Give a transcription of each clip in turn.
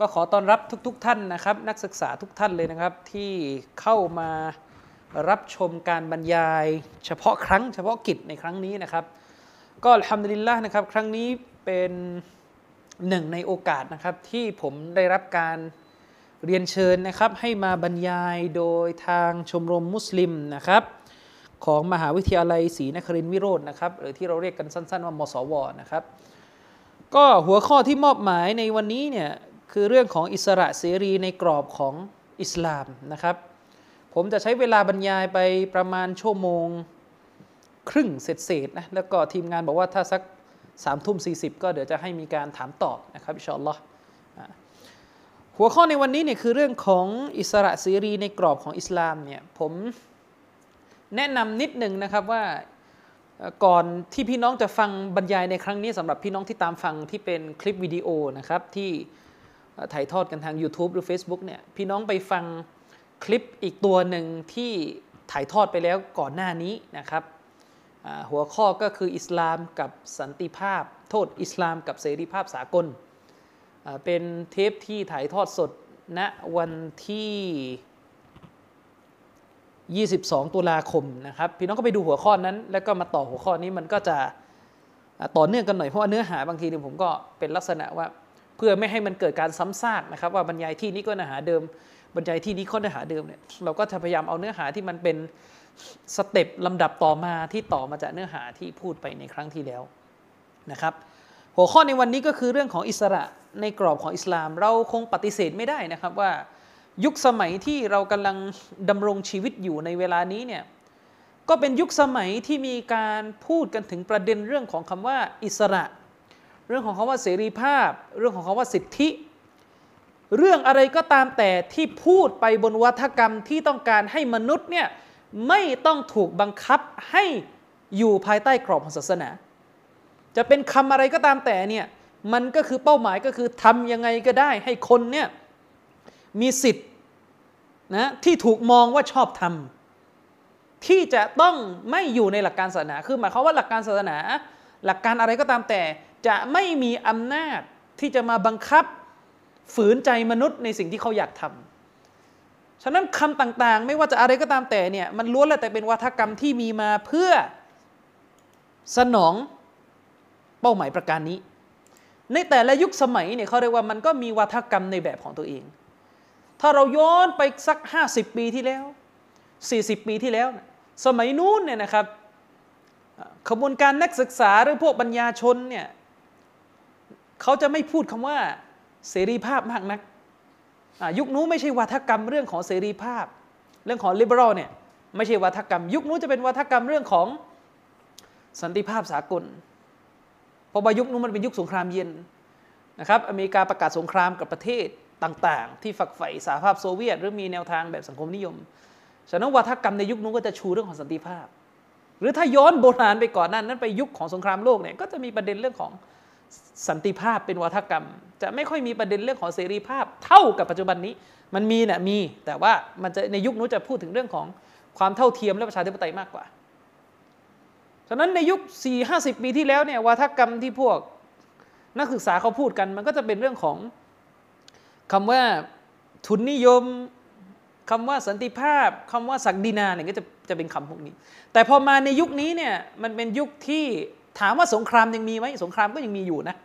ก็ขอต้อนรับทุกๆทท่านนะครับ นักศึกษาทุกท่านเลยนะครับ ที่เข้ามารับชมการบรรยาย เฉพาะครั้งเฉพาะกิจในครั้งนี้นะครับ ก็ทำดิลละนะครับ ครั้งนี้เป็นหนึ่งในโอกาสนะครับที่ผมได้รับการเรียนเชิญนะครับ ให้มาบรรยายโดยทางชมรมมุสลิมนะครับ ของมหาวิทยาลัยศรีนครินทรวิโรจน์นะครับ หรือที่เราเรียกกันสั้น ๆ ว่ามสวนะครับ ก็หัวข้อที่มอบหมายในวันนี้เนี่ย คือเรื่องของอิสระเสรีในกรอบของอิสลามนะครับ ผมจะใช้เวลาบรรยายไปประมาณชั่วโมงครึ่งเศษๆนะแล้วก็ทีมงานบอกว่าถ้าสักสามทุ่มสี่สิบก็เดี๋ยวจะให้มีการถามตอบนะครับอิชอลลอฮ์หัวข้อในวันนี้เนี่ยคือเรื่องของอิสระเสรีในกรอบของอิสลามเนี่ยผมแนะนำนิดหนึ่งนะครับว่าก่อนที่พี่น้องจะฟังบรรยายในครั้งนี้สำหรับพี่น้องที่ตามฟังที่เป็นคลิปวิดีโอนะครับที่ ถ่ายทอดกันทาง YouTube หรือ Facebook เนี่ยพี่น้องไปฟังคลิปอีกตัวหนึ่งที่ถ่ายทอดไปแล้วก่อนหน้านี้นะครับหัวข้อก็คืออิสลามกับสันติภาพ โทษอิสลามกับเสรีภาพสากล เป็นเทปที่ถ่ายทอดสดณวันที่ 22 ตุลาคมนะครับ พี่น้องก็ไปดูหัวข้อนั้น แล้วก็มาต่อหัวข้อนี้มันก็จะต่อเนื่องกันหน่อยเพราะว่าเนื้อหาบางทีเนี่ยผมก็เป็นลักษณะว่า เพื่อไม่ให้มันเกิดการซ้ำซากนะครับ ว่าบรรยายที่นี้ก็เนื้อหาเดิม บรรยายที่นี้ก็เนื้อหาเดิมเนี่ยเราก็จะพยายามเอาเนื้อหาที่มันเป็นสเต็ปลำดับต่อมาที่ต่อมาจากเนื้อหาที่พูดไปในครั้งที่แล้วนะครับ หัวข้อในวันนี้ก็คือเรื่องของอิสระในกรอบของอิสลาม เราคงปฏิเสธไม่ได้นะครับว่ายุคสมัยที่เรากำลังดำรงชีวิตอยู่ในเวลานี้เนี่ยก็เป็นยุคสมัยที่มีการพูดกันถึงประเด็นเรื่องของคำว่าอิสระ เรื่องของคาว่าเสรีภาพ เรื่องของคาว่าสิทธิ เรื่องอะไรก็ตามแต่ที่พูดไปบนวัฒกรรมที่ต้องการให้มนุษย์เนี่ยไม่ต้องถูกบังคับให้อยู่ภายใต้กรอบของศาสนา จะเป็นคำอะไรก็ตามแต่เนี่ยมันก็คือเป้าหมายก็คือทำยังไงก็ได้ให้คนเนี่ยมีสิทธิ์นะที่ถูกมองว่าชอบทำที่จะต้องไม่อยู่ในหลักการศาสนา คือหมายความว่าหลักการศาสนา หลักการอะไรก็ตามแต่ จะไม่มีอำนาจที่จะมาบังคับ ฝืนใจมนุษย์ในสิ่งที่เขาอยากทำฉะนั้นคำต่างๆ ไม่ว่าจะอะไรก็ตามแต่เนี่ยมันล้วนแล้วแต่เป็นวัฒกรรมที่มีมาเพื่อสนองเป้าหมายประการนี้ ในแต่ละยุคสมัยเนี่ยเขาเรียกว่ามันก็มีวัฒกรรมในแบบของตัวเอง ถ้าเราย้อนไปสัก 50 ปีที่แล้ว 40 ปีที่แล้ว สมัยนู้นเนี่ยนะครับขบวนการนักศึกษาหรือพวกปัญญาชนเนี่ย เขาจะไม่พูดคำว่าเสรีภาพมากนัก ยุคนู้ไม่ใช่วัฒกรรมเรื่องของเสรีภาพ เรื่องของลิเบอรัลเนี่ยไม่ใช่วัฒกรรม ยุคนู้จะเป็นวัฒกรรมเรื่องของสันติภาพสากล เพราะว่ายุคนู้มันเป็นยุคสงครามเย็นนะครับ อเมริกาประกาศสงครามกับประเทศต่างๆ ที่ฝักใฝ่สหภาพโซเวียต หรือมีแนวทางแบบสังคมนิยม ฉะนั้นวัฒกรรมในยุคนู้ก็จะชูเรื่องของสันติภาพ หรือถ้าย้อนโบราณไปก่อนนั้นนั้นไปยุคของสงครามโลกเนี่ยก็จะมีประเด็นเรื่องของ สันติภาพเป็นวัฒกรรม จะไม่ค่อยมีประเด็นเรื่องของเสรีภาพเท่ากับปัจจุบันนี้ มันมีนะมีแต่ว่ามันจะในยุคนู้นจะพูดถึงเรื่องของความเท่าเทียมและประชาธิปไตยมากกว่าฉะนั้นในยุค 4 50 ปีที่แล้วเนี่ยวัฒกรรมที่พวกนักศึกษาเขาพูดกัน มันก็จะเป็นเรื่องของคำว่าทุนนิยมคำว่าสันติภาพคำว่าศักดินาเนี่ยก็จะจะเป็นคำพวกนี้ แต่พอมาในยุคนี้เนี่ยมันเป็นยุคที่ ถามว่าสงครามยังมีไหมสงครามก็ยังมีอยู่นะ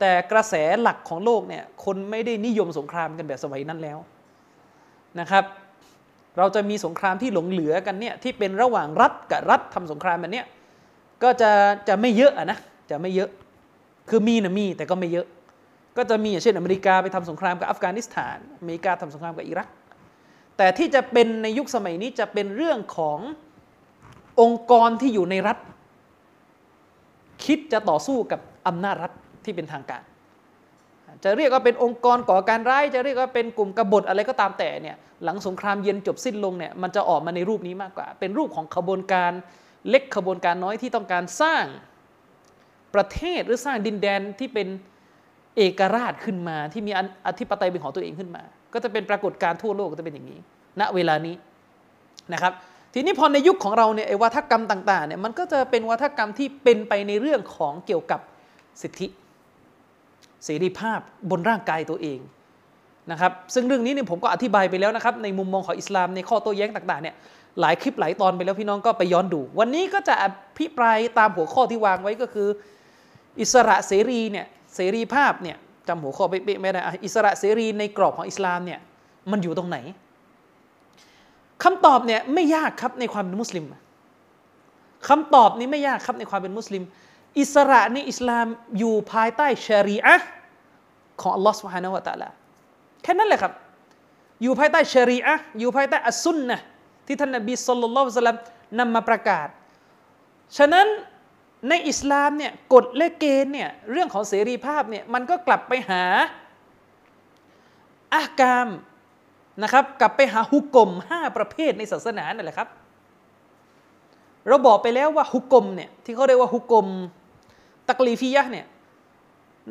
แต่กระแสหลักของโลกเนี่ยคนไม่ได้นิยมสงครามกันแบบสมัยนั้นแล้วนะครับ เราจะมีสงครามที่หลงเหลือกันเนี่ยที่เป็นระหว่างรัฐกับรัฐทำสงครามแบบเนี้ยก็จะจะไม่เยอะนะจะไม่เยอะคือมีนะมีแต่ก็ไม่เยอะ ก็จะมีอย่างเช่นอเมริกาไปทำสงครามกับอัฟกานิสถานอเมริกาทำสงครามกับอิรักแต่ที่จะเป็นในยุคสมัยนี้จะเป็นเรื่องขององค์กรที่อยู่ในรัฐ คิดจะต่อสู้กับอำนาจรัฐที่เป็นทางการ จะเรียกว่าเป็นองค์กรก่อการร้าย จะเรียกว่าเป็นกลุ่มกบฏอะไรก็ตามแต่เนี่ยหลังสงครามเย็นจบสิ้นลงเนี่ยมันจะออกมาในรูปนี้มากกว่า เป็นรูปของขบวนการเล็กขบวนการน้อยที่ต้องการสร้างประเทศหรือสร้างดินแดนที่เป็นเอกราชขึ้นมาที่มีอธิปไตยเป็นของตัวเองขึ้นมา ก็จะเป็นปรากฏการณ์ทั่วโลกก็จะเป็นอย่างนี้ ณเวลานี้นะครับ ทีนี้พอในยุคของเราเนี่ยไอ้วัฒกรรมต่างๆเนี่ยมันก็จะเป็นวัฒกรรมที่เป็นไปในเรื่องของเกี่ยวกับสิทธิเสรีภาพบนร่างกายตัวเองนะครับซึ่งเรื่องนี้เนี่ยผมก็อธิบายไปแล้วนะครับในมุมมองของอิสลามในข้อโต้แย้งต่างๆเนี่ยหลายคลิปหลายตอนไปแล้วพี่น้องก็ไปย้อนดู วันนี้ก็จะอภิปรายตามหัวข้อที่วางไว้ก็คือ อิสระเสรีเนี่ยเสรีภาพเนี่ยจำหัวข้อเป๊ะๆไม่ได้อิสระเสรีในกรอบของอิสลามเนี่ยมันอยู่ตรงไหน คำตอบเนี่ยไม่ยากครับในความเป็นมุสลิมคำตอบนี้ไม่ยากครับในความเป็นมุสลิม อิสระในอิสลามอยู่ภายใต้ชรีอะของอัลลอฮ์สุบฮานะวะตะลาแค่นั้นแหละครับ อยู่ภายใต้ชรีอะอยู่ภายใต้อัสุนนะที่ท่านนบีสุลต่านละนำมาประกาศ ฉะนั้นในอิสลามเนี่ยกฎและเกณฑ์เนี่ยเรื่องของเสรีภาพเนี่ยมันก็กลับไปหาอะห์กาม นะครับกลับไปหาฮุก่มห้าประเภทในศาสนานั่นแหละครับ เราบอกไปแล้วว่าฮุก่มเนี่ยที่เขาเรียกว่าฮุก่มตักลีฟียะเนี่ย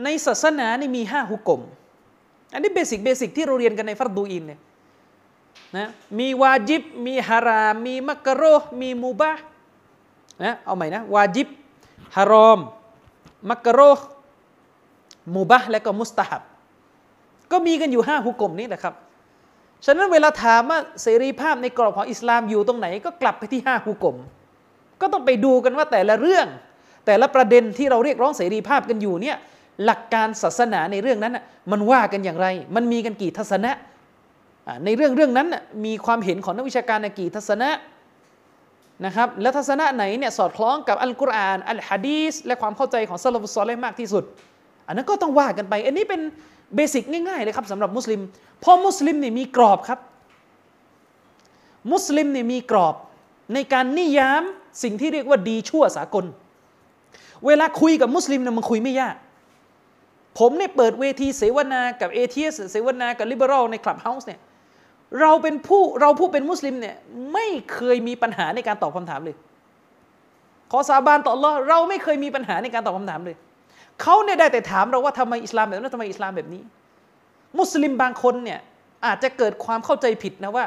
ในศาสนานี่มีห้าฮุก่ม อันนี้ basic basic ที่เราเรียนกันในฟัรดูอีนเนี่ยนะมีวาจิบ มีฮารอม มีมักรูฮ์มีมูบะนะเอาใหม่นะวาจิบฮารอม มักกะโรมูบะและก็มุสตาฮับ ก็มีกันอยู่ห้าฮุกกลมนี้แหละครับ ฉะนั้นเวลาถามว่าเสรีภาพในกรอบของอิสลามอยู่ตรงไหนก็กลับไปที่ห้าฮุกกลมก็ต้องไปดูกันว่าแต่ละเรื่อง แต่ละประเด็นที่เราเรียกร้องเสรีภาพกันอยู่เนี่ยหลักการศาสนาในเรื่องนั้นมันว่ากันอย่างไร มันมีกันกี่ทัศนะ ในเรื่องเรื่องนั้นมีความเห็นของนักวิชาการในกี่ทัศนะนะครับและทัศนะไหนเนี่ยสอดคล้องกับอัลกุรอานอัลฮะดีสและความเข้าใจของสะละฟุศศอและห์มากที่สุด อันนั้นก็ต้องว่ากันไป อันนี้เป็น basic ง่ายๆเลยครับสำหรับมุสลิมเพราะมุสลิมเนี่ยมีกรอบครับ มุสลิมเนี่ยมีกรอบในการนิยามสิ่งที่เรียกว่าดีชั่วสากล เวลาคุยกับมุสลิมเนี่ยมันคุยไม่ยาก ผมเนี่ยเปิดเวทีเสวนากับ atheist เสวนากับ liberal ใน Clubhouse เนี่ยเราเป็นผู้เราผู้เป็นมุสลิมเนี่ยไม่เคยมีปัญหาในการตอบคำถามเลย ขอสาบานต่ออัลลอฮ์เราไม่เคยมีปัญหาในการตอบคำถามเลย เขาเนี่ยได้แต่ถามเราว่าทำไมอิสลามแบบนั้นทำไมอิสลามแบบนี้ มุสลิมบางคนเนี่ยอาจจะเกิดความเข้าใจผิดนะว่า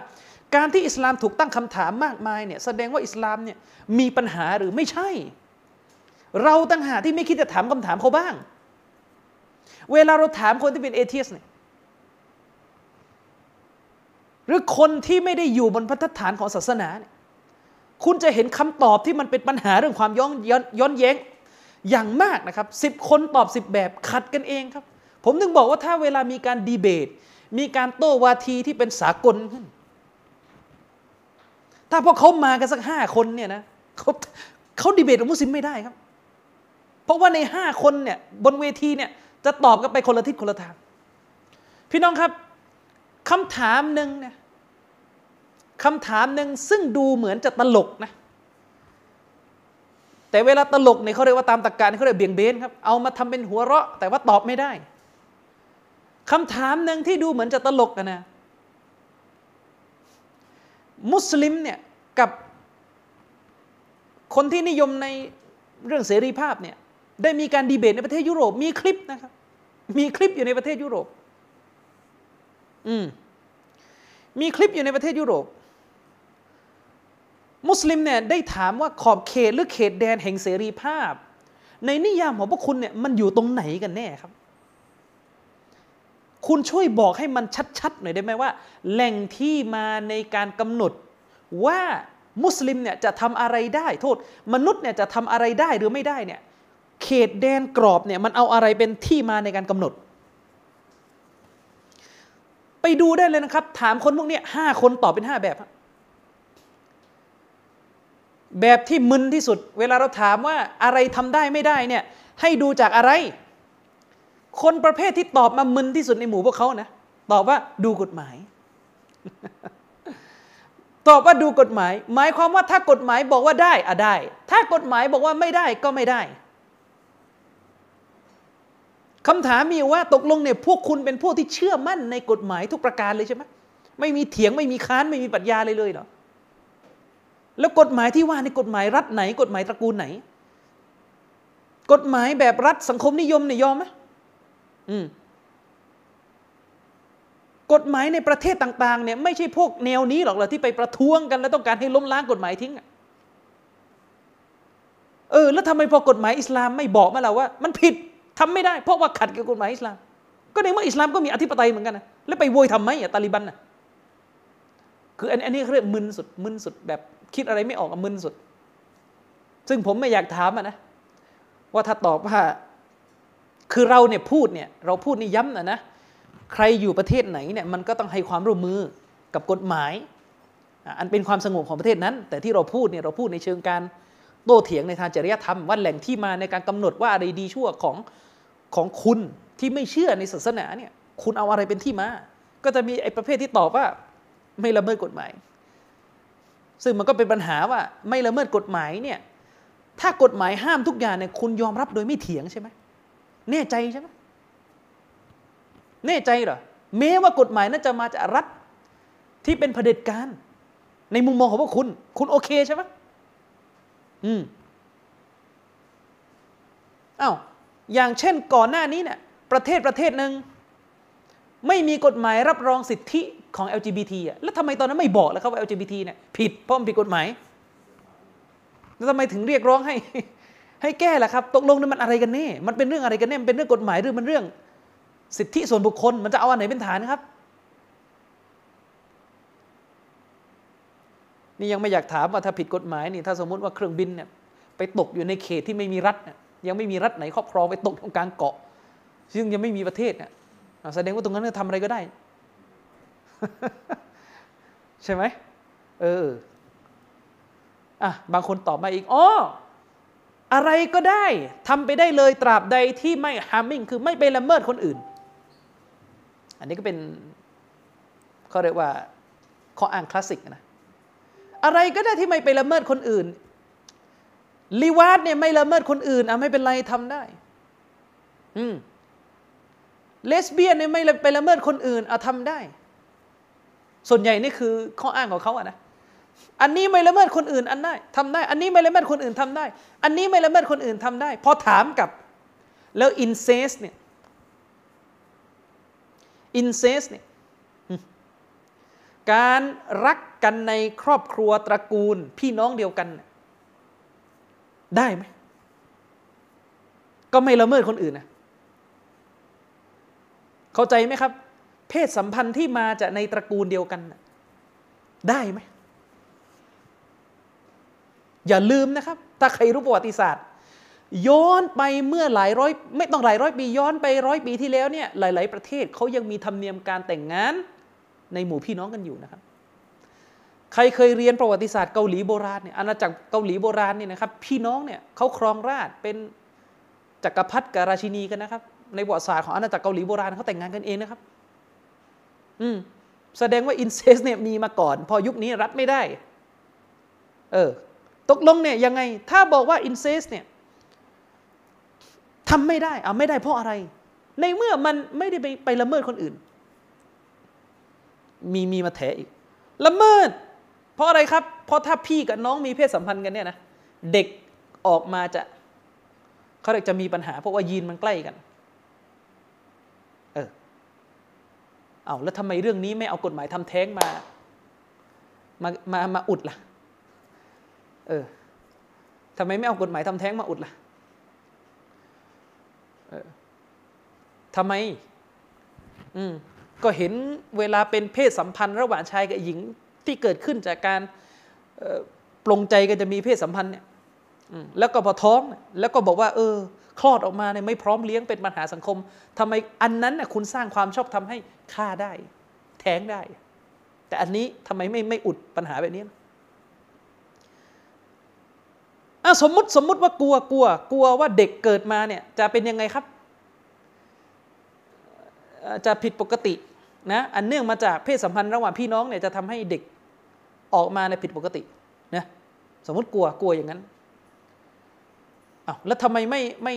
การที่อิสลามถูกตั้งคำถามมากมายเนี่ยแสดงว่าอิสลามเนี่ยมีปัญหาหรือไม่ใช่ เราตั้งหาที่ไม่คิดจะถามคำถามเขาบ้าง เวลาเราถามคนที่เป็นเอเทียสเนี่ยหรือคนที่ไม่ได้อยู่บนพัฒฐานของศาสนาเนี่ยคุณจะเห็นคำตอบที่มันเป็นปัญหาเรื่องความย้อนย้อนแย้ง อย่างมากนะครับสิบคนตอบสิบแบบขัดกันเองครับ ผมถึงบอกว่าถ้าเวลามีการดีเบต มีการโต้วาทีที่เป็นสากลขึ้น ถ้าพวกเขามากันสักห้าคนเนี่ยนะเขาเขาดีเบตกับมุสลิมไม่ได้ครับ เพราะว่าในห้าคนเนี่ยบนเวทีเนี่ยจะตอบกันไปคนละทิศคนละทาง พี่น้องครับคำถามหนึ่งเนี่ยคำถามหนึ่งซึ่งดูเหมือนจะตลกนะ แต่เวลาตลกเนี่ยเขาเรียกว่าตามตรการเขาเรียกเบี่ยงเบนครับเอามาทำเป็นหัวเราะ แต่ว่าตอบไม่ได้คำถามหนึ่งที่ดูเหมือนจะตลกนะ มุสลิมเนี่ยกับคนที่นิยมในเรื่องเสรีภาพเนี่ยได้มีการดีเบตในประเทศยุโรปมีคลิปนะครับ มีคลิปอยู่ในประเทศยุโรป อืมมีคลิปอยู่ในประเทศยุโรป มุสลิมเนี่ยได้ถามว่าขอบเขตหรือเขตแดนแห่งเสรีภาพ ในนิยามของพวกคุณเนี่ยมันอยู่ตรงไหนกันแน่ครับ คุณช่วยบอกให้มันชัดๆหน่อยได้ไหมว่า แหล่งที่มาในการกำหนดว่ามุสลิมเนี่ยจะทำอะไรได้โทษ มนุษย์เนี่ยจะทำอะไรได้หรือไม่ได้เนี่ยเขตแดนกรอบเนี่ยมันเอาอะไรเป็นที่มาในการกำหนด ไปดูได้เลยนะครับ ถามคนพวกนี้ห้าคนตอบเป็นห้าแบบ แบบที่มึนที่สุด เวลาเราถามว่าอะไรทำได้ไม่ได้เนี่ยให้ดูจากอะไร คนประเภทที่ตอบมามึนที่สุดในหมู่พวกเขานะตอบว่าดูกฎหมาย ตอบว่าดูกฎหมาย หมายความว่าถ้ากฎหมายบอกว่าได้อะได้ ถ้ากฎหมายบอกว่าไม่ได้ก็ไม่ได้คำถามมีว่าตกลงเนี่ยพวกคุณเป็นพวกที่เชื่อมั่นในกฎหมายทุกประการเลยใช่ไหมไม่มีเถียงไม่มีค้านไม่มีปรัชญาเลยเลยเหรอ แล้วกฎหมายที่ว่าในกฎหมายรัฐไหน กฎหมายตระกูลไหน กฎหมายแบบรัฐสังคมนิยมเนี่ยยอมไหมอืมกฎหมายในประเทศต่างๆเนี่ยไม่ใช่พวกแนวนี้หรอกเหรอที่ไปประท้วงกันแล้วต้องการให้ล้มล้างกฎหมายทิ้งเออแล้วทำไมพอกฎหมายอิสลามไม่บอกมาเราว่า มันผิดทำไม่ได้ เพราะว่าขัดกับกฎหมายอิสลาม ก็ในเมื่ออิสลามก็มีอธิปไตยเหมือนกันนะแล้วไปโวยทำไมอะตาลิบันน่ะคืออันนี้เรียกมึนสุดมึนสุดแบบ คิดอะไรไม่ออกมึนสุด ซึ่งผมไม่อยากถามนะ ว่าถ้าตอบว่า คือเราเนี่ยพูดเนี่ย เราพูดนี่ย้ำนะนะ ใครอยู่ประเทศไหนเนี่ยมันก็ต้องให้ความร่วมมือกับกฎหมาย อันเป็นความสงบของประเทศนั้น แต่ที่เราพูดเนี่ยเราพูดในเชิงการโต้เถียงในทางจริยธรรมว่าแหล่งที่มาในการกำหนดว่าอะไรดีชั่วของของคุณที่ไม่เชื่อในศาสนาเนี่ย คุณเอาอะไรเป็นที่มา ก็จะมีไอ้ประเภทที่ตอบว่า ไม่ละเมิดกฎหมาย ซึ่งมันก็เป็นปัญหาว่าไม่ละเมิดกฎหมายเนี่ยถ้ากฎหมายห้ามทุกอย่างเนี่ยคุณยอมรับโดยไม่เถียงใช่ไหมแน่ใจใช่ไหมแน่ใจเหรอแม้ว่ากฎหมายนั้นจะมาจากรัฐที่เป็นเผด็จการ ในมุมมองของพวกคุณ คุณโอเคใช่ไหมอืมอา้าวอย่างเช่นก่อนหน้านี้เนี่ยประเทศประเทศหนึ่ง ไม่มีกฎหมายรับรองสิทธิของ LGBT อะแล้วทำไมตอนนั้นไม่บอกแล้วครับว่า LGBT เนี่ยผิดเพราะมันผิดกฎหมาย แล้วทำไมถึงเรียกร้องให้ ให้แก้ล่ะครับ ตกลงนี่มันอะไรกันแน่ มันเป็นเรื่องอะไรกันแน่ มันเป็นเรื่องกฎหมายหรือมันเรื่อง สิทธิส่วนบุคคล มันจะเอาอันไหนเป็นฐานครับ นี่ยังไม่อยากถามว่าถ้าผิดกฎหมายนี่ถ้าสมมติว่าเครื่องบินเนี่ยไปตกอยู่ในเขตที่ไม่มีรัฐยยังไม่มีรัฐไหนครอบครองไปตกตรงกลางเกาะ ซึ่งยังไม่มีประเทศเนี่ย แสดงว่าตรงนั้นทำอะไรก็ได้ ใช่ไหมเอออะบางคนตอบมาอีกอ๋ออะไรก็ได้ทำไปได้เลยตราบใดที่ไม่ฮามิ่งคือไม่ไปละเมิดคนอื่น อันนี้ก็เป็นเขาเรียกว่าข้ออ้างคลาสสิกนะอะไรก็ได้ที่ไม่ไปละเมิดคนอื่นลีวาดเนี่ยไม่ละเมิดคนอื่นอะไม่เป็นไรทำได้ อืม เลสเบี้ยนเนี่ยไม่ไปละเมิดคนอื่นอะทำได้ ส่วนใหญ่นี่คือข้ออ้างของเขาอะนะอันนี้ไม่ละเมิดคนอื่นอันได้ทำได้ อันนี้ไม่ละเมิดคนอื่นทำได้ อันนี้ไม่ละเมิดคนอื่นทำได้ พอถามกับ แล้วอินเซสเนี่ยอินเซสเนี่ยการรักกันในครอบครัวตระกูลพี่น้องเดียวกัน ได้ไหมก็ไม่ละเมิดคนอื่นนะ เข้าใจไหมครับ เพศสัมพันธ์ที่มาจากในตระกูลเดียวกัน ได้ไหม อย่าลืมนะครับ ถ้าใครรู้ประวัติศาสตร์ ย้อนไปเมื่อหลายร้อย ไม่ต้องหลายร้อยปีย้อนไปร้อยปีที่แล้วเนี่ยหลาย ๆ ประเทศเขายังมีธรรมเนียมการแต่งงานในหมู่พี่น้องกันอยู่นะครับใครเคยเรียนประวัติศาสตร์เกาหลีโบราณเนี่ยอาณาจักรเกาหลีโบราณเนี่ยนะครับพี่น้องเนี่ยเขาครองราชเป็นจักรพรรดิกับราชินีกันนะครับ ในประวัติศาสตร์ของอาณาจักรเกาหลีโบราณเขาแต่งงานกันเองนะครับ อืมแสดงว่าอินเซสเนี่ยมีมาก่อน พอยุคนี้รัฐไม่ได้ เออ ตกลงเนี่ยยังไง ถ้าบอกว่าอินเซสเนี่ยทำไม่ได้เอาไม่ได้เพราะอะไร ในเมื่อมันไม่ได้ไปไปละเมิดคนอื่น มีมีมาแถอีก ละเมิด เพราะอะไรครับ เพราะถ้าพี่กับน้องมีเพศสัมพันธ์กันเนี่ยนะเด็กออกมาจะเขาเรียกจะมีปัญหา เพราะว่ายีนมันใกล้กัน เออ เอาแล้วทำไมเรื่องนี้ไม่เอากฎหมายทำแท้งมา มามามาอุดล่ะ เออทำไมไม่เอากฎหมายทำแท้งมาอุดล่ะเออทำไม อืมก็เห็นเวลาเป็นเพศสัมพันธ์ ระหว่างชายกับหญิงที่เกิดขึ้นจากการปรงใจกันจะมีเพศสัมพันธ์เนี่ยแล้วก็พอท้อง แล้วก็บอกว่า เออ คลอดออกมาเนี่ยไม่พร้อมเลี้ยงเป็นปัญหาสังคมทำไมอันนั้นน่ะคุณสร้างความชอบทำให้ฆ่าได้ แท้งได้ แต่อันนี้ทำไมไม่ไม่อุดปัญหาแบบนี้อะสมมติสมมติว่ากลัวกลัว กลัวว่าเด็กเกิดมาเนี่ยจะเป็นยังไงครับ จะผิดปกตินะอันเนื่องมาจากเพศสัมพันธ์ระหว่างพี่น้องเนี่ยจะทำให้เด็กออกมาในผิดปกตินะสมมติกลัวกลัวอย่างนั้น อ้าวแล้วทำไมไม่ไม่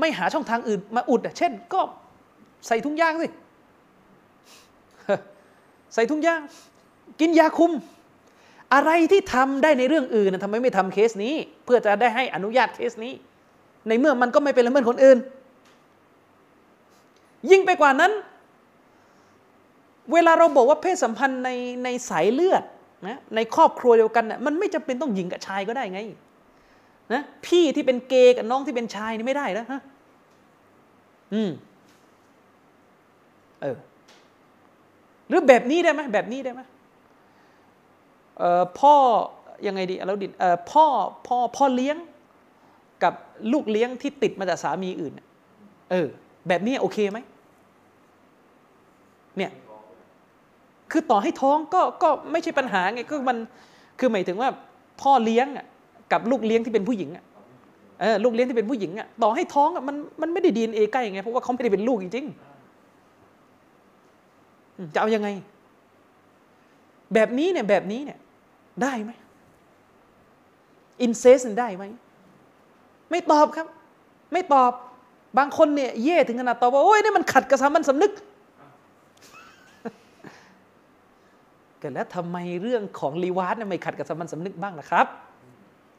ไม่หาช่องทางอื่นมาอุดอะเช่น ก็ใส่ถุงยางสิใส่ถุงยาง กินยาคุม อะไรที่ทำได้ในเรื่องอื่นทำไมไม่ทำเคสนี้ เพื่อจะได้ให้อนุญาตเคสนี้ ในเมื่อมันก็ไม่เป็นละเมิดคนอื่น ยิ่งไปกว่านั้น เวลาเราบอกว่าเพศสัมพันธ์ในในสายเลือดนะในครอบครัวเดียวกันนะ่ะมันไม่จำเป็นต้องหญิงกับชายก็ได้ไง นะพี่ที่เป็นเกย์กับน้องที่เป็นชายนี่ไม่ได้นะฮะอืมเออหรือแบบนี้ได้ไหมแบบนี้ได้ไหมเอ่อพ่อยังไงดีเราดินเอ่อพ่อพ่อพ่อเลี้ยงกับลูกเลี้ยงที่ติดมาจากสามีอื่นเนี่ยเออ แบบนี้โอเคไหมเนี่ย คือต่อให้ท้องก็ก็ไม่ใช่ปัญหาไงก็มันคือหมายถึงว่า พ่อเลี้ยงอะ กับลูกเลี้ยงที่เป็นผู้หญิงอะเออลูกเลี้ยงที่เป็นผู้หญิงอะต่อให้ท้องอะมันมันไม่ได้ดีเอ็นเอใกล้ไงเพราะว่าเขาไม่ได้เป็นลูกจริงๆจะเอายังไง แบบนี้เนี่ยแบบนี้เนี่ยได้ไหมอินเซสได้ไหมไม่ตอบครับ ไม่ตอบบางคนเนี่ยเย่ถึงขนาดตอบว่าโอ้ยนี่มันขัดกับสามัญสำนึกกันแล้วทำไมเรื่องของรีวาร์ดไม่ขัดกับสามัญสำนึกบ้างล่ะครับ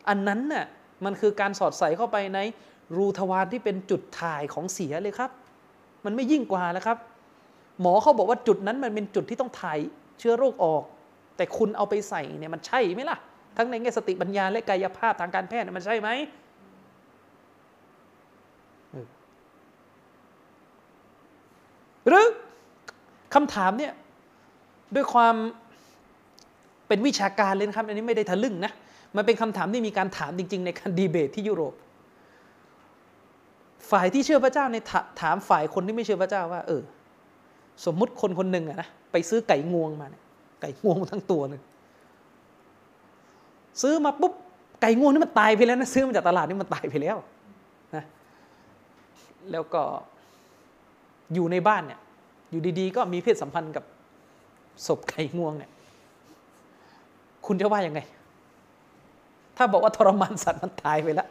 อันนั้นน่ะมันคือการสอดใส่เข้าไปในรูทวารที่เป็นจุดถ่ายของเสียเลยครับ มันไม่ยิ่งกว่าแล้วครับ หมอเขาบอกว่าจุดนั้นมันเป็นจุดที่ต้องถ่ายเชื้อโรคออก แต่คุณเอาไปใส่เนี่ยมันใช่ไหมล่ะ ทั้งในแง่สติปัญญาและกายภาพทางการแพทย์มันใช่ไหมหรือคำถามเนี่ยด้วยความเป็นวิชาการเลยนะครับ อันนี้ไม่ได้ทะลึ่งนะ มันเป็นคำถามที่มีการถามจริง ๆ ในการดีเบตที่ยุโรป ฝ่ายที่เชื่อพระเจ้าในถถามฝ่ายคนที่ไม่เชื่อพระเจ้าว่า เออ สมมุติคนคนหนึ่งอะนะไปซื้อไก่งวงมาเนี่ยไก่งวงทั้งตัวเลยซื้อมาปุ๊บไก่งวงนี่มันตายไปแล้วนะซื้อมาจากตลาดนี่มันตายไปแล้วนะแล้วก็อยู่ในบ้านเนี่ย อยู่ดีๆ ก็มีเพศสัมพันธ์กับศพไก่งวงเนี่ย คุณจะว่ายังไง ถ้าบอกว่าทรมานสัตว์มันตายไปแล้ว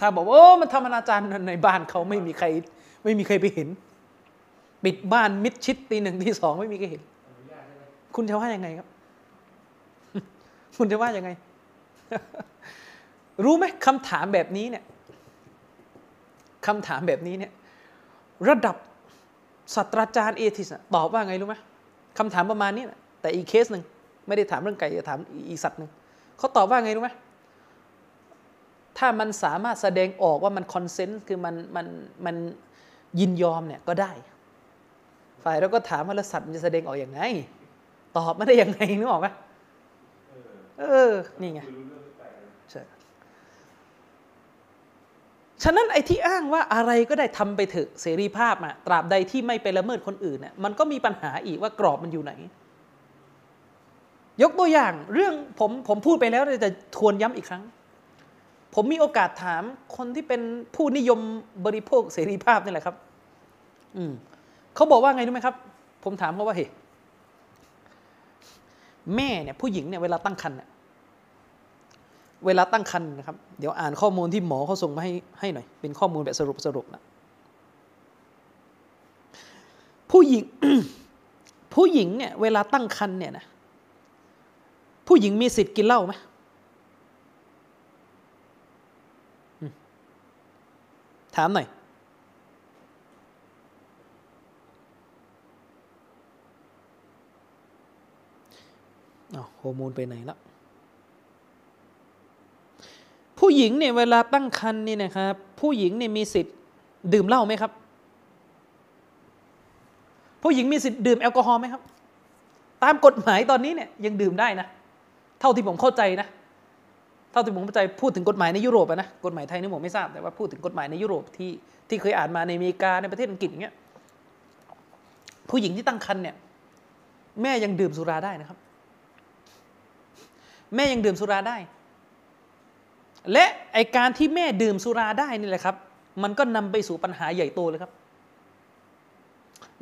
ถ้าบอกว่ามันทำอนาจารในบ้านเขาไม่มีใคร ไม่มีใครไปเห็น ปิดบ้านมิดชิดตีหนึ่งตีสองไม่มีใครเห็น คุณจะว่ายังไงครับ คุณจะว่ายังไง รู้ไหมคำถามแบบนี้เนี่ยคำถามแบบนี้เนี่ย ระดับศาสตราจารย์ atheist ตอบว่าไงรู้ไหมคำถามประมาณนี้นะแต่อีกเคสหนึ่ง ไม่ได้ถามเรื่องไก่แต่ถามอีกสัตว์หนึ่งเขาตอบว่าไงรู้ไหมถ้ามันสามารถแสดงออกว่ามัน consent คือมันมันมันยินยอมเนี่ยก็ได้ ฝ่ายเราก็ถามว่าแล้วสัตว์มันจะแสดงออกอย่างไง ตอบไม่ได้ยังไงนึกออกไหมเออ นี่ไงใช่ฉะนั้นไอ้ที่อ้างว่าอะไรก็ได้ทำไปเถอะเสรีภาพอะตราบใดที่ไม่ไปละเมิดคนอื่นเนี่ยมันก็มีปัญหาอีกว่ากรอบมันอยู่ไหน ยกตัวอย่างเรื่องผมผมพูดไปแล้วแต่ทวนย้ำอีกครั้ง ผมมีโอกาสถามคนที่เป็นผู้นิยมบริโภคเสรีภาพนี่แหละครับ อืมเขาบอกว่าไงรู้ไหมครับ ผมถามเขาว่าเฮ้แม่เนี่ยผู้หญิงเนี่ยเวลาตั้งครรภ์เนี่ยเวลาตั้งครรภ์นะครับ เดี๋ยวอ่านข้อมูลที่หมอเขาส่งมาให้ให้หน่อย เป็นข้อมูลแบบสรุปสรุปนะผู้หญิงผู้หญิงเนี่ยเวลาตั้งครรภ์เนี่ยนะ ผู้หญิงมีสิทธิ์กินเหล้าไหมถามหน่อยอ้าวโฮอร์โมนไปไหนละผู้หญิงเนี่ยเวลาตั้งครรภ์นี่นะครับ ผู้หญิงเนี่ยมีสิทธิ์ดื่มเหล้าไหมครับ ผู้หญิงมีสิทธิ์ดื่มแอลกอฮอล์ไหมครับ ตามกฎหมายตอนนี้เนี่ยยังดื่มได้นะ ท่าที่ผมเข้าใจนะ เท่าที่ผมเข้าใจพูดถึงกฎหมายในยุโรปอะนะ กฎหมายไทยนี่ผมไม่ทราบ แต่ว่าพูดถึงกฎหมายในยุโรปที่ที่เคยอ่านมาในอเมริกาในประเทศอังกฤษอย่างเงี้ย ผู้หญิงที่ตั้งครรภ์เนี่ย แม่ยังดื่มสุราได้นะครับ แม่ยังดื่มสุราได้ และไอการที่แม่ดื่มสุราได้นี่แหละครับ มันก็นำไปสู่ปัญหาใหญ่โตเลยครับ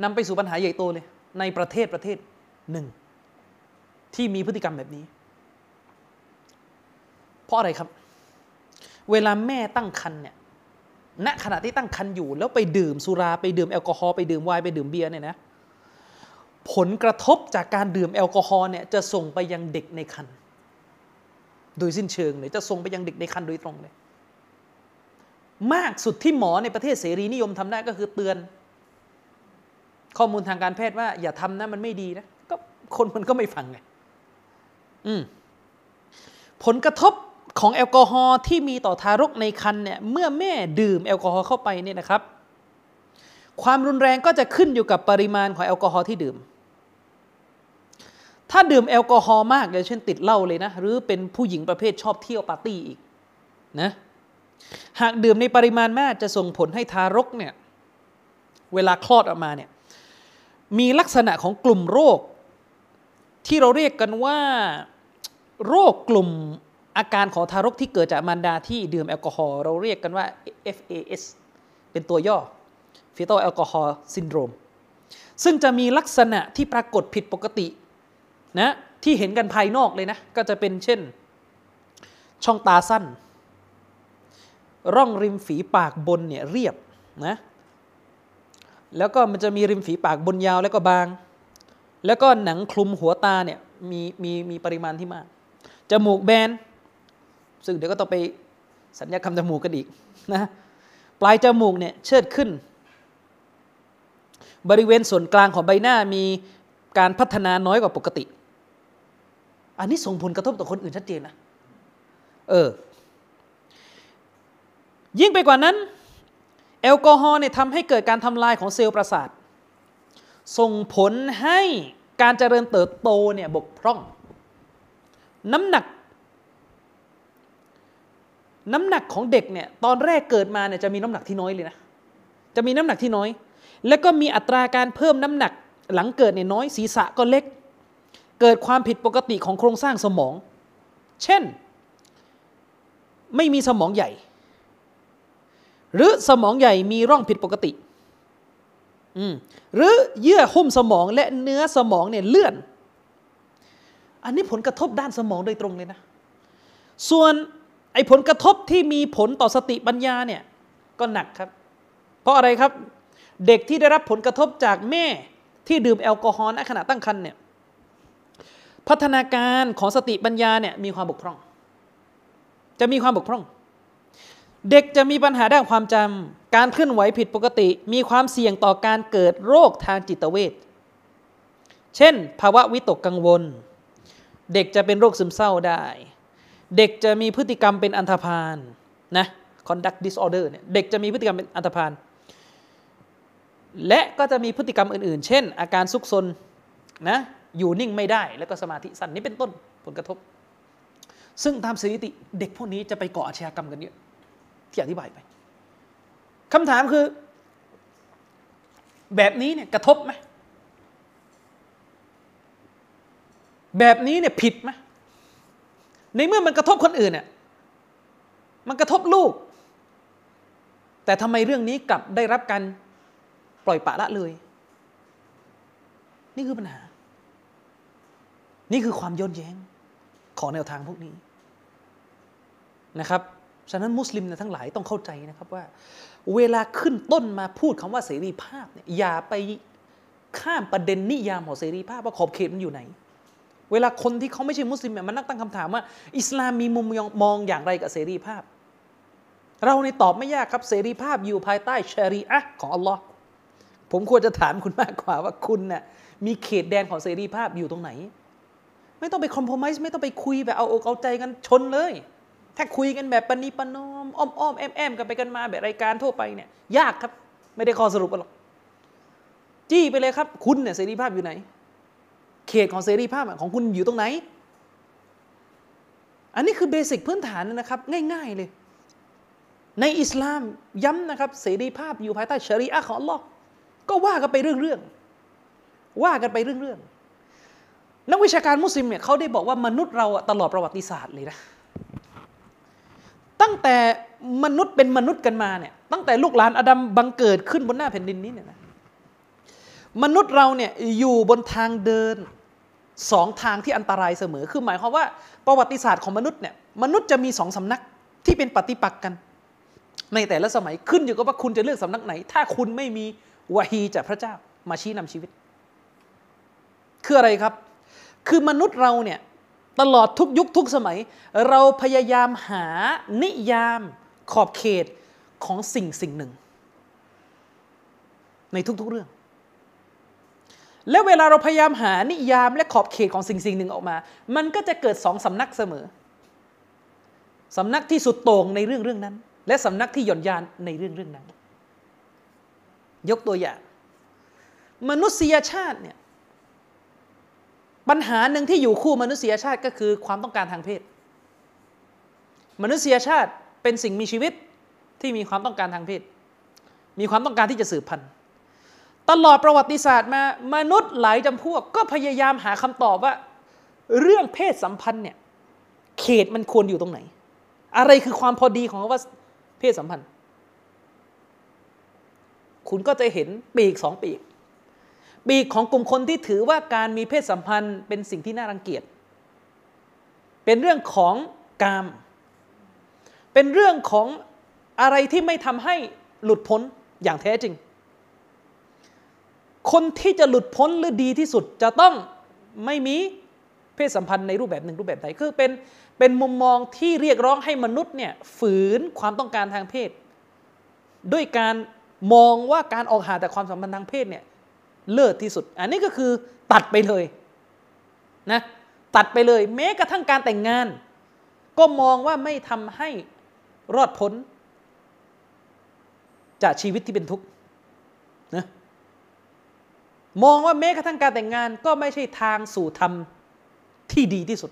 นำไปสู่ปัญหาใหญ่โตเลย ในประเทศประเทศหนึ่งที่มีพฤติกรรมแบบนี้ ราะอะไรครับ เวลาแม่ตั้งครรภ์เนี่ยณขณะที่ตั้งครรภ์อยู่ แล้วไปดื่มสุราไปดื่มแอลกอฮอล์ไปดื่มไวน์ไปดื่มเบียร์เนี่ยนะผลกระทบจากการดื่มแอลกอฮอล์เนี่ยจะส่งไปยังเด็กในครรภ์โดยสิ้นเชิงเลยจะส่งไปยังเด็กในครรภ์โดยตรงเลย มากสุดที่หมอในประเทศเสรีนิยมทำได้ก็คือเตือน ข้อมูลทางการแพทย์ว่า อย่าทำนะมันไม่ดีนะก็คนมันก็ไม่ฟังไงอืมผลกระทบ ของแอลกอฮอล์ที่มีต่อทารกในครรภ์เนี่ยเมื่อแม่ดื่มแอลกอฮอล์เข้าไปเนี่ยนะครับ ความรุนแรงก็จะขึ้นอยู่กับปริมาณของแอลกอฮอล์ที่ดื่ม ถ้าดื่มแอลกอฮอล์มากอย่างเช่นติดเหล้าเลยนะ หรือเป็นผู้หญิงประเภทชอบเที่ยวปาร์ตี้อีกนะหากดื่มในปริมาณมากจะส่งผลให้ทารกเนี่ยเวลาคลอดออกมาเนี่ยมีลักษณะของกลุ่มโรค ที่เราเรียกกันว่า โรคกลุ่ม อาการของทารกที่เกิดจากมารดาที่ดื่มแอลกอฮอล์เราเรียกกันว่า FAS เป็นตัวย่อ Fetal Alcohol Syndrome ซึ่งจะมีลักษณะที่ปรากฏผิดปกตินะที่เห็นกันภายนอกเลยนะ ก็จะเป็นเช่น ช่องตาสั้น ร่องริมฝีปากบนเนี่ยเรียบนะแล้วก็มันจะมีริมฝีปากบนยาวแล้วก็บาง แล้วก็หนังคลุมหัวตาเนี่ยมีมีมีปริมาณที่มากจมูกแบน ซึ่งเดี๋ยวก็ต้องไปสัญญากรรมจมูกกันอีกนะปลายจมูกเนี่ยเชิดขึ้น บริเวณส่วนกลางของใบหน้ามีการพัฒนาน้อยกว่าปกติ อันนี้ส่งผลกระทบต่อคนอื่นชัดเจนนะเออยิ่งไปกว่านั้น แอลกอฮอล์เนี่ยทำให้เกิดการทำลายของเซลล์ประสาท ส่งผลให้การเจริญเติบโตเนี่ยบกพร่อง น้ำหนัก น้ำหนักของเด็กเนี่ยตอนแรกเกิดมาเนี่ยจะมีน้ำหนักที่น้อยเลยนะจะมีน้ำหนักที่น้อย แล้วก็มีอัตราการเพิ่มน้ำหนักหลังเกิดเนี่ยน้อยศีรษะก็เล็ก เกิดความผิดปกติของโครงสร้างสมอง เช่น ไม่มีสมองใหญ่ หรือสมองใหญ่มีร่องผิดปกติหรือเยื่อหุ้มสมองและเนื้อสมองเนี่ยเลื่อน อันนี้ผลกระทบด้านสมองโดยตรงเลยนะ ส่วน ไอ้ผลกระทบที่มีผลต่อสติปัญญาเนี่ยก็หนักครับ เพราะอะไรครับ เด็กที่ได้รับผลกระทบจากแม่ที่ดื่มแอลกอฮอล์ในขณะตั้งครรภ์เนี่ยพัฒนาการของสติปัญญาเนี่ยมีความบกพร่อง จะมีความบกพร่อง เด็กจะมีปัญหาด้านความจำการเคลื่อนไหวผิดปกติ มีความเสี่ยงต่อการเกิดโรคทางจิตเวชเช่น ภาวะวิตกกังวล เด็กจะเป็นโรคซึมเศร้าได้ เด็กจะมีพฤติกรรมเป็นอันธพาลนะ conduct disorder เนี่ยเด็กจะมีพฤติกรรมเป็นอันธพาลและก็จะมีพฤติกรรมอื่นๆ เช่น อาการซุกซนนะอยู่นิ่งไม่ได้แล้วก็สมาธิสั้นนี่เป็นต้นผลกระทบ ซึ่งตามสถิติเด็กพวกนี้จะไปก่ออาชญากรรมกันเยอะที่อธิบายไปคำถามคือ แบบนี้เนี่ยกระทบไหมแบบนี้เนี่ยผิดไหม ในเมื่อมันกระทบคนอื่นเนี่ยมันกระทบลูก แต่ทำไมเรื่องนี้กลับได้รับการปล่อยปะละเลย นี่คือปัญหา นี่คือความย้อนแย้งของแนวทางพวกนี้นะครับ ฉะนั้นมุสลิมทั้งหลายต้องเข้าใจนะครับว่า เวลาขึ้นต้นมาพูดคำว่าเสรีภาพเนี่ยอย่าไปข้ามประเด็นนิยามของเสรีภาพว่าขอบเขตมันอยู่ไหน เวลาคนที่เขาไม่ใช่มุสลิมเนี่ยมันนักตั้งคำถามว่า อิสลามมีมุมมองอย่างไรกับเสรีภาพ เราในตอบไม่ยากครับเสรีภาพอยู่ภายใต้ชารีอะของอัลลอฮ์ผมควรจะถามคุณมากกว่าว่าคุณน่ะมีเขตแดนของเสรีภาพอยู่ตรงไหน ไม่ต้องไปคอมโพมิสไม่ต้องไปคุยแบบเอาอกเอาใจกันชนเลย ถ้าคุยกันแบบปณีปนอมอ้อมอ้อมแอมแอมกันไปกันมาแบบรายการทั่วไปเนี่ยยากครับ ไม่ได้ข้อสรุปหรอกจี้ไปเลยครับ คุณเนี่ยเสรีภาพอยู่ไหน เขตของเสรีภาพของคุณอยู่ตรงไหน อันนี้คือเบสิกพื้นฐานนะครับ ง่าย ๆ เลย ในอิสลามย้ำนะครับ เสรีภาพอยู่ภายใต้ชริอะของอัลลอฮ์ก็ว่ากันไปเรื่องๆว่ากันไปเรื่องๆนักวิชาการมุสลิมเนี่ยเขาได้บอกว่ามนุษย์เราตลอดประวัติศาสตร์เลยนะตั้งแต่มนุษย์เป็นมนุษย์กันมาเนี่ยตั้งแต่ลูกหลานอาดัมบังเกิดขึ้นบนหน้าแผ่นดินนี้เนี่ยนะ มนุษย์เราเนี่ยอยู่บนทางเดินสองทางที่อันตรายเสมอ คือหมายความว่าประวัติศาสตร์ของมนุษย์เนี่ยมนุษย์จะมีสองสำนักที่เป็นปฏิปักษ์กัน ในแต่ละสมัยขึ้นอยู่กับว่าคุณจะเลือกสำนักไหน ถ้าคุณไม่มีวะฮีจากพระเจ้ามาชี้นำชีวิต คืออะไรครับ คือมนุษย์เราเนี่ยตลอดทุกยุคทุกสมัย เราพยายามหานิยามขอบเขตของสิ่งสิ่งหนึ่ง ในทุกๆเรื่อง และเวลาเราพยายามหานิยามและขอบเขตของสิ่งสิ่งหนึ่งออกมา มันก็จะเกิดสองสำนักเสมอ สำนักที่สุดโต่งในเรื่องเรื่องนั้น และสำนักที่หย่อนยานในเรื่องเรื่องนั้น ยกตัวอย่าง มนุษยชาติเนี่ยปัญหาหนึ่งที่อยู่คู่มนุษยชาติก็คือความต้องการทางเพศ มนุษยชาติเป็นสิ่งมีชีวิตที่มีความต้องการทางเพศ มีความต้องการที่จะสืบพันธุ์ ตลอดประวัติศาสตร์มามนุษย์หลายจำพวก ก็พยายามหาคำตอบว่า เรื่องเพศสัมพันธ์เนี่ยเขตมันควรอยู่ตรงไหน อะไรคือความพอดีของว่าเพศสัมพันธ์ คุณก็จะเห็นปีกสองปีก ปีกของกลุ่มคนที่ถือว่าการมีเพศสัมพันธ์เป็นสิ่งที่น่ารังเกียจ เป็นเรื่องของกาม เป็นเรื่องของอะไรที่ไม่ทำให้หลุดพ้นอย่างแท้จริง คนที่จะหลุดพ้นหรือดีที่สุดจะต้องไม่มีเพศสัมพันธ์ในรูปแบบหนึ่งรูปแบบใดคือเป็นเป็นมุมมองที่เรียกร้องให้มนุษย์เนี่ยฝืนความต้องการทางเพศ ด้วยการมองว่าการออกหาแต่ความสัมพันธ์ทางเพศเนี่ยเลิศที่สุด อันนี้ก็คือตัดไปเลยนะตัดไปเลย แม้กระทั่งการแต่งงาน ก็มองว่าไม่ทำให้รอดพ้น จากชีวิตที่เป็นทุกข์นะ มองว่าแม้กระทั่งการแต่งงานก็ไม่ใช่ทางสู่ธรรมที่ดีที่สุด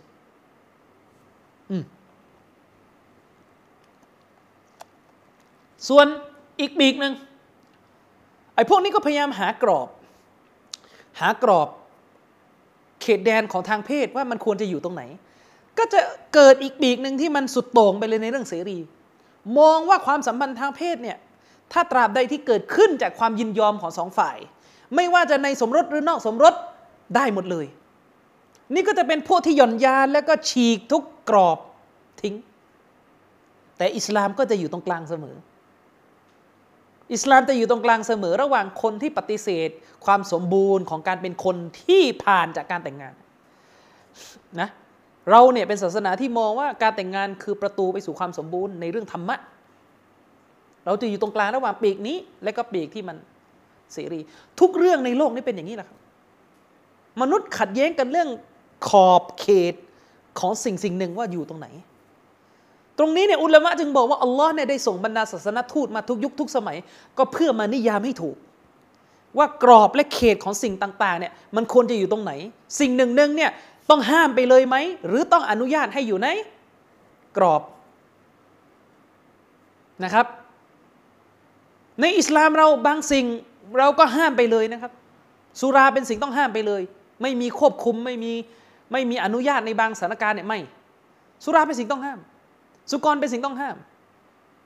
ส่วนอีกบีกหนึ่งไอ้พวกนี้ก็พยายามหากรอบ หากรอบ เขตแดนของทางเพศว่ามันควรจะอยู่ตรงไหน ก็จะเกิดอีกปีกหนึ่งที่มันสุดโต่งไปเลยในเรื่องเสรี มองว่าความสัมพันธ์ทางเพศเนี่ย ถ้าตราบใดที่เกิดขึ้นจากความยินยอมของสองฝ่าย ไม่ว่าจะในสมรสหรือนอกสมรสได้หมดเลย นี่ก็จะเป็นพวกที่หย่อนยานแล้วก็ฉีกทุกกรอบทิ้ง แต่อิสลามก็จะอยู่ตรงกลางเสมอ อิสลามจะอยู่ตรงกลางเสมอ ระหว่างคนที่ปฏิเสธ ความสมบูรณ์ของการเป็นคนที่ผ่านจากการแต่งงานนะเราเนี่ยเป็นศาสนาที่มองว่าการแต่งงานคือประตูไปสู่ความสมบูรณ์ในเรื่องธรรมะ เราจะอยู่ตรงกลางระหว่างปีกนี้ และก็ปีกที่มัน เสรี ทุกเรื่องในโลกนี้เป็นอย่างนี้แหละครับ มนุษย์ขัดแย้งกันเรื่องขอบเขตของสิ่งสิ่งหนึ่งว่าอยู่ตรงไหน ตรงนี้เนี่ยอุลามะจึงบอกว่าอัลลอฮ์เนี่ยได้ส่งบรรดาศาสนทูตมาทุกยุคทุกสมัย ก็เพื่อมานิยามให้ถูก ว่ากรอบและเขตของสิ่งต่างๆเนี่ยมันควรจะอยู่ตรงไหน สิ่งหนึ่งหนึ่งเนี่ยต้องห้ามไปเลยไหม หรือต้องอนุญาตให้อยู่ในกรอบนะครับ ในอิสลามเราบางสิ่ง เราก็ห้ามไปเลยนะครับ สุราเป็นสิ่งต้องห้ามไปเลย ไม่มีควบคุมไม่มีไม่มีอนุญาตในบางสถานการณ์เนี่ยไม่ สุราเป็นสิ่งต้องห้าม สุกรเป็นสิ่งต้องห้าม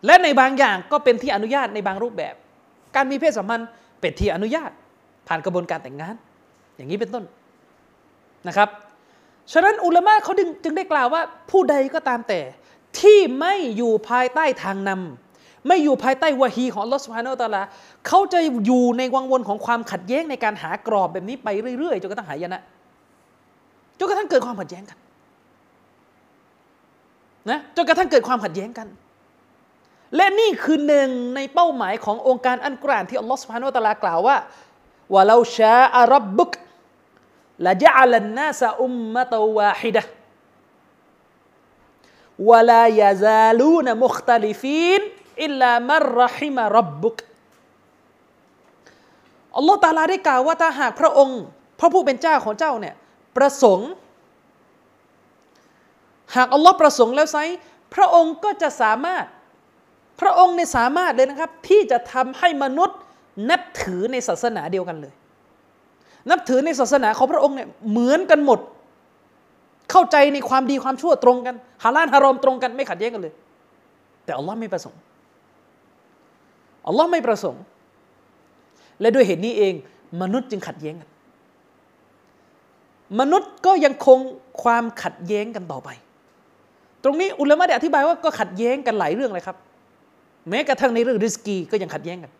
และในบางอย่างก็เป็นที่อนุญาตในบางรูปแบบ การมีเพศสัมพันธ์เป็นที่อนุญาต ผ่านกระบวนการแต่งงาน อย่างนี้เป็นต้นนะครับฉะนั้นอุลามะเขาจึงได้กล่าวว่าผู้ใดก็ตามแต่ที่ไม่อยู่ภายใต้ทางนำ ไม่อยู่ภายใต้วะฮีของลอสพานอตาลาเขาจะอยู่ในวังวนของความขัดแย้งในการหากรอบแบบนี้ไปเรื่อยๆจนกระทั่งหายนะจนกระทั่งเกิดความขัดแย้งกันนะจนกระทั่งเกิดความขัดแย้งกัน และนี่คือหนึ่งในเป้าหมายขององค์การอันกรานที่อัลลอฮฺสุบฮานุตะลากล่าวว่าว่าเราชาอารับบุกละจัลนนาสอุมมะตวาฮิดะวะลายาซาลูนมุคตลิฟีน อิลลามรรหิมรับบุกอัลลอฮฺตาลาได้กล่าวว่าถ้าหากพระองค์ พระผู้เป็นเจ้าของเจ้าเนี่ยประสงค์ หากอัลลอฮ์ประสงค์แล้วไซพระองค์ก็จะสามารถพระองค์ในสามารถเลยนะครับ ที่จะทำให้มนุษย์นับถือในศาสนาเดียวกันเลย นับถือในศาสนาของพระองค์เนี่ยเหมือนกันหมด เข้าใจในความดีความชั่วตรงกันฮาลาลฮารอมตรงกันไม่ขัดแย้งกันเลย แต่อัลลอฮ์ไม่ประสงค์ อัลลอฮ์ไม่ประสงค์ และด้วยเหตุนี้เอง มนุษย์จึงขัดแย้งกัน มนุษย์ก็ยังคงความขัดแย้งกันต่อไป ตรงนี้อุลามะได้อธิบายว่าก็ขัดแย้งกันหลายเรื่องเลยครับ แม้กระทั่งในเรื่องริสกีก็ยังขัดแย้งกัน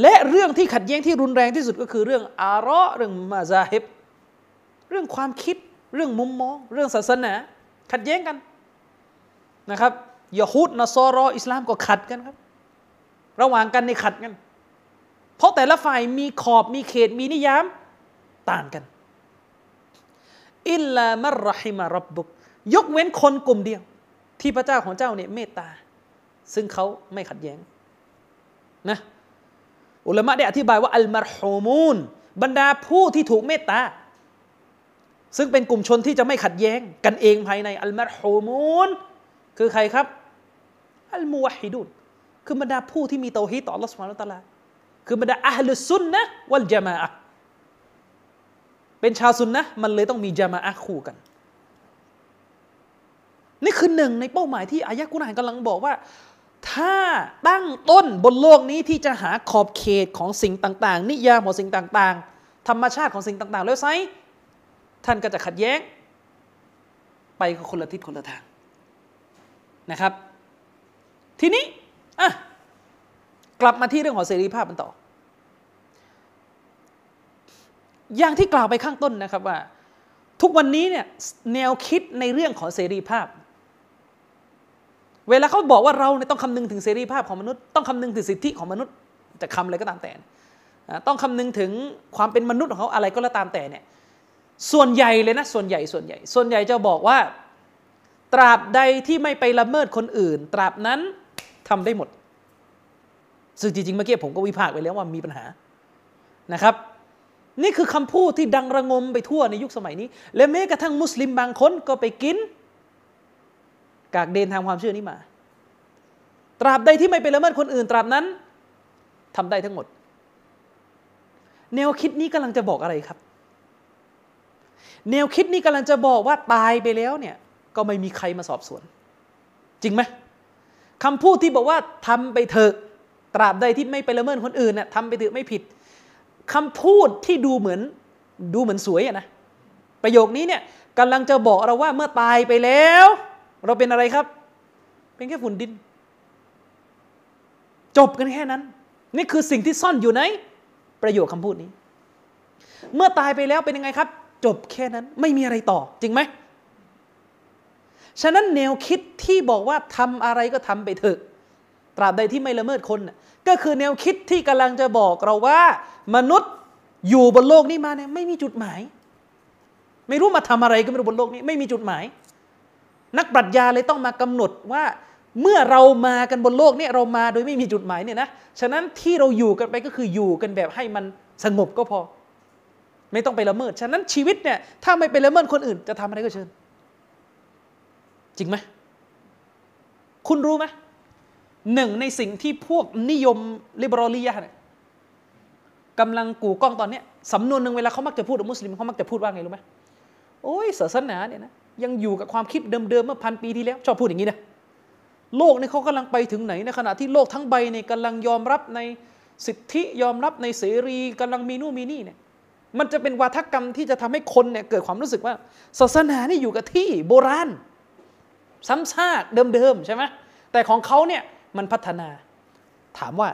และเรื่องที่ขัดแย้งที่รุนแรงที่สุดก็คือเรื่องอาระเรื่องมาซาฮิบเรื่องความคิดเรื่องมุมมอง เรื่องศาสนา ขัดแย้งกันนะครับยะฮูดนซอรออิสลามก็ขัดกันครับ ระหว่างกันในขัดกัน เพราะแต่ละฝ่ายมีขอบมีเขตมีนิยามต่างกันอิลลามรหิมารับบุกยกเว้นคนกลุ่มเดียว ที่พระเจ้าของเจ้าเนี่ยเมตตา ซึ่งเขาไม่ขัดแย้งนะอุลามะได้อธิบายว่าอัลมารฮูมูนบรรดาผู้ที่ถูกเมตตา ซึ่งเป็นกลุ่มชนที่จะไม่ขัดแย้ง กันเองภายในอัลมารฮูมูนคือใครครับ อัลมูวฮิดุน คือบรรดาผู้ที่มีเตาฮีต่อ Allah سبحانه และ تعالى คือบรรดาอัลลุซุนนะวัลจามะเป็นชาวซุนนะมันเลยต้องมีจามะคู่กัน นี่คือหนึ่งในเป้าหมายที่อายะกุรอานกำลังบอกว่า ถ้าตั้งต้นบนโลกนี้ที่จะหาขอบเขตของสิ่งต่าง ๆ นิยามของสิ่งต่าง ๆ ธรรมชาติของสิ่งต่าง ๆ แล้วไซท่านก็จะขัดแย้ง ไปคนละทิศคนละทางนะครับ ทีนี้ อะกลับมาที่เรื่องของเสรีภาพมันต่อ อย่างที่กล่าวไปข้างต้นนะครับว่า ทุกวันนี้เนี่ยแนวคิดในเรื่องของเสรีภาพ เวลาเขาบอกว่าเราเนี่ยต้องคำนึงถึงเสรีภาพของมนุษย์ต้องคำนึงถึงสิทธิของมนุษย์จะคำอะไรก็ตามแต่ต้องคำนึงถึงความเป็นมนุษย์ของเขาอะไรก็แล้วตามแต่เนี่ยส่วนใหญ่เลยนะส่วนใหญ่ส่วนใหญ่ ส่วนใหญ่จะบอกว่า ตราบใดที่ไม่ไปละเมิดคนอื่น ตราบนั้น ทำได้หมด ซึ่งจริงๆเมื่อกี้ผมก็วิพากษ์ไปแล้วว่ามีปัญหานะครับ นี่คือคำพูดที่ดังระงมไปทั่วในยุคสมัยนี้ และแม้กระทั่งมุสลิมบางคนก็ไปกิน กากเดนทางความเชื่อนี้มา ตราบใดที่ไม่ไปละเมิดคนอื่น ตราบนั้นทำได้ทั้งหมด แนวคิดนี้กำลังจะบอกอะไรครับ แนวคิดนี้กำลังจะบอกว่าตายไปแล้วเนี่ยก็ไม่มีใครมาสอบสวน จริงไหม คำพูดที่บอกว่าทำไปเถอะตราบใดที่ไม่ไปละเมิดคนอื่นน่ะทำไปเถอะไม่ผิดคำพูดที่ดูเหมือนดูเหมือนสวยอะนะประโยคนี้เนี่ยกำลังจะบอกเราว่าเมื่อตายไปแล้ว เราเป็นอะไรครับ เป็นแค่ฝุ่นดิน จบกันแค่นั้น นี่คือสิ่งที่ซ่อนอยู่ในประโยคคำพูดนี้ เมื่อตายไปแล้วเป็นยังไงครับ จบแค่นั้นไม่มีอะไรต่อ จริงไหม ฉะนั้นแนวคิดที่บอกว่าทำอะไรก็ทำไปเถอะ ตราบใดที่ไม่ละเมิดคน ก็คือแนวคิดที่กำลังจะบอกเราว่า มนุษย์อยู่บนโลกนี้มาเนี่ยไม่มีจุดหมาย ไม่รู้มาทำอะไรก็ไม่รู้บนโลกนี้ ไม่มีจุดหมาย นักปรัชญาเลยต้องมากำหนดว่าเมื่อเรามากันบนโลกนี้เรามาโดยไม่มีจุดหมายเนี่ยนะ ฉะนั้นที่เราอยู่กันไปก็คืออยู่กันแบบให้มันสงบก็พอ ไม่ต้องไปละเมิด ฉะนั้นชีวิตเนี่ยถ้าไม่ไปละเมิดคนอื่นจะทำอะไรก็เชิญ จริงไหมคุณรู้ไหมหนึ่งในสิ่งที่พวกนิยมลิเบอรัลียะเนี่ยกำลังกู่กล้องตอนนี้สำนวนหนึ่งเวลาเขามักจะพูดกับมุสลิมเขามักจะพูดว่าไงรู้ไหมโอ้ยศาสนาเนี่ยนะยังอยู่กับความคิดเดิมๆเมื่อพันปีที่แล้ว ชอบพูดอย่างนี้นะโลกนี่เขากำลังไปถึงไหนในขณะที่โลกทั้งใบเนี่ยกำลังยอมรับในสิทธิยอมรับในเสรีกำลังมีนู่นมีนี่เนี่ยมันจะเป็นวาทกรรมที่จะทำให้คนเนี่ยเกิดความรู้สึกว่า ศาสนานี่อยู่กับที่โบราณ ซ้ำซากเดิมๆใช่ไหมแต่ของเขาเนี่ยมันพัฒนา ถามว่า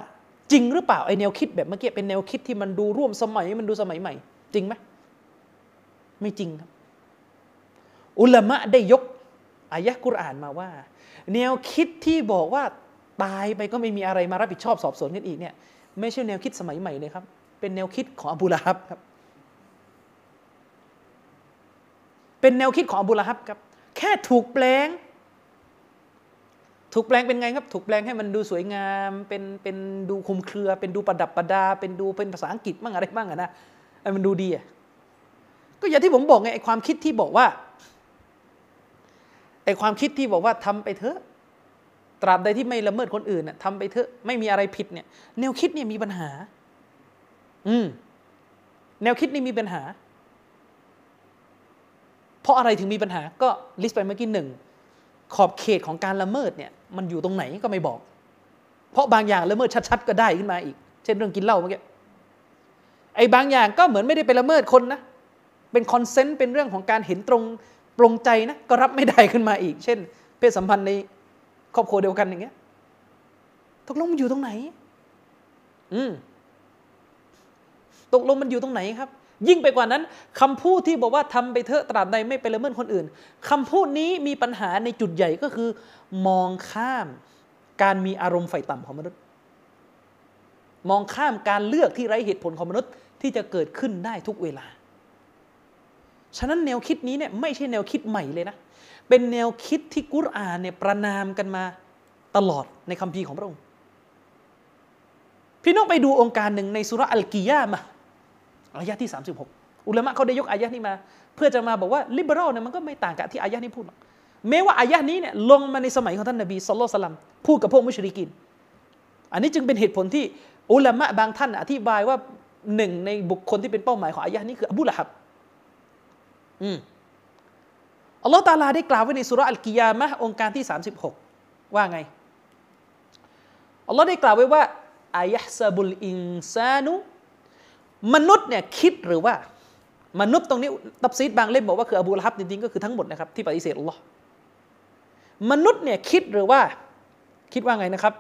จริงหรือเปล่าไอแนวคิดแบบเมื่อกี้เป็นแนวคิดที่มันดูร่วมสมัยมันดูสมัยใหม่ จริงไหมไม่จริงครับ อุลามะได้ยกอายะกุรอานมาว่า แนวคิดที่บอกว่าตายไปก็ไม่มีอะไรมารับผิดชอบสอบสวนกันอีกเนี่ย ไม่ใช่แนวคิดสมัยใหม่เลยครับ เป็นแนวคิดของอบูละฮับครับ เป็นแนวคิดของอบูละฮับครับ แค่ถูกแปลง ถูกแปลงเป็นไงครับ ถูกแปลงให้มันดูสวยงาม เป็นเป็นดูคุมเครือ เป็นดูประดับประดา เป็นดูเป็นภาษาอังกฤษบ้างอะไรบ้างอะนะไอ้มันดูดีอะก็อย่างที่ผมบอกไงไอ้ความคิดที่บอกว่าไอ้ความคิดที่บอกว่าทำไปเถอะ ตราบใดที่ไม่ละเมิดคนอื่นน่ะทำไปเถอะไม่มีอะไรผิดเนี่ย แนวคิดเนี่ยมีปัญหา อืมแนวคิดนี่มีปัญหา เพราะอะไรถึงมีปัญหา ก็ list ไปเมื่อกี้หนึ่ง ขอบเขตของการละเมิดเนี่ยมันอยู่ตรงไหนก็ไม่บอก เพราะบางอย่างละเมิดชัดๆก็ได้ขึ้นมาอีก เช่นเรื่องกินเหล้าเมื่อกี้ไอ้บางอย่างก็เหมือนไม่ได้ไปละเมิดคนนะเป็น consent เป็นเรื่องของการเห็นตรงปลงใจนะก็รับไม่ได้ขึ้นมาอีก เช่น เพศสัมพันธ์ในครอบครัวเดียวกันอย่างเงี้ยตกลงมันอยู่ตรงไหน อืมตกลงมันอยู่ตรงไหนครับ ยิ่งไปกว่านั้นคำพูดที่บอกว่าทำไปเถอะตราบใดไม่ไปละเมิดคนอื่นคำพูดนี้มีปัญหาในจุดใหญ่ก็คือ มองข้ามการมีอารมณ์ไฟต่ำของมนุษย์ มองข้ามการเลือกที่ไร้เหตุผลของมนุษย์ที่จะเกิดขึ้นได้ทุกเวลา ฉะนั้นแนวคิดนี้เนี่ยไม่ใช่แนวคิดใหม่เลยนะ เป็นแนวคิดที่กุรอานเนี่ยประนามกันมาตลอดในคัมภีร์ของพระองค์ พี่น้องไปดูองค์การหนึ่งในสุรอัลกิยามะ อายะที่ 36 อุลามะเขาได้ยกอายะนี้มา เพื่อจะมาบอกว่าลิเบอรัลเนี่ยมันก็ไม่ต่างกับที่อายะนี้พูดหรอกแม้ว่าอายะนี้เนี่ยลงมาในสมัยของท่านนบีสุลต่านพูดกับพวกมุชริกิน อันนี้จึงเป็นเหตุผลที่อุลามะบางท่านอธิบายว่าหนึ่งในบุคคลที่เป็นเป้าหมายของอายะนี้คืออบูละฮับอืมอัลลอฮฺตาลาได้กล่าวไว้ในสุรอัลกิยามะองค์การที่ 36 ว่าไงอัลลอฮ์ได้กล่าวไว้ว่าอายะซาบุลอินซานุ มนุษย์เนี่ยคิดหรือว่า มนุษย์ตรงนี้ตับซีดบางเล่มบอกว่าคืออบูละฮับจริงๆก็คือทั้งหมดนะครับที่ปฏิเสธอัลลอฮ์มนุษย์เนี่ยคิดหรือว่า คิดว่าไงนะครับ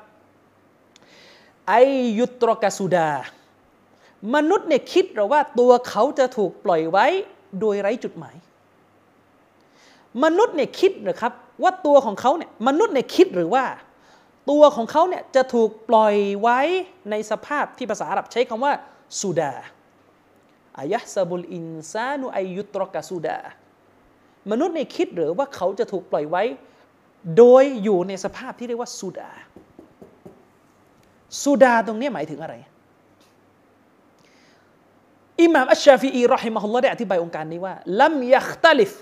ไอยุตรกสุดา มนุษย์เนี่ยคิดหรือว่าตัวเขาจะถูกปล่อยไว้โดยไร้จุดหมาย มนุษย์เนี่ยคิดหรือครับ ว่าตัวของเขาเนี่ยมนุษย์เนี่ยคิดหรือว่า ตัวของเขาเนี่ยจะถูกปล่อยไว้ในสภาพที่ภาษาอาหรับใช้คำว่า สุดาอายะซาบุลอินซานุอายุตรกะสุดามนุษย์เนี่คิดหรือว่าเขาจะถูกปล่อยไว้ โดยอยู่ในสภาพที่เรียกว่าสุดาสุดาตรงนี้หมายถึงอะไรอิหม่ามอัชชาฟีอี رحمه اللهได้อธิบายโองการนี้ว่าلم يختلف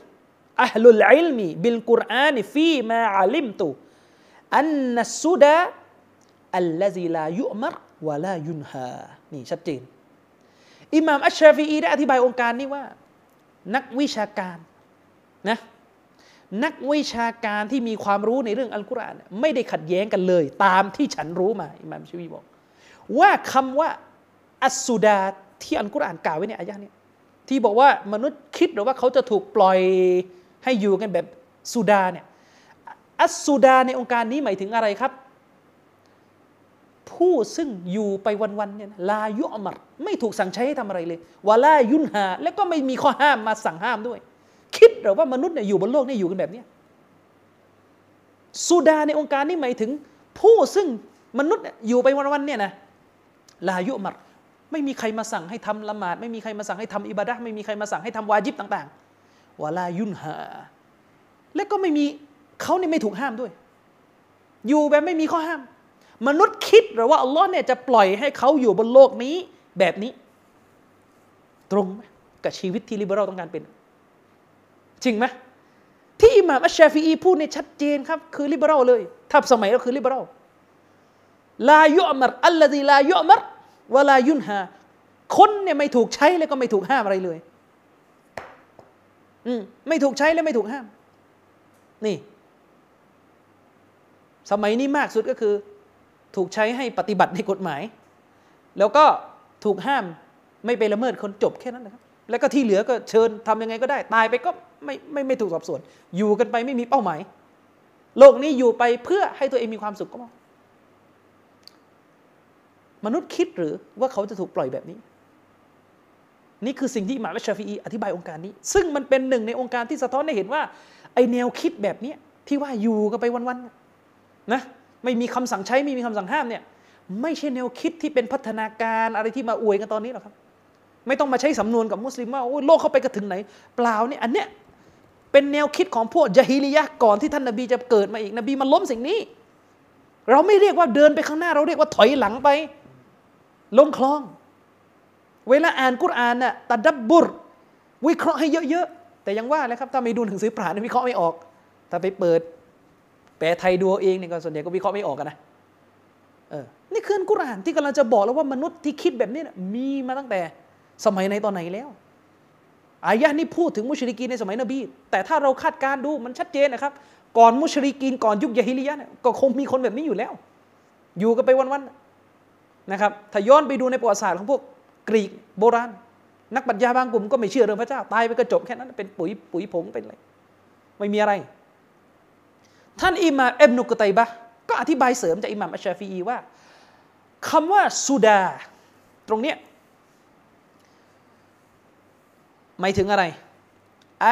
أهل العلم بالقرآن فيما علمت أن السدى الذي لا يؤمر ولا ينهىนี่ชัดเจน อิหม่ามอัชชาฟีอีได้อธิบายโองการนี้ว่า นักวิชาการนะนักวิชาการที่มีความรู้ในเรื่องอัลกุรอานไม่ได้ขัดแย้งกันเลย ตามที่ฉันรู้มาอิหม่ามชีวีบอก ว่าคำว่าอัสสุดาที่อัลกุรอานกล่าวไว้ในอายะนี้ที่บอกว่ามนุษย์คิดหรือว่าเขาจะถูกปล่อยให้อยู่กันแบบสุดาเนี่ยอัสสุดาในองค์การนี้หมายถึงอะไรครับ ผู้ซึ่งอยู่ไปวันๆเนี่ยลายุอมัดไม่ถูกสั่งใช้ให้ทำอะไรเลยวาลายุนหา แล้วก็ไม่มีข้อห้ามมาสั่งห้ามด้วย คิดหรือว่ามนุษย์เนี่ยอยู่บนโลกนี่อยู่กันแบบนี้สุดาในองค์การนี้หมายถึง ผู้ซึ่งมนุษย์อยู่ไปวันๆเนี่ยนะลายุอมัดไม่มีใครมาสั่งให้ทำละหมาด ไม่มีใครมาสั่งให้ทำอิบาดะไม่มีใครมาสั่งให้ทำวาจิบต่างๆวาลายุนหา และก็ไม่มีเขาเนี่ยไม่ถูกห้ามด้วย อยู่แบบไม่มีข้อห้าม มนุษย์คิดหรือว่าอัลลอฮ์เนี่ยจะปล่อยให้เขาอยู่บนโลกนี้แบบนี้ ตรงไหมกับชีวิตที่ลิเบอรัลต้องการเป็น จริงไหมที่อิหม่ามอัชชาฟีอีพูดในชัดเจนครับ คือลิเบอรัลเลยถ้าสมัยเราคือลิเบอรัลลายุอมัรอัลลซีลายุอมัรวลายุนหาคนเนี่ยไม่ถูกใช้แล้วก็ไม่ถูกห้ามอะไรเลย อืมไม่ถูกใช้และไม่ถูกห้าม นี่ สมัยนี้มากสุดก็คือ ถูกใช้ให้ปฏิบัติในกฎหมาย แล้วก็ถูกห้ามไม่ไปละเมิดคนจบแค่นั้นนะครับ แล้วก็ที่เหลือก็เชิญทำยังไงก็ได้ ตายไปก็ไม่ไม่ไม่ถูกสอบสวน อยู่กันไปไม่มีเป้าหมาย โลกนี้อยู่ไปเพื่อให้ตัวเองมีความสุขก็พอมนุษย์คิดหรือว่าเขาจะถูกปล่อยแบบนี้ นี่คือสิ่งที่อิหม่ามอัชชาฟีอีอธิบายองค์การนี้ ซึ่งมันเป็นหนึ่งในองค์การที่สะท้อนให้เห็นว่าไอแนวคิดแบบนี้ที่ว่าอยู่กันไปวันๆนะ ไม่มีคำสั่งใช้ไม่มีคำสั่งห้ามเนี่ยไม่ใช่แนวคิดที่เป็นพัฒนาการอะไรที่มาอวยกันตอนนี้หรอกครับ ไม่ต้องมาใช้สำนวนกับมุสลิมว่าโอ้โลกเขาไปกระถึงไหน เปล่าเนี่ยอันเนี้ยเป็นแนวคิดของพวกยะฮิลียะก่อนที่ท่านนบีจะเกิดมาอีกนบีมันล้มสิ่งนี้ เราไม่เรียกว่าเดินไปข้างหน้า เราเรียกว่าถอยหลังไปลงคลอง เวลาอ่านกุรอานน่ะตัดดับบุรวิเคราะห์ให้เยอะๆแต่ยังว่าแหละครับถ้าไม่ดูหนังสือผ่านวิเคราะห์ไม่ออก ถ้าไปเปิด แปลไทยดูเองเนี่ยก็ส่วนใหญ่ก็วิเคราะห์ไม่ออกกันนะเออนี่คือกุรานที่กำลังจะบอกแล้วว่ามนุษย์ที่คิดแบบนี้นะมีมาตั้งแต่สมัยในตอนไหนแล้วอายะนี้พูดถึงมุชริกีนในสมัยนบี แต่ถ้าเราคาดการดูมันชัดเจนนะครับ ก่อนมุชริกีนก่อนยุคยะฮิลียะเนี่ยก็คงมีคนแบบนี้อยู่แล้ว อยู่กันไปวันๆนะครับถ้าย้อนไปดูในประวัติศาสตร์ของพวกกรีกโบราณ นักปรัชญาบางกลุ่มก็ไม่เชื่อเรื่องพระเจ้าตายไปก็จบแค่นั้นเป็นปุ๋ยปุ๋ยผงเป็นอะไรไม่มีอะไร ท่านอิหม่ามเอบนุกตัยบะก็อธิบายเสริมจากอิหม่ามอัชชาฟีอีว่าคำว่าสุดา ตรงเนี้ยหมายถึงอะไรไอ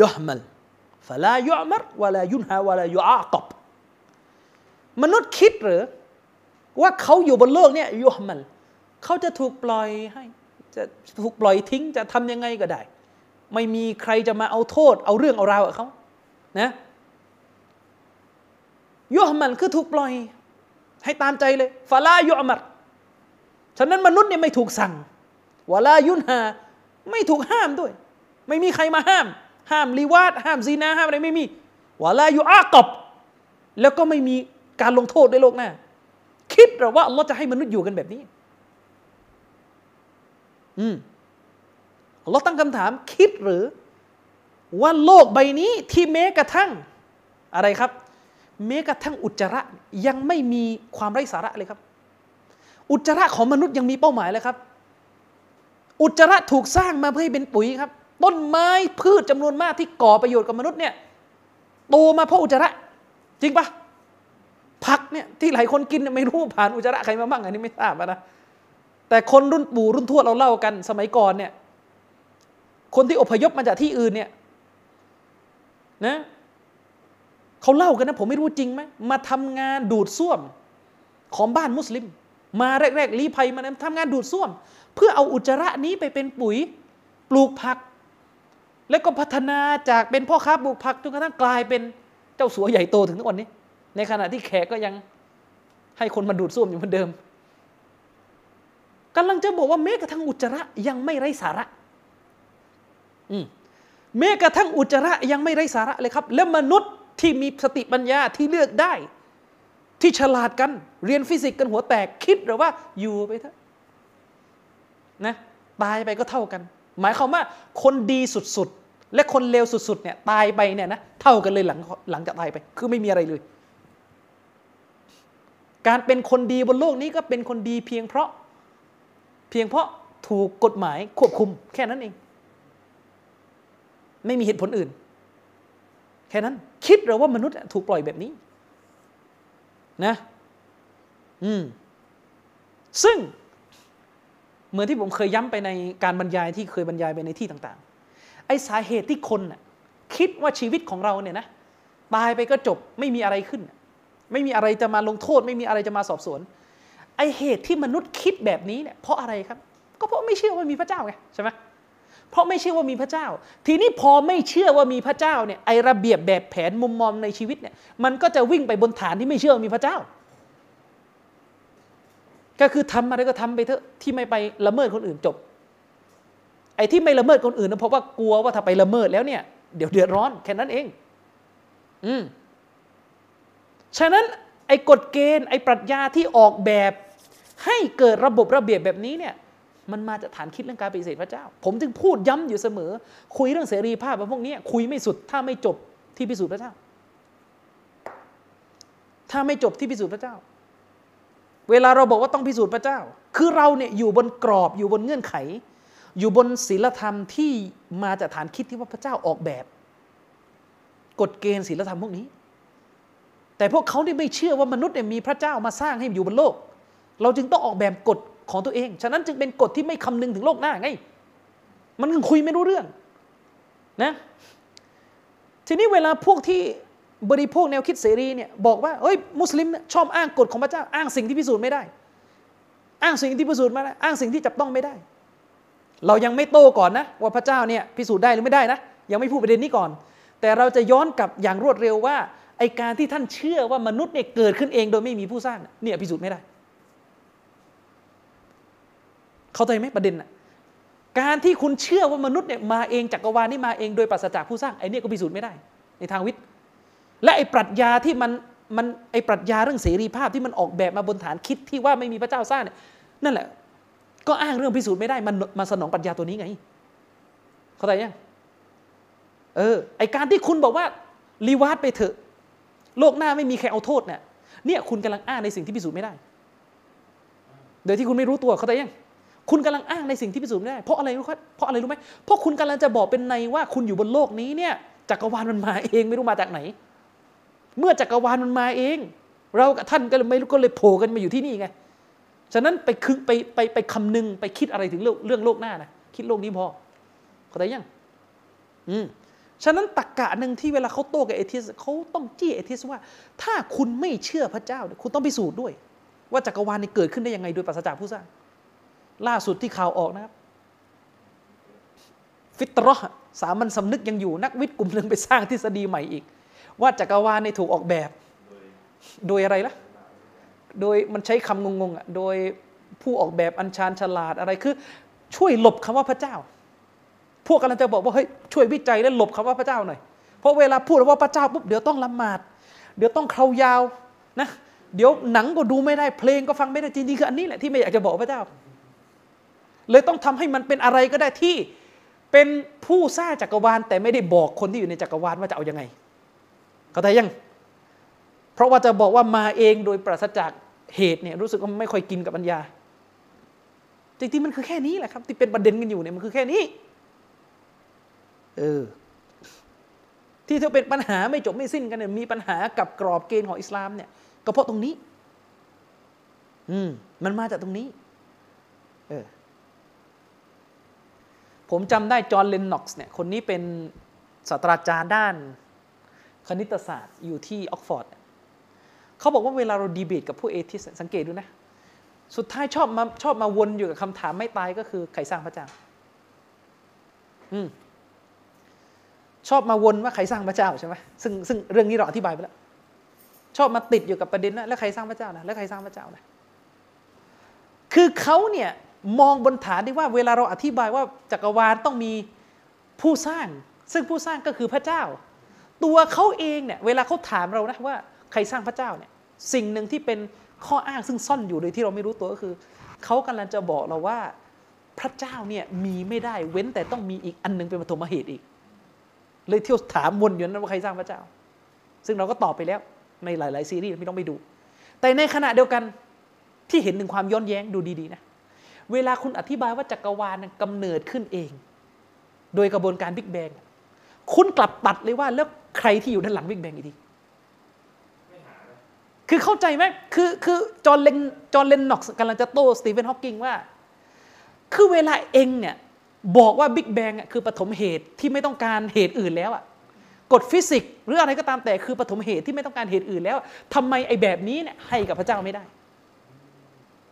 ยุฮมัลฟลายุอมรวลายุนฮาวลายุอากบมนุษย์คิดหรือ ว่าเขาอยู่บนโลกเนี่ยยุฮมัลเขาจะถูกปล่อยให้ จะถูกปล่อยทิ้งจะทำยังไงก็ได้ ไม่มีใครจะมาเอาโทษ เอาเรื่องเอาราวกับเขานะ ยุฮมันคือถูกปล่อย ให้ตามใจเลยฟาลายุอมัดฉะนั้นมนุษย์เนี่ยไม่ถูกสั่งวลายุนหาไม่ถูกห้ามด้วย ไม่มีใครมาห้าม ห้ามลีวาดห้ามซีนาห้ามอะไรไม่มีวลายุอากบแล้วก็ไม่มีการลงโทษในโลกหน้า คิดหรือว่าอัลลอฮ์จะให้มนุษย์อยู่กันแบบนี้ อืมอัลลอฮ์ตั้งคำถาม คิดหรือ ว่าโลกใบนี้ที่แม้กระทั่ง อะไรครับ แม้กระทั่งอุจจาระยังไม่มีความไร้สาระเลยครับ อุจจาระของมนุษย์ยังมีเป้าหมายเลยครับ อุจจาระถูกสร้างมาเพื่อให้เป็นปุ๋ยครับ ต้นไม้พืชจำนวนมากที่ก่อประโยชน์กับมนุษย์เนี่ยโตมาเพราะอุจจาระ จริงปะผักเนี่ยที่หลายคนกินไม่รู้ผ่านอุจจาระใครมาบ้างอันนี้ไม่ทราบนะแต่คนรุ่นปู่รุ่นทวดเราเล่ากัน สมัยก่อนเนี่ยคนที่อพยพมาจากที่อื่นเนี่ยนะ เขาเล่ากันนะผมไม่รู้จริงไหมมาทำงานดูดซ่วมของบ้านมุสลิม มาแรกๆลี้ภัยมาทำงานดูดซ่วม เพื่อเอาอุจจาระนี้ไปเป็นปุ๋ยปลูกผัก แล้วก็พัฒนาจากเป็นพ่อค้าปลูกผักจนกระทั่งกลายเป็นเจ้าสัวใหญ่โตถึงทุกวันนี้ ในขณะที่แขกก็ยังให้คนมาดูดซ่วมอยู่เหมือนเดิมกำลังจะบอกว่าแม้กระทั่งอุจจาระยังไม่ไร้สาระ อืมแม้กระทั่งอุจจาระยังไม่ไร้สาระเลยครับ แล้วมนุษย์ ที่มีสติปัญญาที่เลือกได้ ที่ฉลาดกันเรียนฟิสิกส์กันหัวแตกคิดหรือว่าอยู่ไปเถอะนะตายไปก็เท่ากัน หมายความว่าคนดีสุดๆ และคนเลวสุดๆเนี่ยตายไปเนี่ยนะเท่ากันเลยหลังหลังจากตายไป คือไม่มีอะไรเลย การเป็นคนดีบนโลกนี้ก็เป็นคนดีเพียงเพราะ เพียงเพราะถูกกฎหมายควบคุมแค่นั้นเอง ไม่มีเหตุผลอื่น แค่นั้น คิดหรือว่ามนุษย์ถูกปล่อยแบบนี้นะ อืม ซึ่งเหมือนที่ผมเคยย้ำไปในการบรรยายที่เคยบรรยายไปในที่ต่างๆ ไอ้สาเหตุที่คนน่ะคิดว่าชีวิตของเราเนี่ยนะตายไปก็จบไม่มีอะไรขึ้น ไม่มีอะไรจะมาลงโทษ ไม่มีอะไรจะมาสอบสวน ไอ้เหตุที่มนุษย์คิดแบบนี้เนี่ยเพราะอะไรครับ ก็เพราะไม่เชื่อว่ามีพระเจ้าไงใช่ไหม เพราะไม่เชื่อว่ามีพระเจ้า ทีนี้พอไม่เชื่อว่ามีพระเจ้าเนี่ยไอระเบียบแบบแผนมุมมองในชีวิตเนี่ยมันก็จะวิ่งไปบนฐานที่ไม่เชื่อว่ามีพระเจ้า ก็คือทำอะไรก็ทำไปเถอะที่ไม่ไปละเมิดคนอื่นจบ ไอ้ที่ไม่ละเมิดคนอื่นนะเพราะว่ากลัวว่าถ้าไปละเมิดแล้วเนี่ยเดี๋ยวเดือดร้อนแค่นั้นเอง อืมฉะนั้นไอ้กฎเกณฑ์ไอ้ปรัชญาที่ออกแบบ ให้เกิดระบบระเบียบแบบนี้เนี่ย มันมาจากฐานคิดเรื่องการปฏิเสธพระเจ้า ผมจึงพูดย้ำอยู่เสมอ คุยเรื่องเสรีภาพแบบพวกนี้คุยไม่สุดถ้าไม่จบที่พิสูจน์พระเจ้า ถ้าไม่จบที่พิสูจน์พระเจ้า เวลาเราบอกว่าต้องพิสูจน์พระเจ้า คือเราเนี่ยอยู่บนกรอบอยู่บนเงื่อนไข อยู่บนศีลธรรมที่มาจากฐานคิดที่ว่าพระเจ้าออกแบบ กฎเกณฑ์ศีลธรรมพวกนี้ แต่พวกเขาเนี่ยไม่เชื่อว่ามนุษย์เนี่ยมีพระเจ้ามาสร้างให้อยู่บนโลก เราจึงต้องออกแบบกฎ ของตัวเอง ฉะนั้นจึงเป็นกฎที่ไม่คำนึงถึงโลกหน้าไง มันคุยไม่รู้เรื่องนะทีนี้เวลาพวกที่บริโภคแนวคิดเสรีเนี่ยบอกว่าเอ้ยมุสลิมชอบอ้างกฎของพระเจ้าอ้างสิ่งที่พิสูจน์ไม่ได้ อ้างสิ่งที่พิสูจน์ไม่ได้อ้างสิ่งที่จับต้องไม่ได้ เรายังไม่โตก่อนนะ ว่าพระเจ้าเนี่ยพิสูจน์ได้หรือไม่ได้นะยังไม่พูดประเด็นนี้ก่อน แต่เราจะย้อนกลับอย่างรวดเร็วว่าไอการที่ท่านเชื่อว่ามนุษย์เนี่ยเกิดขึ้นเองโดยไม่มีผู้สร้างเนี่ยพิสูจน์ไม่ได้ เข้าใจไหมประเด็นน่ะการที่คุณเชื่อว่ามนุษย์เนี่ยมาเองจักรวาลนี่มาเองโดยปราศจากผู้สร้างไอ้นี่ก็พิสูจน์ไม่ได้ ในทางวิทย์ และไอ้ปรัชญาที่มันมันไอ้ปรัชญาเรื่องเสรีภาพที่มันออกแบบมาบนฐานคิดที่ว่าไม่มีพระเจ้าสร้างเนี่ยนั่นแหละ ก็อ้างเรื่องพิสูจน์ไม่ได้มันมาสนองปรัชญาตัวนี้ไง เข้าใจยังเออไอการที่คุณบอกว่ารีวาดไปเถอะ โลกหน้าไม่มีใครเอาโทษเนี่ยเนี่ยคุณกำลังอ้างในสิ่งที่พิสูจน์ไม่ได้ โดยที่คุณไม่รู้ตัวเข้าใจยัง คุณกำลังอ้างในสิ่งที่พิสูจน์ไม่ได้ เพราะอะไรรู้ครับเพราะอะไรรู้ไหมเพราะคุณกำลังจะบอกเป็นในว่าคุณอยู่บนโลกนี้เนี่ยจักรวาลมันมาเองไม่รู้มาจากไหน เมื่อจักรวาลมันมาเอง เรากับท่านก็เลยไม่รู้ก็เลยโผล่กันมาอยู่ที่นี่ไงฉะนั้นไปคึกไปไปไปคำนึงไปคิดอะไรถึงเรื่องเรื่องโลกหน้านะคิดโลกนี้พอเข้าใจยังอืมฉะนั้นตรกกะหนึ่งที่เวลาเขาโต้กับเอทิสเขาต้องจี้เอทิสว่า ถ้าคุณไม่เชื่อพระเจ้าเนี่ยคุณต้องพิสูจน์ด้วย ว่าจักรวาลนี้เกิดขึ้นได้ยังไงโดยปราศจากผู้สร้าง ล่าสุดที่ข่าวออกนะครับ ฟิตรอสามัญสำนึกยังอยู่นักวิทย์กลุ่มหนึ่งไปสร้างทฤษฎีใหม่อีก ว่าจักรวาลในถูกออกแบบ โดยอะไรล่ะ โดยมันใช้คำงงๆอะโดยผู้ออกแบบอัญชานฉลาดอะไรคือ ช่วยหลบคำว่าพระเจ้า พวกกำลังจะบอกว่าเฮ้ยช่วยวิจัยและหลบคำว่าพระเจ้าหน่อยเพราะเวลาพูดว่าพระเจ้าปุ๊บเดี๋ยวต้องละหมาด เดี๋ยวต้องเครายาวนะเดี๋ยวหนังก็ดูไม่ได้เพลงก็ฟังไม่ได้จริงๆคืออันนี้แหละที่ไม่อยากจะบอกพระเจ้า เลยต้องทำให้มันเป็นอะไรก็ได้ที่เป็นผู้สร้างจักรวาล แต่ไม่ได้บอกคนที่อยู่ในจักรวาลว่าจะเอาอยัางไงเข้าใจยัง เพราะว่าจะบอกว่ามาเองโดยปราศจากเหตุเนี่ยรู้สึกว่าไม่ค่อยกินกับปัญญาจริงๆมันคือแค่นี้แหละครับ ที่เป็นประเด็นกันอยู่เนี่ยมันคือแค่นี้ เออ ที่เธอเป็นปัญหาไม่จบไม่สิ้นกันเนี่ยมีปัญหากับกรอบเกณฑ์ของอิสลามเนี่ยก็เพราะตรงนี้ อืม มันมาจากตรงนี้ เออ ผมจำได้จอห์นเลนน็อกซ์เนี่ยคนนี้เป็นศาสตราจารย์ด้านคณิตศาสตร์อยู่ที่ออกซ์ฟอร์ดเขาบอกว่าเวลาเราดีเบตกับพวก atheist สังเกตดูนะ สุดท้ายชอบมาชอบมาวนอยู่กับคำถามไม่ตายก็คือใครสร้างพระเจ้าอืมชอบมาวนว่าใครสร้างพระเจ้าใช่ไหมซึ่งซึ่งเรื่องนี้เราอธิบายไปแล้ว ชอบมาติดอยู่กับประเด็นนะแล้วใครสร้างพระเจ้านะแล้วใครสร้างพระเจ้านะคือเขาเนี่ย มองบนฐานที่ว่าเวลาเราอธิบายว่าจักรวาลต้องมีผู้สร้าง ซึ่งผู้สร้างก็คือพระเจ้า ตัวเขาเองเนี่ยเวลาเขาถามเรานะว่าใครสร้างพระเจ้าเนี่ยสิ่งหนึ่งที่เป็นข้ออ้างซึ่งซ่อนอยู่โดยที่เราไม่รู้ตัวก็คือเขากำลังจะบอกเราว่าพระเจ้าเนี่ยมีไม่ได้เว้นแต่ต้องมีอีกอันนึงเป็นปฐมเหตุอีก เลยเที่ยวถามวนอยู่นั้นว่าใครสร้างพระเจ้า ซึ่งเราก็ตอบไปแล้วในหลาย ๆ ซีรีส์ไม่ต้องไปดู แต่ในขณะเดียวกันที่เห็นถึงความย้อนแย้งดูดี ๆ นะ เวลาคุณอธิบายว่าจักรวาลกำเนิดขึ้นเอง โดยกระบวนการบิ๊กแบงคุณกลับตัดเลยว่าแล้วใครที่อยู่ด้านหลังบิ๊กแบงอีกทีคือเข้าใจไหมคือคือจอห์นเลนจอห์นเลนน็อกซ์กำลังจะโต้สตีเฟนฮอว์กิงว่า คือเวลาเองเนี่ยบอกว่าบิ๊กแบงคือปฐมเหตุที่ไม่ต้องการเหตุอื่นแล้วอะกฎฟิสิกส์หรืออะไรก็ตามแต่คือปฐมเหตุที่ไม่ต้องการเหตุอื่นแล้วทำไมไอ้แบบนี้เนี่ยให้กับพระเจ้าไม่ได้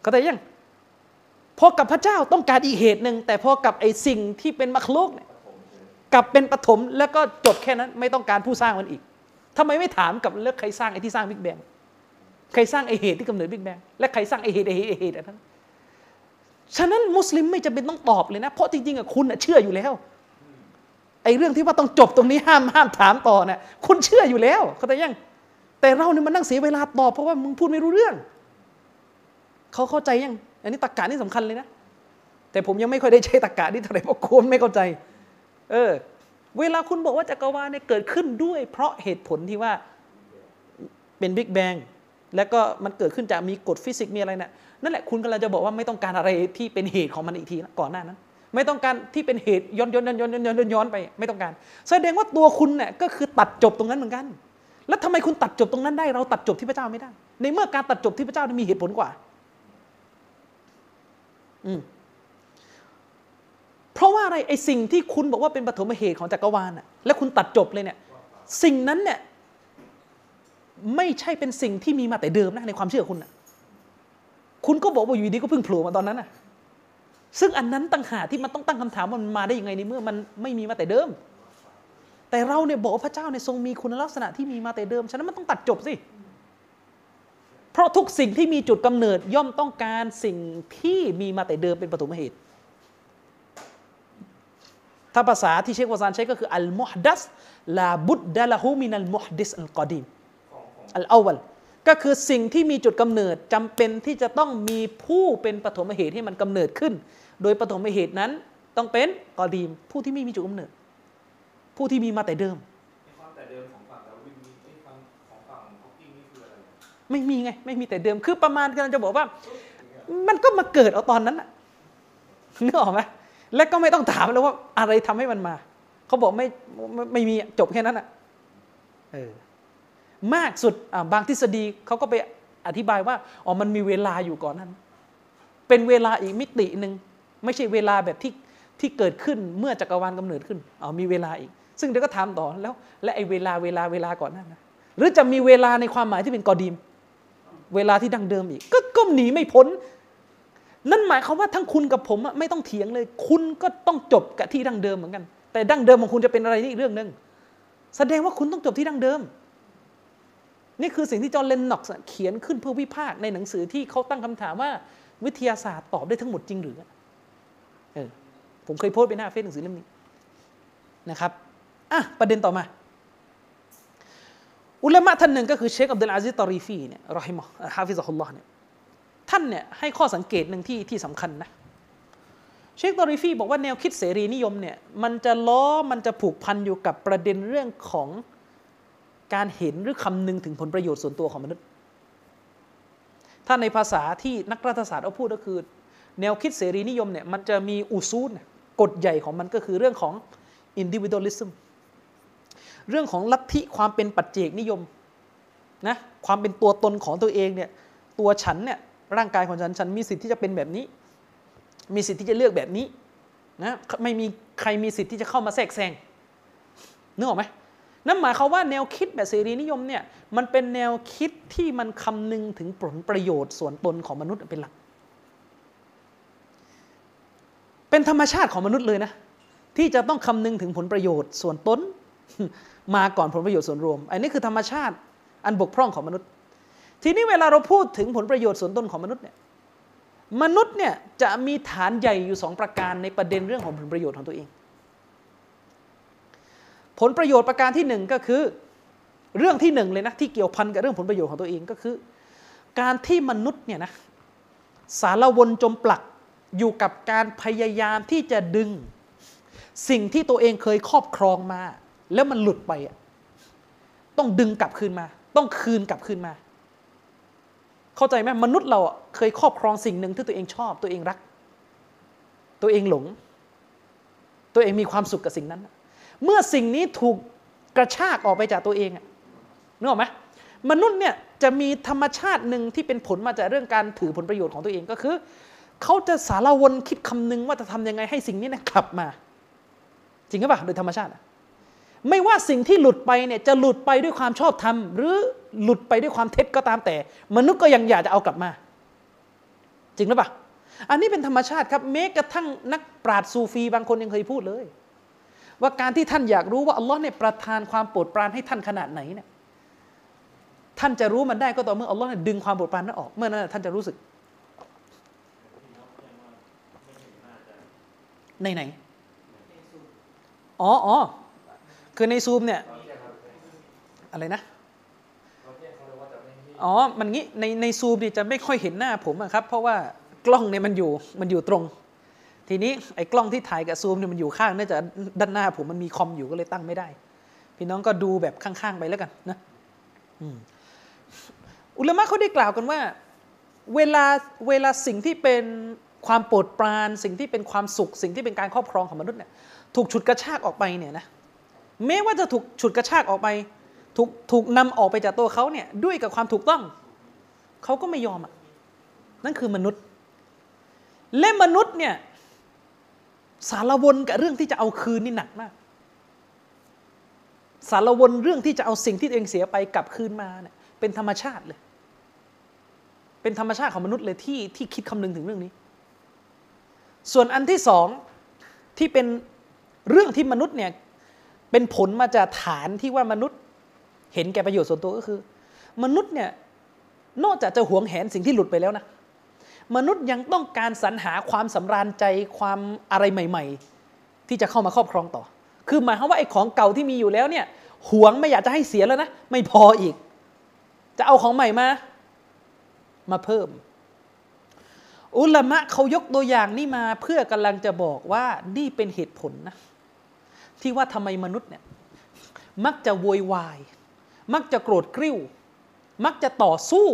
เข้าใจยัง พอกับพระเจ้าต้องการอีกเหตุหนึ่งแต่พอกับไอ้สิ่งที่เป็นมรรคโลกเนี่ยกับเป็นปฐมแล้วก็จบแค่นั้นไม่ต้องการผู้สร้างมันอีกทำไมไม่ถามกับเลือกใครสร้างไอ้ที่สร้างบิ๊กแบงใครสร้างไอ้เหตุที่กำเนิดบิ๊กแบงและใครสร้างไอ้เหตุไอ้เหตุไอ้เหตุนั้นฉะนั้นมุสลิมไม่จำเป็นต้องตอบเลยนะ เพราะจริงๆอะคุณเชื่ออยู่แล้วไอ้เรื่องที่ว่าต้องจบตรงนี้ห้ามห้ามถามต่อเนี่ยคุณเชื่ออยู่แล้วเขาแต่ยังแต่เราเนี่ยมันนั่งเสียเวลาตอบเพราะว่ามึงพูดไม่รู้เรื่องเขาเข้าใจยัง อันนี้ตรกกะนี่สำคัญเลยนะ แต่ผมยังไม่ค่อยได้ใช้ตรกกะนี่เท่าไหร่เพราะคุณไม่เข้าใจ เออ เวลาคุณบอกว่าจักรวาลเนี่ยเกิดขึ้นด้วย เพราะเหตุผลที่ว่าเป็นบิ๊กแบงแล้วก็มันเกิดขึ้นจากมีกฎฟิสิกส์มีอะไรนะ่ะนั่นแหละคุณกำลังจะบอกว่าไม่ต้องการอะไรที่เป็นเหตุของมันอีกทีก่อนหน้านั้น ไม่ต้องการที่เป็นเหตุย้อนย้อนย้อนย้อนย้อนย้อนย้อนไป ไม่ต้องการ แสดงว่าตัวคุณเนี่ยก็คือตัดจบตรงนั้นเหมือนกัน แล้วทำไมคุณตัดจบตรงนั้นได้ เราตัดจบที่พระเจ้าไม่ได้ ในเมื่อการตัดจบที่พระเจ้ามีเหตุผลกว่า เพราะว่าอะไรไอ้สิ่งที่คุณบอกว่าเป็นปฐมเหตุของจักรวาลน่ะแล้วคุณตัดจบเลยเนี่ย สิ่งนั้นเนี่ยไม่ใช่เป็นสิ่งที่มีมาแต่เดิมนะในความเชื่อคุณนะคุณก็บอกว่าอยู่ดีก็เพิ่งโผล่มาตอนนั้นนะซึ่งอันนั้นตั้งหาที่มันต้องตั้งคำถามว่ามันมาได้ยังไงในเมื่อมันไม่มีมาแต่เดิม แต่เราเนี่ยบอกพระเจ้าในทรงมีคุณลักษณะที่มีมาแต่เดิม ฉะนั้นมันต้องตัดจบสิ เพราะทุกสิ่งที่มีจุดกำเนิดย่อมต้องการสิ่งที่มีมาแต่เดิมเป็นปฐมเหตุ ถ้าภาษาที่เชควาซานใช้ก็คืออัลมุฮดัสลาบุดดะละฮูมินัลมุฮดิสอัลกอดีมอัลอาวัลก็คือสิ่งที่มีจุดกำเนิดจำเป็นที่จะต้องมีผู้เป็นปฐมเหตุให้มันกำเนิดขึ้น โดยปฐมเหตุนั้นต้องเป็นกอดีมผู้ที่ไม่มีจุดกำเนิด ผู้ที่มีมาแต่เดิมแต่เดิมของ ไม่มีไง ไม่มีแต่เดิม คือประมาณกำลังจะบอกว่า มันก็มาเกิดเอาตอนนั้นน่ะนึกออกไหมและก็ไม่ต้องถามแล้วว่าอะไรทำให้มันมา เขาบอกไม่ไม่ไม,มีจบแค่นั้นอะเออมากสุดบางทฤษฎีเขาก็ไปอธิบายว่าอ๋อมันมีเวลาอยู่ก่อนนั้น เป็นเวลาอีกมิติหนึ่งไม่ใช่เวลาแบบที่ที่เกิดขึ้นเมื่อจักรวาลกำเนิดขึ้นอ๋อมีเวลาอีก ซึ่งเดี๋ยวก็ถามต่อแล้ว และไอ้เวลาเวลาเวลาก่อนนั้นนะหรือจะมีเวลาในความหมายที่เป็นกอดีม เวลาที่ดั้งเดิมอีก ก็ก็หนีไม่พ้น นั่นหมายความว่าทั้งคุณกับผมไม่ต้องเถียงเลย คุณก็ต้องจบกับที่ดั้งเดิมเหมือนกัน แต่ดั้งเดิมของคุณจะเป็นอะไรนี่อีกเรื่องหนึ่งแสดงว่าคุณต้องจบที่ดั้งเดิม นี่คือสิ่งที่จอห์นเลนน็อกซ์เขียนขึ้นเพื่อวิพากษ์ในหนังสือที่เขาตั้งคำถามว่าวิทยาศาสตร์ตอบได้ทั้งหมดจริงหรือเออผมเคยโพสต์ไปหน้าเฟซหนังสือเล่มนี้นะครับอะประเด็นต่อมา อุลามะท่านหนึ่งก็คือเชคอับดุลอาซิซอัตตอรีฟีเนี่ยرحمه حفظه اللهเนี่ยท่านเนี่ยให้ข้อสังเกตหนึ่งที่ที่สำคัญนะเชคตอรีฟีบอกว่าแนวคิดเสรีนิยมเนี่ยมันจะล้อมันจะผูกพันอยู่กับประเด็นเรื่องของการเห็นหรือคำนึงถึงผลประโยชน์ส่วนตัวของมนุษย์ ถ้าในภาษาที่นักรัฐศาสตร์เอาพูดก็คือ แนวคิดเสรีนิยมเนี่ยมันจะมีอุซูลกฎใหญ่ของมันก็คือเรื่องของ individualism เรื่องของลัทธิความเป็นปัจเจกนิยมนะความเป็นตัวตนของตัวเองเนี่ยตัวฉันเนี่ยร่างกายของฉันฉันมีสิทธิ์ที่จะเป็นแบบนี้ มีสิทธิ์ที่จะเลือกแบบนี้นะไม่มีใครมีสิทธิ์ที่จะเข้ามาแทรกแซงนึกออกไหมนั่นหมายความว่าแนวคิดแบบเสรีนิยมเนี่ยมันเป็นแนวคิดที่มันคำนึงถึงผลประโยชน์ส่วนตนของมนุษย์เป็นหลัก เป็นธรรมชาติของมนุษย์เลยนะที่จะต้องคำนึงถึงผลประโยชน์ส่วนตน มาก่อนผลประโยชน์ส่วนรวม อันนี้คือธรรมชาติอันบกพร่องของมนุษย์ ทีนี้เวลาเราพูดถึงผลประโยชน์ส่วนตนของมนุษย์เนี่ยมนุษย์เนี่ยจะมีฐานใหญ่อยู่สองประการในประเด็นเรื่องของผลประโยชน์ของตัวเอง ผลประโยชน์ประการที่หนึ่งก็คือเรื่องที่หนึ่งเลยนะที่เกี่ยวพันกับเรื่องผลประโยชน์ของตัวเองก็คือ การที่มนุษย์เนี่ยนะสารวนจมปลักอยู่กับการพยายามที่จะดึง สิ่งที่ตัวเองเคยครอบครองมา แล้วมันหลุดไปอะต้องดึงกลับคืนมา ต้องคืนกลับคืนมา เข้าใจไหมมนุษย์เราอะเคยครอบครองสิ่งหนึ่งที่ตัวเองชอบ ตัวเองรัก ตัวเองหลง ตัวเองมีความสุขกับสิ่งนั้น เมื่อสิ่งนี้ถูกกระชากออกไปจากตัวเองอะนึกออกไหมมนุษย์เนี่ยจะมีธรรมชาติหนึ่งที่เป็นผลมาจากเรื่องการถือผลประโยชน์ของตัวเองก็คือเขาจะสารวนคิดคำนึงว่าจะทำยังไงให้สิ่งนี้นะกลับมา จริงหรือเปล่าโดยธรรมชาติอะ ไม่ว่าสิ่งที่หลุดไปเนี่ยจะหลุดไปด้วยความชอบธรรม หรือหลุดไปด้วยความเท็จก็ตามแต่ มนุษย์ก็ยังอยากจะเอากลับมา จริงหรือเปล่าอันนี้เป็นธรรมชาติครับแม้กระทั่งนักปราชญ์ซูฟีบางคนยังเคยพูดเลย ว่าการที่ท่านอยากรู้ว่าอัลลอฮ์เนี่ยประทานความโปรดปรานให้ท่านขนาดไหนเนี่ยท่านจะรู้มันได้ก็ต่อเมื่ออัลลอฮ์เนี่ยดึงความโปรดปรานนั้นออกเมื่อนั้นท่านจะรู้สึก ในไหนอ๋ออ๋อ คือในซูมเนี่ยอะไรนะอ๋อ มันงี้ในในซูมเนี่ยจะไม่ค่อยเห็นหน้าผมครับ เพราะว่ากล้องเนี่ยมันอยู่มันอยู่ตรง ทีนี้ไอ้กล้องที่ถ่ายกับซูมเนี่ยมันอยู่ข้างเนื่องจากด้านหน้าผมมันมีคอมอยู่ก็เลยตั้งไม่ได้ พี่น้องก็ดูแบบข้างๆไปแล้วกันนะอุลามะเขาได้กล่าวกันว่า เวลาเวลาสิ่งที่เป็นความโปรดปราน สิ่งที่เป็นความสุข สิ่งที่เป็นการครอบครองของมนุษย์เนี่ยถูกฉุดกระชากออกไปเนี่ยนะ แม้ว่าจะถูกฉุดกระชากออกไป ถูกถูกนำออกไปจากตัวเขาเนี่ยด้วยกับความถูกต้อง เขาก็ไม่ยอมอะนั่นคือมนุษย์ และมนุษย์เนี่ยสารวนกับเรื่องที่จะเอาคืนนี่หนักมาก สารวนเรื่องที่จะเอาสิ่งที่ตัวเองเสียไปกลับคืนมาเนี่ยเป็นธรรมชาติเลย เป็นธรรมชาติของมนุษย์เลยที่ที่คิดคำนึงถึงเรื่องนี้ ส่วนอันที่สองที่เป็นเรื่องที่มนุษย์เนี่ย เป็นผลมาจากฐานที่ว่ามนุษย์เห็นแก่ประโยชน์ส่วนตัวก็คือ มนุษย์เนี่ยนอกจากจะหวงแหนสิ่งที่หลุดไปแล้วนะมนุษย์ยังต้องการสรรหาความสำราญใจความอะไรใหม่ ๆ ที่จะเข้ามาครอบครองต่อ คือหมายความว่าไอ้ของเก่าที่มีอยู่แล้วเนี่ยหวงไม่อยากจะให้เสียแล้วนะไม่พออีก จะเอาของใหม่มา มาเพิ่ม อุลามะเขายกตัวอย่างนี่มาเพื่อกำลังจะบอกว่านี่เป็นเหตุผลนะ ที่ว่าทำไมมนุษย์เนี่ยมักจะโวยวาย มักจะโกรธกริ้ว มักจะต่อสู้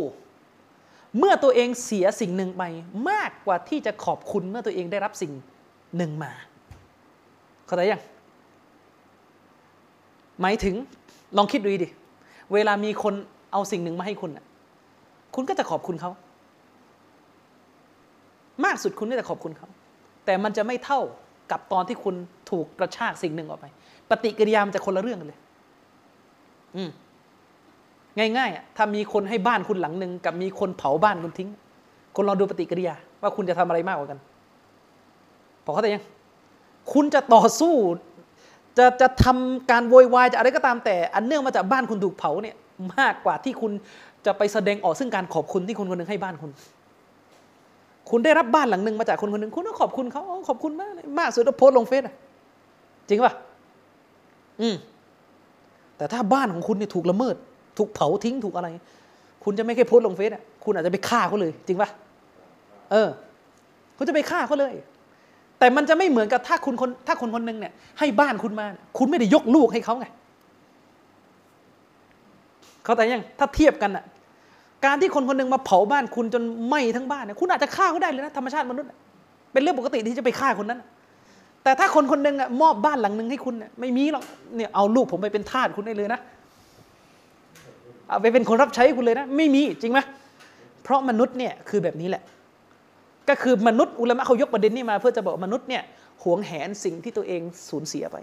เมื่อตัวเองเสียสิ่งหนึ่งไป มากกว่าที่จะขอบคุณเมื่อตัวเองได้รับสิ่งหนึ่งมาเข้าใจยังหมายถึงลองคิดดูดิ เวลามีคนเอาสิ่งหนึ่งมาให้คุณคุณก็จะขอบคุณเขา มากสุดคุณก็จะขอบคุณเขา แต่มันจะไม่เท่า กับตอนที่คุณถูกกระชากสิ่งหนึ่งออกไป ปฏิกิริยามันจะคนละเรื่องกันเลย อืมง่ายๆอะถ้ามีคนให้บ้านคุณหลังหนึ่งกับมีคนเผาบ้านคุณทิ้งคนลองดูปฏิกิริยา ว่าคุณจะทำอะไรมากกว่ากันพอเข้าใจยัง คุณจะต่อสู้ จะจะทำการโวยวายจะอะไรก็ตามแต่ อันเนื่องมาจากบ้านคุณถูกเผาเนี่ย มากกว่าที่คุณจะไปแสดงออกซึ่งการขอบคุณที่คนคนหนึ่งให้บ้านคุณ คุณได้รับบ้านหลังหนึ่งมาจากคนคนหนึ่งคุณก็ขอบคุณเขาขอบคุณมากเลยมากสุดก็โพสลงเฟซอะจริงป่ะอืมแต่ถ้าบ้านของคุณเนี่ยถูกละเมิด ถูกเผาทิ้งถูกอะไร คุณจะไม่แค่โพสลงเฟซอะคุณอาจจะไปฆ่าเขาเลย จริงป่ะเออ คุณจะไปฆ่าเขาเลย แต่มันจะไม่เหมือนกับถ้าคุณคนถ้าคนคนหนึ่งเนี่ยให้บ้านคุณมา คุณไม่ได้ยกลูกให้เขาไง เขาแต่ยังถ้าเทียบกันอะ การที่คนคนหนึ่งมาเผาบ้านคุณจนไหม้ทั้งบ้านเนี่ยคุณอาจจะฆ่าเขาได้เลยนะธรรมชาติมนุษย์ เป็นเรื่องปกติที่จะไปฆ่าคนนั้น แต่ถ้าคนคนหนึ่งอะมอบบ้านหลังหนึ่งให้คุณเนี่ยไม่มีหรอกเนี่ยเอาลูกผมไปเป็นทาสคุณได้เลยนะเอาไปเป็นคนรับใช้คุณเลยนะ ไม่มีจริงไหมเพราะมนุษย์เนี่ยคือแบบนี้แหละ ก็คือมนุษย์อุลามะเขายกประเด็นนี้มา เพื่อจะบอกมนุษย์เนี่ยหวงแหนสิ่งที่ตัวเองสูญเสียไป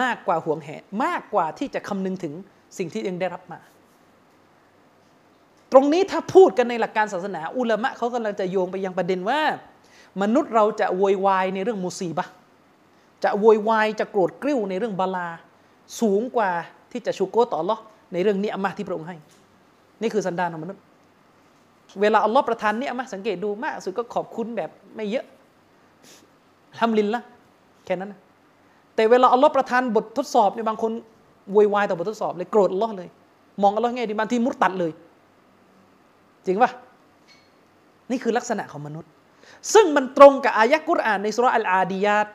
มากกว่าหวงแหนมากกว่าที่จะคำนึงถึงสิ่งที่ตัวเองได้รับมา ตรงนี้ถ้าพูดกันในหลักการศาสนา อุลามะเขากำลังจะโยงไปยังประเด็นว่า มนุษย์เราจะโวยวายในเรื่องมุซีบะจะโวยวายจะโกรธกริ้วในเรื่องบาลา สูงกว่าที่จะชูโกต่ออัลอในเรื่องเนี้ยมะห์ที่พระองค์ให้ นี่คือสันดานของมนุษย์ เวลาอัลลอฮ์ประทานเนี่ยมะห์สังเกตดูมากสุดก็ขอบคุณแบบไม่เยอะทำลินละแค่นั้นนะแต่เวลาอัลลอฮ์ประทานบททดสอบเนี่ยบางคนโวยวายต่อบททดสอบเลยโกรธอัลลอฮ์เลย มองอัลลอฮ์ไงดีบางทีมุดตัดเลย จริงปะนี่คือลักษณะของมนุษย์ ซึ่งมันตรงกับอายะกุรอานในสุราอัลอาดียาต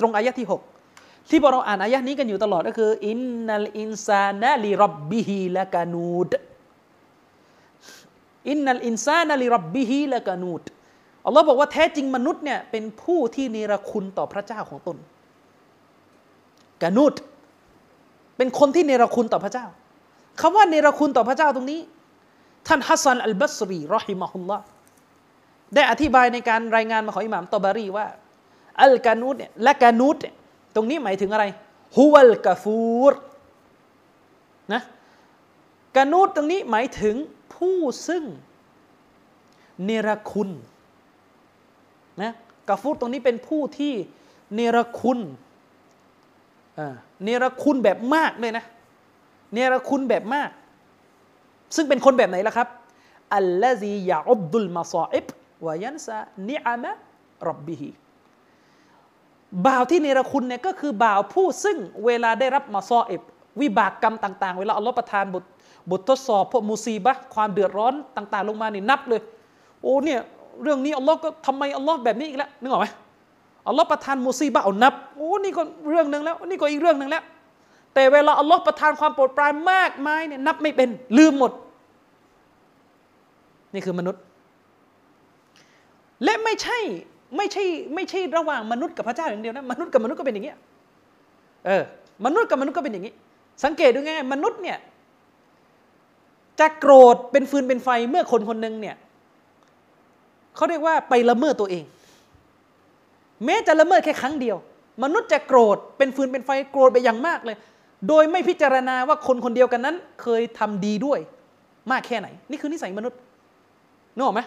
ตรงอายะที่ 6 ที่พวกเราอ่านอายะนี้กันอยู่ตลอดก็คือ อินนัลอินซานะลิรับบิฮิละกานูดอินนัลอินซานะลิรับบิฮิละกานูดอัลลอฮ์บอกว่าแท้จริงมนุษย์เนี่ยเป็นผู้ที่เนรคุณต่อพระเจ้าของตนกานูดเป็นคนที่เนรคุณต่อพระเจ้าคำว่าเนรคุณต่อพระเจ้าตรงนี้ ท่านฮัสซันอัลบัสรีรอฮิมะฮุลลอฮ์ได้อธิบายในการรายงานมาของอิหม่ามตอบารีว่าอัลกานูดเนี่ยและกานูดเนี่ยตรงนี้หมายถึงอะไรฮุวัลกาฟูรนะกานูดตรงนี้หมายถึงผู้ซึ่งเนรคุณนะกาฟูรตรงนี้เป็นผู้ที่เนรคุณเนรคุณแบบมากเลยนะเนรคุณแบบมาก ซึ่งเป็นคนแบบไหนล่ะครับอัลลอฮียาอบดุลมาซาอิบวายันซานิอามะรับบิฮีบ่าวที่เนรคุณเนี่ยก็คือบ่าวผู้ซึ่งเวลาได้รับมาซออิบวิบากกรรมต่าง ๆ เวลาอัลลอฮ์ประทานบทบททดสอบพวกมุซีบะความเดือดร้อนต่าง ๆ ลงมานี่นับเลย โอ้เนี่ยเรื่องนี้อัลลอฮ์ก็ทำไมอัลลอฮ์แบบนี้อีกแล้วนึกออกไหมอัลลอฮ์ประทานมุซีบะเอานับโอ้นี่ก็เรื่องหนึ่งแล้วนี่ก็อีกเรื่องหนึ่งแล้ว แต่เวลาอัลลอฮ์ประทานความโปรดปรานมากมายเนี่ยนับไม่เป็นลืมหมด นี่คือมนุษย์ และไม่ใช่ไม่ใช่ไม่ใช่ระหว่างมนุษย์กับพระเจ้าอย่างเดียวนะมนุษย์กับมนุษย์ก็เป็นอย่างนี้ยเออมนุษย์กับมนุษย์ก็เป็นอย่างนี้ สังเกตดูง่ายมนุษย์เนี่ยจะโกรธเป็นฟืนเป็นไฟเมื่อคนคนหนึ่งเนี่ยเขาเรียกว่าไปละเมิดตัวเอง แม้จะละเมิดแค่ครั้งเดียว มนุษย์จะโกรธเป็นฟืนเป็นไฟโกรธไปอย่างมากเลย โดยไม่พิจารณาว่าคนคนเดียวกันนั้น เคยทำดีด้วยมากแค่ไหน นี่คือนิสัยมนุษย์นึกออกไหม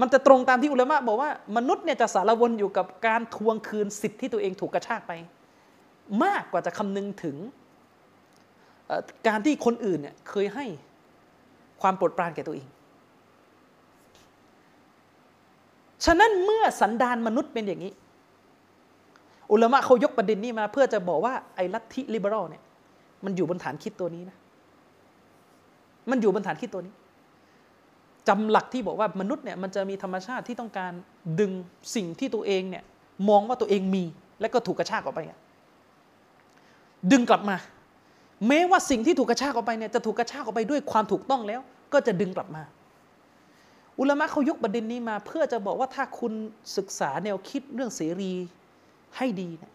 มันจะตรงตามที่อุลามะบอกว่ามนุษย์เนี่ยจะสารวนอยู่กับการทวงคืนสิทธิ์ที่ตัวเองถูกกระชากไป มากกว่าจะคำนึงถึงการที่คนอื่นเนี่ยเคยให้ความโปรดปรานแก่ตัวเอง ฉะนั้นเมื่อสันดานมนุษย์เป็นอย่างนี้ อุลามะเขายกประเด็นนี้มาเพื่อจะบอกว่าไอ้ลัทธิลิเบอรัลเนี่ย มันอยู่บนฐานคิดตัวนี้นะ มันอยู่บนฐานคิดตัวนี้จำหลักที่บอกว่ามนุษย์เนี่ยมันจะมีธรรมชาติที่ต้องการดึงสิ่งที่ตัวเองเนี่ยมองว่าตัวเองมี และก็ถูกกระชากออกไปดึงกลับมา แม้ว่าสิ่งที่ถูกกระชากออกไปเนี่ยจะถูกกระชากออกไปด้วยความถูกต้องแล้ว ก็จะดึงกลับมา อุลามะเขายกประเด็นนี้มา เพื่อจะบอกว่าถ้าคุณศึกษาแนวคิดเรื่องเสรีให้ดีเนี่ย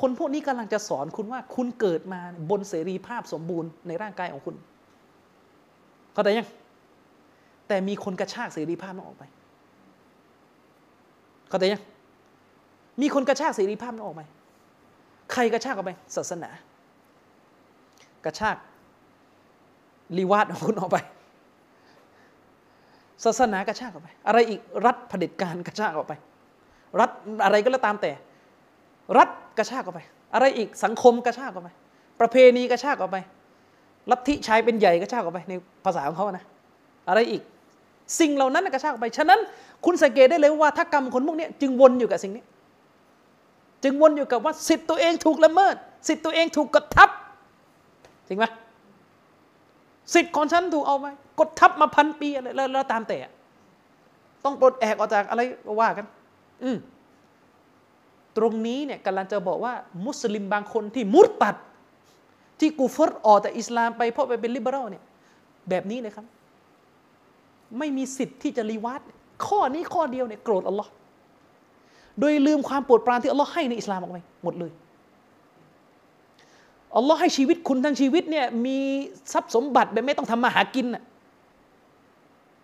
คนพวกนี้กำลังจะสอนคุณว่าคุณเกิดมาบนเสรีภาพสมบูรณ์ในร่างกายของคุณ เข้าใจยัง แต่มีคนกระชากเสรีภาพนั้นออกไป เข้าใจยัง มีคนกระชากเสรีภาพนั้นออกไป ใครกระชากออกไป ศาสนา กระชากลีวาดของคุณออกไป ศาสนากระชากออกไป อะไรอีก รัฐเผด็จการกระชากออกไป รัฐอะไรก็แล้วตามแต่ รัฐกระชากออกไป อะไรอีกสังคมกระชากออกไป ประเพณีกระชากออกไปลัทธิชายเป็นใหญ่กระชากออกไปในภาษาของเขานะอะไรอีก สิ่งเหล่านั้นกระชากออกไป ฉะนั้นคุณสังเกตได้เลยว่าถ้ากรรมคนพวกนี้จึงวนอยู่กับสิ่งนี้ จึงวนอยู่กับว่าสิทธิ์ตัวเองถูกละเมิด สิทธิ์ตัวเองถูกกดทับจริงไหมสิทธิ์ของฉันถูกเอาไปกดทับมาพันปีอะไรแล้วตามแต่ ต้องปลดแอกออกจากอะไรว่ากัน อืม ตรงนี้เนี่ยกำลังจะบอกว่ามุสลิมบางคนที่มุตตัด ที่กูฟรออกจากอิสลามไปเพราะไปเป็นลิเบอรัลเนี่ยแบบนี้เลยครับ ไม่มีสิทธิ์ที่จะรีวัดข้อนี้ข้อเดียวเนี่ยโกรธอัลลอฮ์โดยลืมความโปรดปรานที่อัลลอฮ์ให้ในอิสลามออกไปหมดเลยอัลลอฮ์ให้ชีวิตคุณทั้งชีวิตเนี่ยมีทรัพย์สมบัติแบบไม่ต้องทำมาหากินน่ะ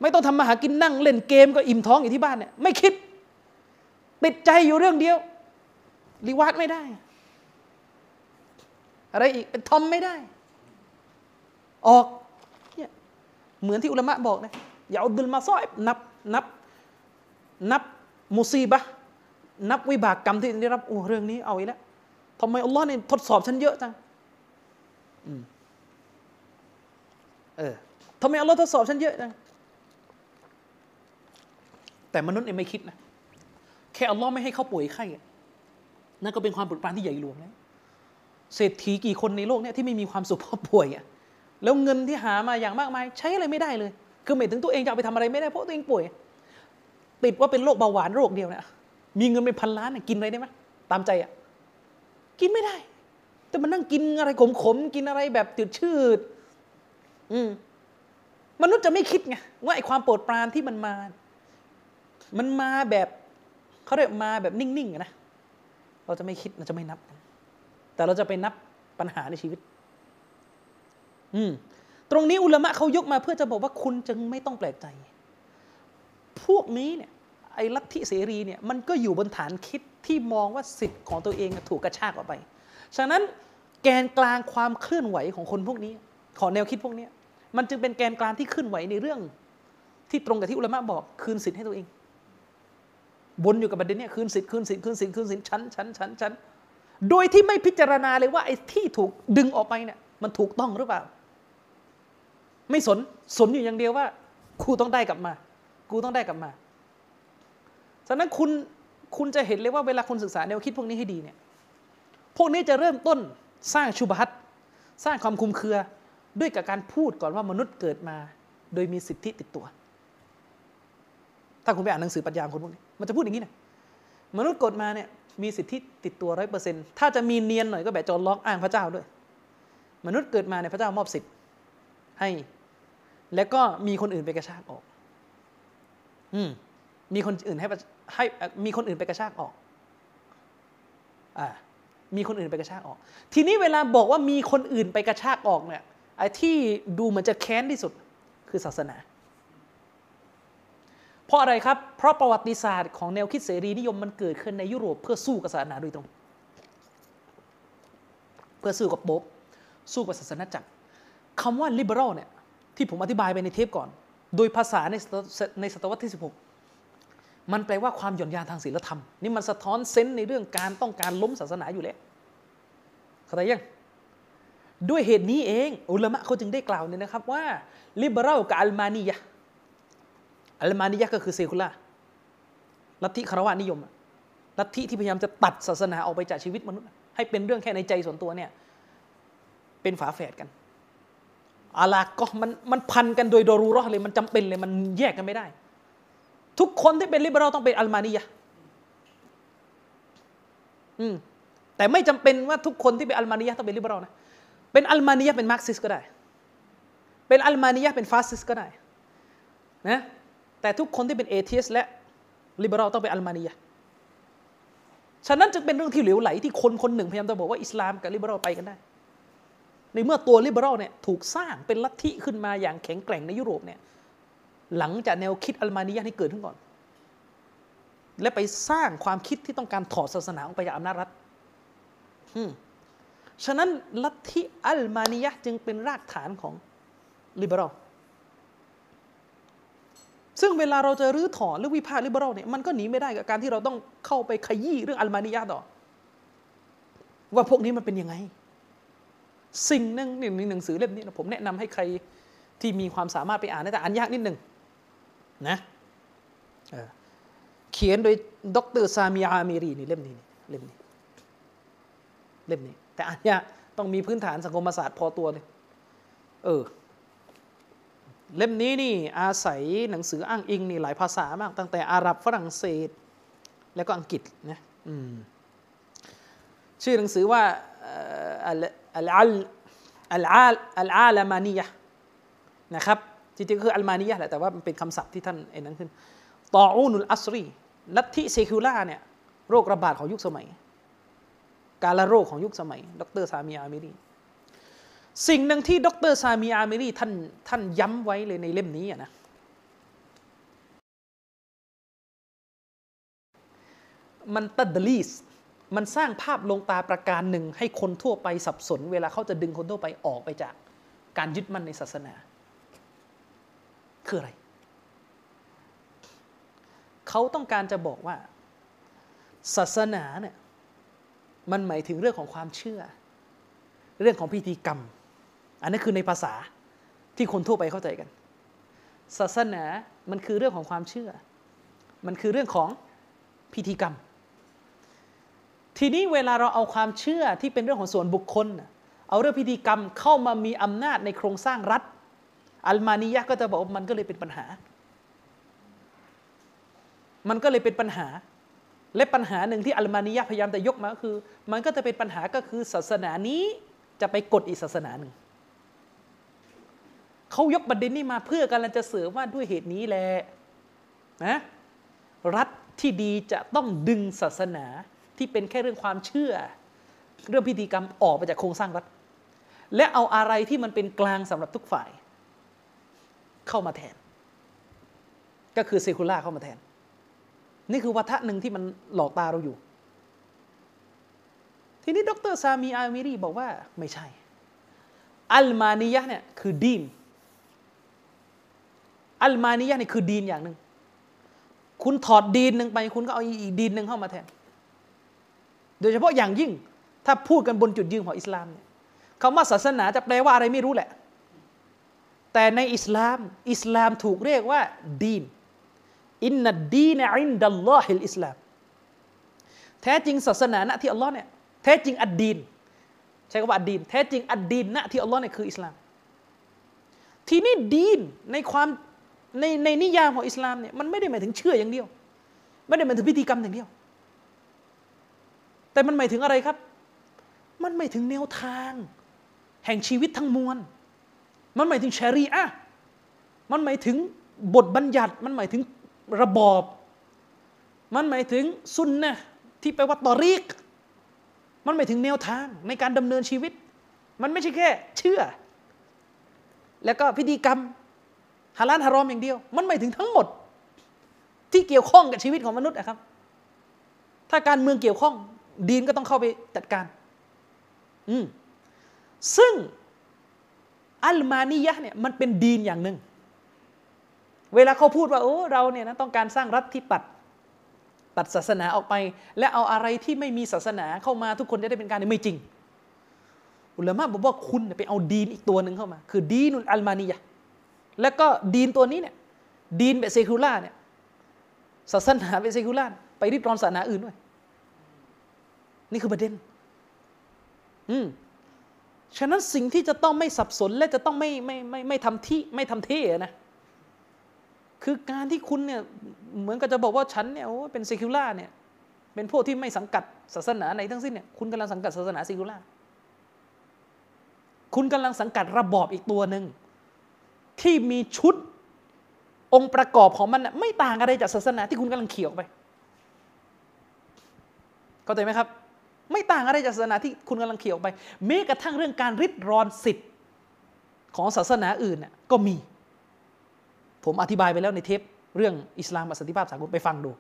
ไม่ต้องทำมาหากินนั่งเล่นเกมก็อิ่มท้องอยู่ที่บ้านเนี่ยไม่คิด ติดใจอยู่เรื่องเดียว รีวาดไม่ได้ อะไรอีกเป็นทอมไม่ได้ ออกเนี่ยเหมือนที่อุลามะบอกนะอย่าเอาดุลมาซ้อยนับนับนับมุซีบะนับวิบากกรรมที่ได้รับโอ้เรื่องนี้เอาอีกแล้วทำไมอัลลอฮ์เนี่ยทดสอบฉันเยอะจังอเออทำไมอัลลอฮ์ทดสอบฉันเยอะจังแต่มนุษย์เนี่ยไม่คิดนะ แค่อัลลอฮ์ไม่ให้เขาป่วยไข้อะ นั่นก็เป็นความโปรดปรานที่ใหญ่หลวงแล้วเศรษฐีกี่คนในโลกเนี่ยที่ไม่มีความสุขเพราะป่วยอะแล้วเงินที่หามาอย่างมากมายใช้อะไรไม่ได้เลย คือหมายถึงตัวเองจะเอาไปทำอะไรไม่ได้เพราะตัวเองป่วย ติดว่าเป็นโรคเบาหวานโรคเดียวเนี่ยมีเงินเป็นพันล้านกินอะไรได้ไหมตามใจอะกินไม่ได้ แต่มันนั่งกินอะไรขมๆกินอะไรแบบจืดชืด อืมมนุษย์จะไม่คิดไงว่าไอ้ความโปรดปรานที่มันมา มันมาแบบเขาเรียกมาแบบนิ่งๆนะ เราจะไม่คิดเราจะไม่นับ แต่เราจะไปนับปัญหาในชีวิต อืมตรงนี้อุลามะเขายกมาเพื่อจะบอกว่าคุณจึงไม่ต้องแปลกใจ พวกนี้เนี่ยไอ้ลัทธิเสรีเนี่ยมันก็อยู่บนฐานคิดที่มองว่าสิทธิ์ของตัวเองถูกกระชากออกไป ฉะนั้นแกนกลางความเคลื่อนไหวของคนพวกนี้ ของแนวคิดพวกนี้ มันจึงเป็นแกนกลางที่เคลื่อนไหวในเรื่อง ที่ตรงกับที่อุลามะบอกคืนสิทธิ์ให้ตัวเอง บนอยู่กับประเด็นเนี้คืนสิทธิ์คืนสิทธิ์คืนสิทธิ์คืนสิทธิ์ชั้นชั้นชั้นชั้นโดยที่ไม่พิจารณาเลยว่าไอ้ที่ถูกดึงออกไปเนี่ยมันถูกต้องหรือเปล่า ไม่สนสนอยู่อย่างเดียวว่ากูต้องได้กลับมา กูต้องได้กลับมาฉะนั้นคุณคุณจะเห็นเลยว่าเวลาคุณศึกษาแนวคิดพวกนี้ให้ดีเนี่ยพวกนี้จะเริ่มต้นสร้างชุบฮัตสร้างความคุมเครือด้วยกับการพูดก่อนว่ามนุษย์เกิดมา โดยมีสิทธิติดตัว ถ้าคุณไปอ่านหนังสือปรัชญาคนพวกนี้ มันจะพูดอย่างนี้นะมนุษย์เกิดมาเนี่ยมีสิทธิติดตัวร้อยเปอร์เซ็นต์ถ้าจะมีเนียนหน่อยก็แบบจอล็อกอ้างพระเจ้าด้วย มนุษย์เกิดมาเนี่ยพระเจ้ามอบสิทธิ์ให้ แล้วก็มีคนอื่นไปกระชากออก อืมมีคนอื่นให้ให้มีคนอื่นไปกระชากออกอ่ามีคนอื่นไปกระชากออก ทีนี้เวลาบอกว่ามีคนอื่นไปกระชากออกเนี่ยไอ้ที่ดูเหมือนจะแค้นที่สุดคือศาสนา ราะอะไรครับ เพราะประวัติศาสตร์ของแนวคิดเสรีนิยมมันเกิดขึ้นในยุโรปเพื่อสู้กับศาสนาโดยตรง เพื่อสู้กับโป๊ปสู้กับศาสนาจักรคำว่า liberal เนี่ยที่ผมอธิบายไปในเทปก่อน โดยภาษาในในศตวรรษที่ 16 มันแปลว่าความหย่อนยานทางศีลธรรม นี่มันสะท้อนเซนส์ในเรื่องการต้องการล้มศาสนาอยู่แล้วเข้าใจยัง ด้วยเหตุนี้เอง อุลามะเขาจึงได้กล่าวเนี่ยนะครับว่า liberal กับอัลมานียะ อัลมานียะก็คือเซคุล่าลัทธิคารวะนิยมลัทธิที่พยายามจะตัดศาสนาออกไปจากชีวิตมนุษย์ ให้เป็นเรื่องแค่ในใจส่วนตัวเนี่ย เป็นฝาแฝดกันอาลาก็มันมันพันกันโดยضرورةเลยมันจำเป็นเลยมันแยกกันไม่ได้ ทุกคนที่เป็น liberal ต้องเป็นعلمانيةอืมแต่ไม่จำเป็นว่าทุกคนที่เป็นعلمانيةต้องเป็น liberal นะเป็นعلمانيةเป็นมาร์กซิสก็ได้ เป็นعلمانيةเป็น fascist ก็ได้นะ แต่ทุกคนที่เป็น atheist และ liberal ต้องเป็นعلمانيةฉะนั้นจึงเป็นเรื่องที่เหลวไหลที่คนคนหนึ่งพยายามจะบอกว่าอิสลามกับ liberal ไปกันได้ ในเมื่อตัว liberal เนี่ยถูกสร้างเป็นลัทธิขึ้นมาอย่างแข็งแกร่งในยุโรปเนี่ยหลังจากแนวคิดعلمانيةนี่เกิดขึ้นก่อน และไปสร้างความคิดที่ต้องการถอดศาสนาออกไปจากอำนาจรัฐฉะนั้นลัทธิعلمانيةจึงเป็นรากฐานของลิเบอรัล ซึ่งเวลาเราจะรื้อถอนหรือวิพากษ์ลิเบอรัลเนี่ยมันก็หนีไม่ได้กับการที่เราต้องเข้าไปขยี้เรื่องอัลมานียะต่อ ว่าพวกนี้มันเป็นยังไง สิ่งหนึ่งในหนังสือเล่มนี้ผมแนะนำให้ใครที่มีความสามารถไปอ่านแต่อ่านยากนิดหนึ่งนะเเขียนโดยดรซามีอามีรีนี่เล่มนี้เล่มนี้เล่มนี้ แต่อ่านยากต้องมีพื้นฐานสังคมศาสตร์พอตัวเลยเออ เล่มนี้นี่อาศัยหนังสืออ้างอิงนี่หลายภาษามาก ตั้งแต่อาหรับฝรั่งเศส แล้วก็อังกฤษนะอืมชื่อหนังสือว่าเอ่ออัลอัลอัลอัลอาลอัลอาลามานียะห์นะครับจริงๆก็คืออัลมานียะห์แหละแต่ว่ามันเป็นคำศัพท์ที่ท่านเอ็นนั้นขึ้นตออูนุลอัสรีลัทธิเซคิวล่าเนี่ยโรคระบาดของยุคสมัย การละโรคของยุคสมัย ดรซามีอามิรี สิ่งหนึ่งที่ดรซามีอาเมรีท่านท่านย้ำไว้เลยในเล่มนี้นะมันตัดลีสมันสร้างภาพลงตาประการหนึ่ง ให้คนทั่วไปสับสน เวลาเขาจะดึงคนทั่วไปออกไปจากการยึดมั่นในศาสนา คืออะไร เขาต้องการจะบอกว่า ศาสนาเนี่ยมันหมายถึงเรื่องของความเชื่อ เรื่องของพิธีกรรม อันนั้นคือในภาษาที่คนทั่วไปเข้าใจกัน ศาสนามันคือเรื่องของความเชื่อ มันคือเรื่องของพิธีกรรม ทีนี้เวลาเราเอาความเชื่อที่เป็นเรื่องของส่วนบุคคล เอาเรื่องพิธีกรรมเข้ามามีอำนาจในโครงสร้างรัฐ อัลมานียะก็จะบอกว่ามันก็เลยเป็นปัญหา มันก็เลยเป็นปัญหา และปัญหาหนึ่งที่อัลมานียะพยายามจะยกมาก็คือ มันก็จะเป็นปัญหาก็คือศาสนานี้จะไปกดอีกศาสนาหนึ่ง เขายกประเด็นนี้มาเพื่อกำลังจะเสริมว่าด้วยเหตุนี้แหละนะรัฐที่ดีจะต้องดึงศาสนาที่เป็นแค่เรื่องความเชื่อ เรื่องพิธีกรรมออกไปจากโครงสร้างรัฐ และเอาอะไรที่มันเป็นกลางสำหรับทุกฝ่าย เข้ามาแทน ก็คือเซคูล่าเข้ามาแทน นี่คือวัฒนหนึ่งที่มันหลอกตาเราอยู่ ทีนี้ดรซามีอามิรีบอกว่าไม่ใช่ อัลมานียะเนี่ยคือดีน อัลมานียะนี่คือดีนอย่างหนึ่งคุณถอด دين หนึ่งไป คุณก็เอาอีก دين หนึ่งเข้ามาแทน โดยเฉพาะอย่างยิ่งถ้าพูดกันบนจุดยืนของอิสลามเนี่ยคำว่าศาสนาจะแปลว่าอะไรไม่รู้แหละ แต่ในอิสลาม อิสลามถูกเรียกว่า دين إن الدين عند الله الإسلام แท้จริงศาสนาณที่อัลลอฮ์เนี่ยแท้จริง الدين ใช้คำว่า الدين แท้จริง الدين ณที่อัลลอฮ์เนี่ยคืออิสลาม ทีนี้ดีนในความ ในในนิยามของอิสลามเนี่ยมันไม่ได้หมายถึงเชื่ออย่างเดียว ไม่ได้หมายถึงพิธีกรรมอย่างเดียว แต่มันหมายถึงอะไรครับ มันหมายถึงแนวทาง แห่งชีวิตทั้งมวล มันหมายถึงชรีอะมันหมายถึงบทบัญญัติ มันหมายถึงระบอบ มันหมายถึงสุนนะที่แปลว่าตอรีก มันหมายถึงแนวทางในการดำเนินชีวิต มันไม่ใช่แค่ เชื่อ แล้วก็พิธีกรรม ฮาลาลฮารอมอย่างเดียว มันหมายถึงทั้งหมด ที่เกี่ยวข้องกับชีวิตของมนุษย์นะครับ ถ้าการเมืองเกี่ยวข้อง ดีนก็ต้องเข้าไปจัดการ อืมซึ่งอัลมานียะเนี่ยมันเป็นดีนอย่างหนึ่ง เวลาเขาพูดว่าโอ้เราเนี่ยนะต้องการสร้างรัฐที่ตัดตัดศาสนาออกไป และเอาอะไรที่ไม่มีศาสนาเข้ามาทุกคนจะได้เป็นการไม่จริง อุลามะบอกว่าคุณไปเอาดีนอีกตัวหนึ่งเข้ามา คือดีนุลอัลมานียะ แล้วก็ดีนตัวนี้เนี่ยดีนแบบเซคูล่าเนี่ยศาสนาแบบเซคูล่าไปริดรอนศาสนาอื่นด้วย นี่คือประเด็น อืมฉะนั้นสิ่งที่จะต้องไม่สับสนและจะต้องไม่ไม่ไม่ไม่ทำที่ไม่ทำเท่นะ คือการที่คุณเนี่ยเหมือนกับจะบอกว่าฉันเนี่ยโอ้เป็นเซคิวล่าเนี่ย เป็นพวกที่ไม่สังกัดศาสนาไหนทั้งสิ้นเนี่ยคุณกำลังสังกัดศาสนาเซคิวล่าคุณกำลังสังกัดระบอบอีกตัวหนึ่ง ที่มีชุดองค์ประกอบของมันน่ะไม่ต่างอะไรจากศาสนาที่คุณกำลังเขี่ยวไปเข้าใจไหมครับ ไม่ต่างอะไรจากศาสนาที่คุณกำลังเขียวไปแม้กระทั่งเรื่องการริดรอนสิทธิ์ของศาสนาอื่นน่ะก็มี ผมอธิบายไปแล้วในเทปเรื่องอิสลามสันติภาพสากลไปฟังดู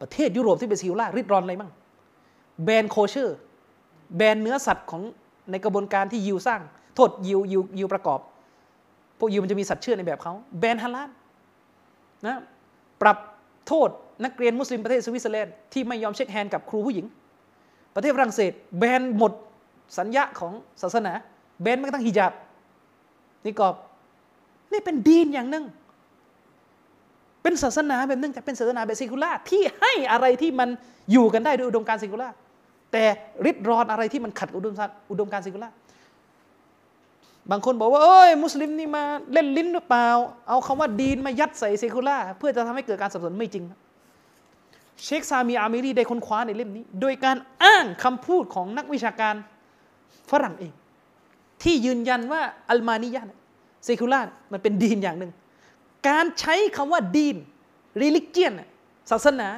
ประเทศยุโรปที่เป็น secular ริดรอนอะไรบ้างแบนโคเชอร์ แบนเนื้อสัตว์ของในกระบวนการที่ยิวสร้าง โทษยิวยิวยิวประกอบ พวกยิวมันจะมีสัตว์เชื่อในแบบเขาแบนฮาลาลนะปรับโทษนักเรียนมุสลิมประเทศสวิตเซอร์แลนด์ที่ไม่ยอม shake hand กับครูผู้หญิง ประเทศฝรั่งเศส แบนหมดสัญญาของศาสนา แบนแม้กระทั่งฮิญาบนี่กอบนี่เป็นดีนอย่างหนึ่ง เป็นศาสนาแบบหนึงแต่เป็นศาสนาแบบซิคูล่าที่ให้อะไรที่มันอยู่กันได้ด้วยอุดมการซิคูล่าแต่ริดรอนอะไรที่มันขัดอุดมการณ์อุดมการณ์ซิคูล่า บางคนบอกว่าเอ้ยมุสลิมนี่มาเล่นลิ้นหรือเปล่า เอาคำว่าดีนมายัดใส่เซคูล่าเพื่อจะทำให้เกิดการสับสนไม่จริง เชคซามีอามิรีได้ค้นคว้าในเล่มนี้ โดยการอ้างคำพูดของนักวิชาการฝรั่งเอง ที่ยืนยันว่าอัลมานียะเซคูล่ามันเป็นดีนอย่างหนึ่ง การใช้คำว่าดีน religion น่ะศาสนา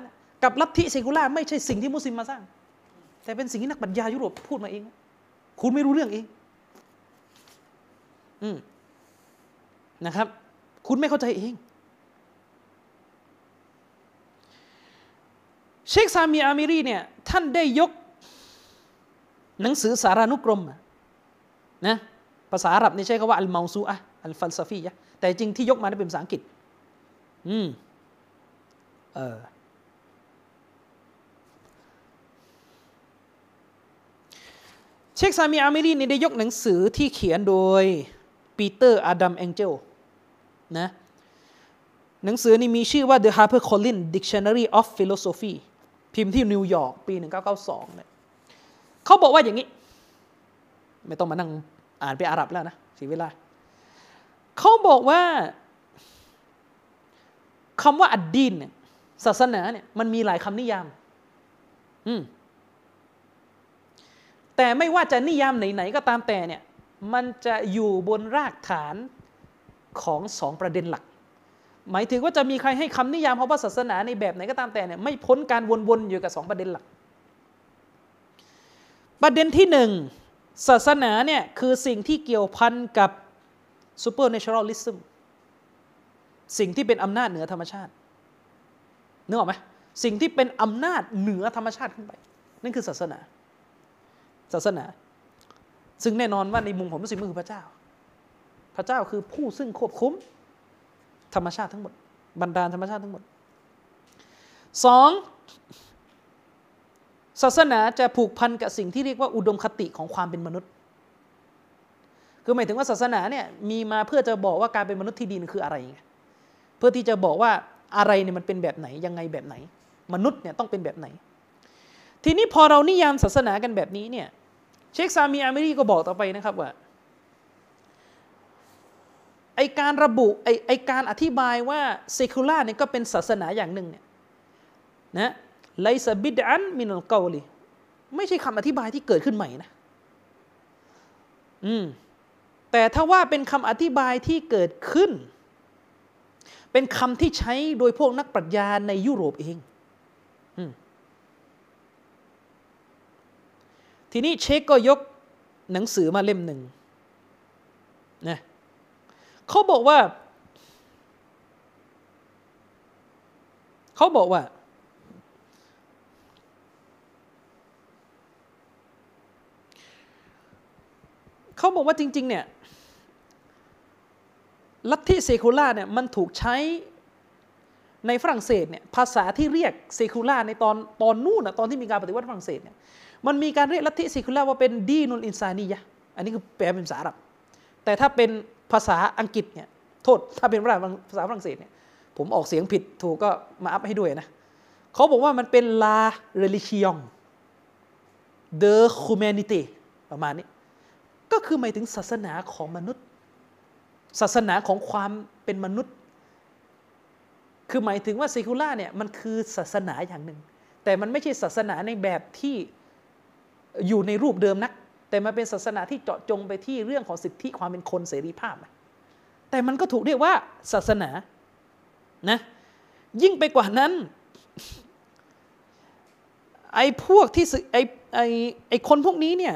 กับลัทธิเซคูล่าไม่ใช่สิ่งที่มุสลิมมาสร้าง แต่เป็นสิ่งที่นักปรัชญายุโรปพูดมาเอง คุณไม่รู้เรื่องเอง นะครับ คุณไม่เข้าใจเอง เชคซามีอามิรีเนี่ย ท่านได้ยก หนังสือสารานุกรมนะภาษาอาหรับนี่ใช้คำว่าอัลมาซูอะอัลฟัลซฟียะแต่จริงที่ยกมาได้เป็นภาษาอังกฤษ อืมเออเชคซามีอามิรีนี่ได้ยกหนังสือที่เขียนโดโดย Peter Adam Angeles นะหนังสือนี้มีชื่อว่า The Harper Collins Dictionary of Philosophy พิมพ์ที่นิวยอร์กปี 1992เนี่ยเขาบอกว่าอย่างนี้ ไม่ต้องมานั่งอ่านเป็นอาหรับแล้วนะเสียเวลา เขาบอกว่าคำว่าالدينเนี่ยศาสนาเนี่ยมันมีหลายคำนิยาม อืมแต่ไม่ว่าจะนิยามไหนๆก็ตามแต่เนี่ย มันจะอยู่บนรากฐานของสองประเด็นหลัก หมายถึงว่าจะมีใครให้คำนิยามคำว่าศาสนาในแบบไหนก็ตามแต่เนี่ยไม่พ้นการวนๆอยู่กับสองประเด็นหลัก ประเด็นที่หนึ่งศาสนาเนี่ยคือสิ่งที่เกี่ยวพันกับ supernaturism สิ่งที่เป็นอำนาจเหนือธรรมชาตินึกออกไหมสิ่งที่เป็นอำนาจเหนือธรรมชาติขึ้นไป นั่นคือศาสนา ศาสนา ซึ่งแน่นอนว่าในมุมของมุสลิมก็คือพระเจ้า พระเจ้าคือผู้ซึ่งควบคุมธรรมชาติทั้งหมดบรรดาธรรมชาติทั้งหมดสองศาสนาจะผูกพันกับสิ่งที่เรียกว่าอุดมคติของความเป็นมนุษย์ คือหมายถึงว่าศาสนาเนี่ยมีมาเพื่อจะบอกว่าการเป็นมนุษย์ที่ดีคืออะไรไงเพื่อที่จะบอกว่าอะไรเนี่ยมันเป็นแบบไหนยังไงแบบไหน มนุษย์เนี่ยต้องเป็นแบบไหน ทีนี้พอเรานิยามศาสนากันแบบนี้เนี่ย เชคซามีอามิรีก็บอกต่อไปนะครับว่าไอการระบุไอไอการอธิบายว่าเซคูล่าเนี่ยก็เป็นศาสนาอย่างหนึ่งเนี่ยนะไลซบิดอันมินลเกาลีไม่ใช่คำอธิบายที่เกิดขึ้นใหม่นะอืมแต่ถ้าว่าเป็นคำอธิบายที่เกิดขึ้น เป็นคำที่ใช้โดยพวกนักปรัชญาในยุโรปเอง ทีนี้เชคก็ยกหนังสือมาเล่มหนึ่งนะเขาบอกว่า เขาบอกว่า เขาบอกว่าจริง ๆ เนี่ย ลัทธิเซคูล่าเนี่ยมันถูกใช้ในฝรั่งเศสเนี่ยภาษาที่เรียกเซคูล่าในตอนตอนนู่นนะตอนที่มีการปฏิวัติฝรั่งเศสเนี่ย มันมีการเรียกลัทธิเซคูล่าว่าเป็นดีนุลอินซานียะอันนี้คือแปลเป็นภาษาอาหรับ แต่ถ้าเป็นภาษาอังกฤษเนี่ยโทษถ้าเป็นภาษาฝรั่งเศสเนี่ยผมออกเสียงผิดถูกก็มาอัพให้ด้วยนะเขาบอกว่ามันเป็น la religion de humanité ประมาณนี้ ก็คือหมายถึงศาสนาของมนุษย์ ศาสนาของความเป็นมนุษย์ คือหมายถึงว่าเซคูล่าเนี่ยมันคือศาสนาอย่างหนึ่ง แต่มันไม่ใช่ศาสนาในแบบที่ อยู่ในรูปเดิมนัก แต่มันเป็นศาสนาที่เจาะจงไปที่เรื่องของสิทธิความเป็นคนเสรีภาพ แต่มันก็ถูกเรียกว่าศาสนานะยิ่งไปกว่านั้นไอ้พวกที่ไอ้ไอ้ไอ้คนพวกนี้เนี่ย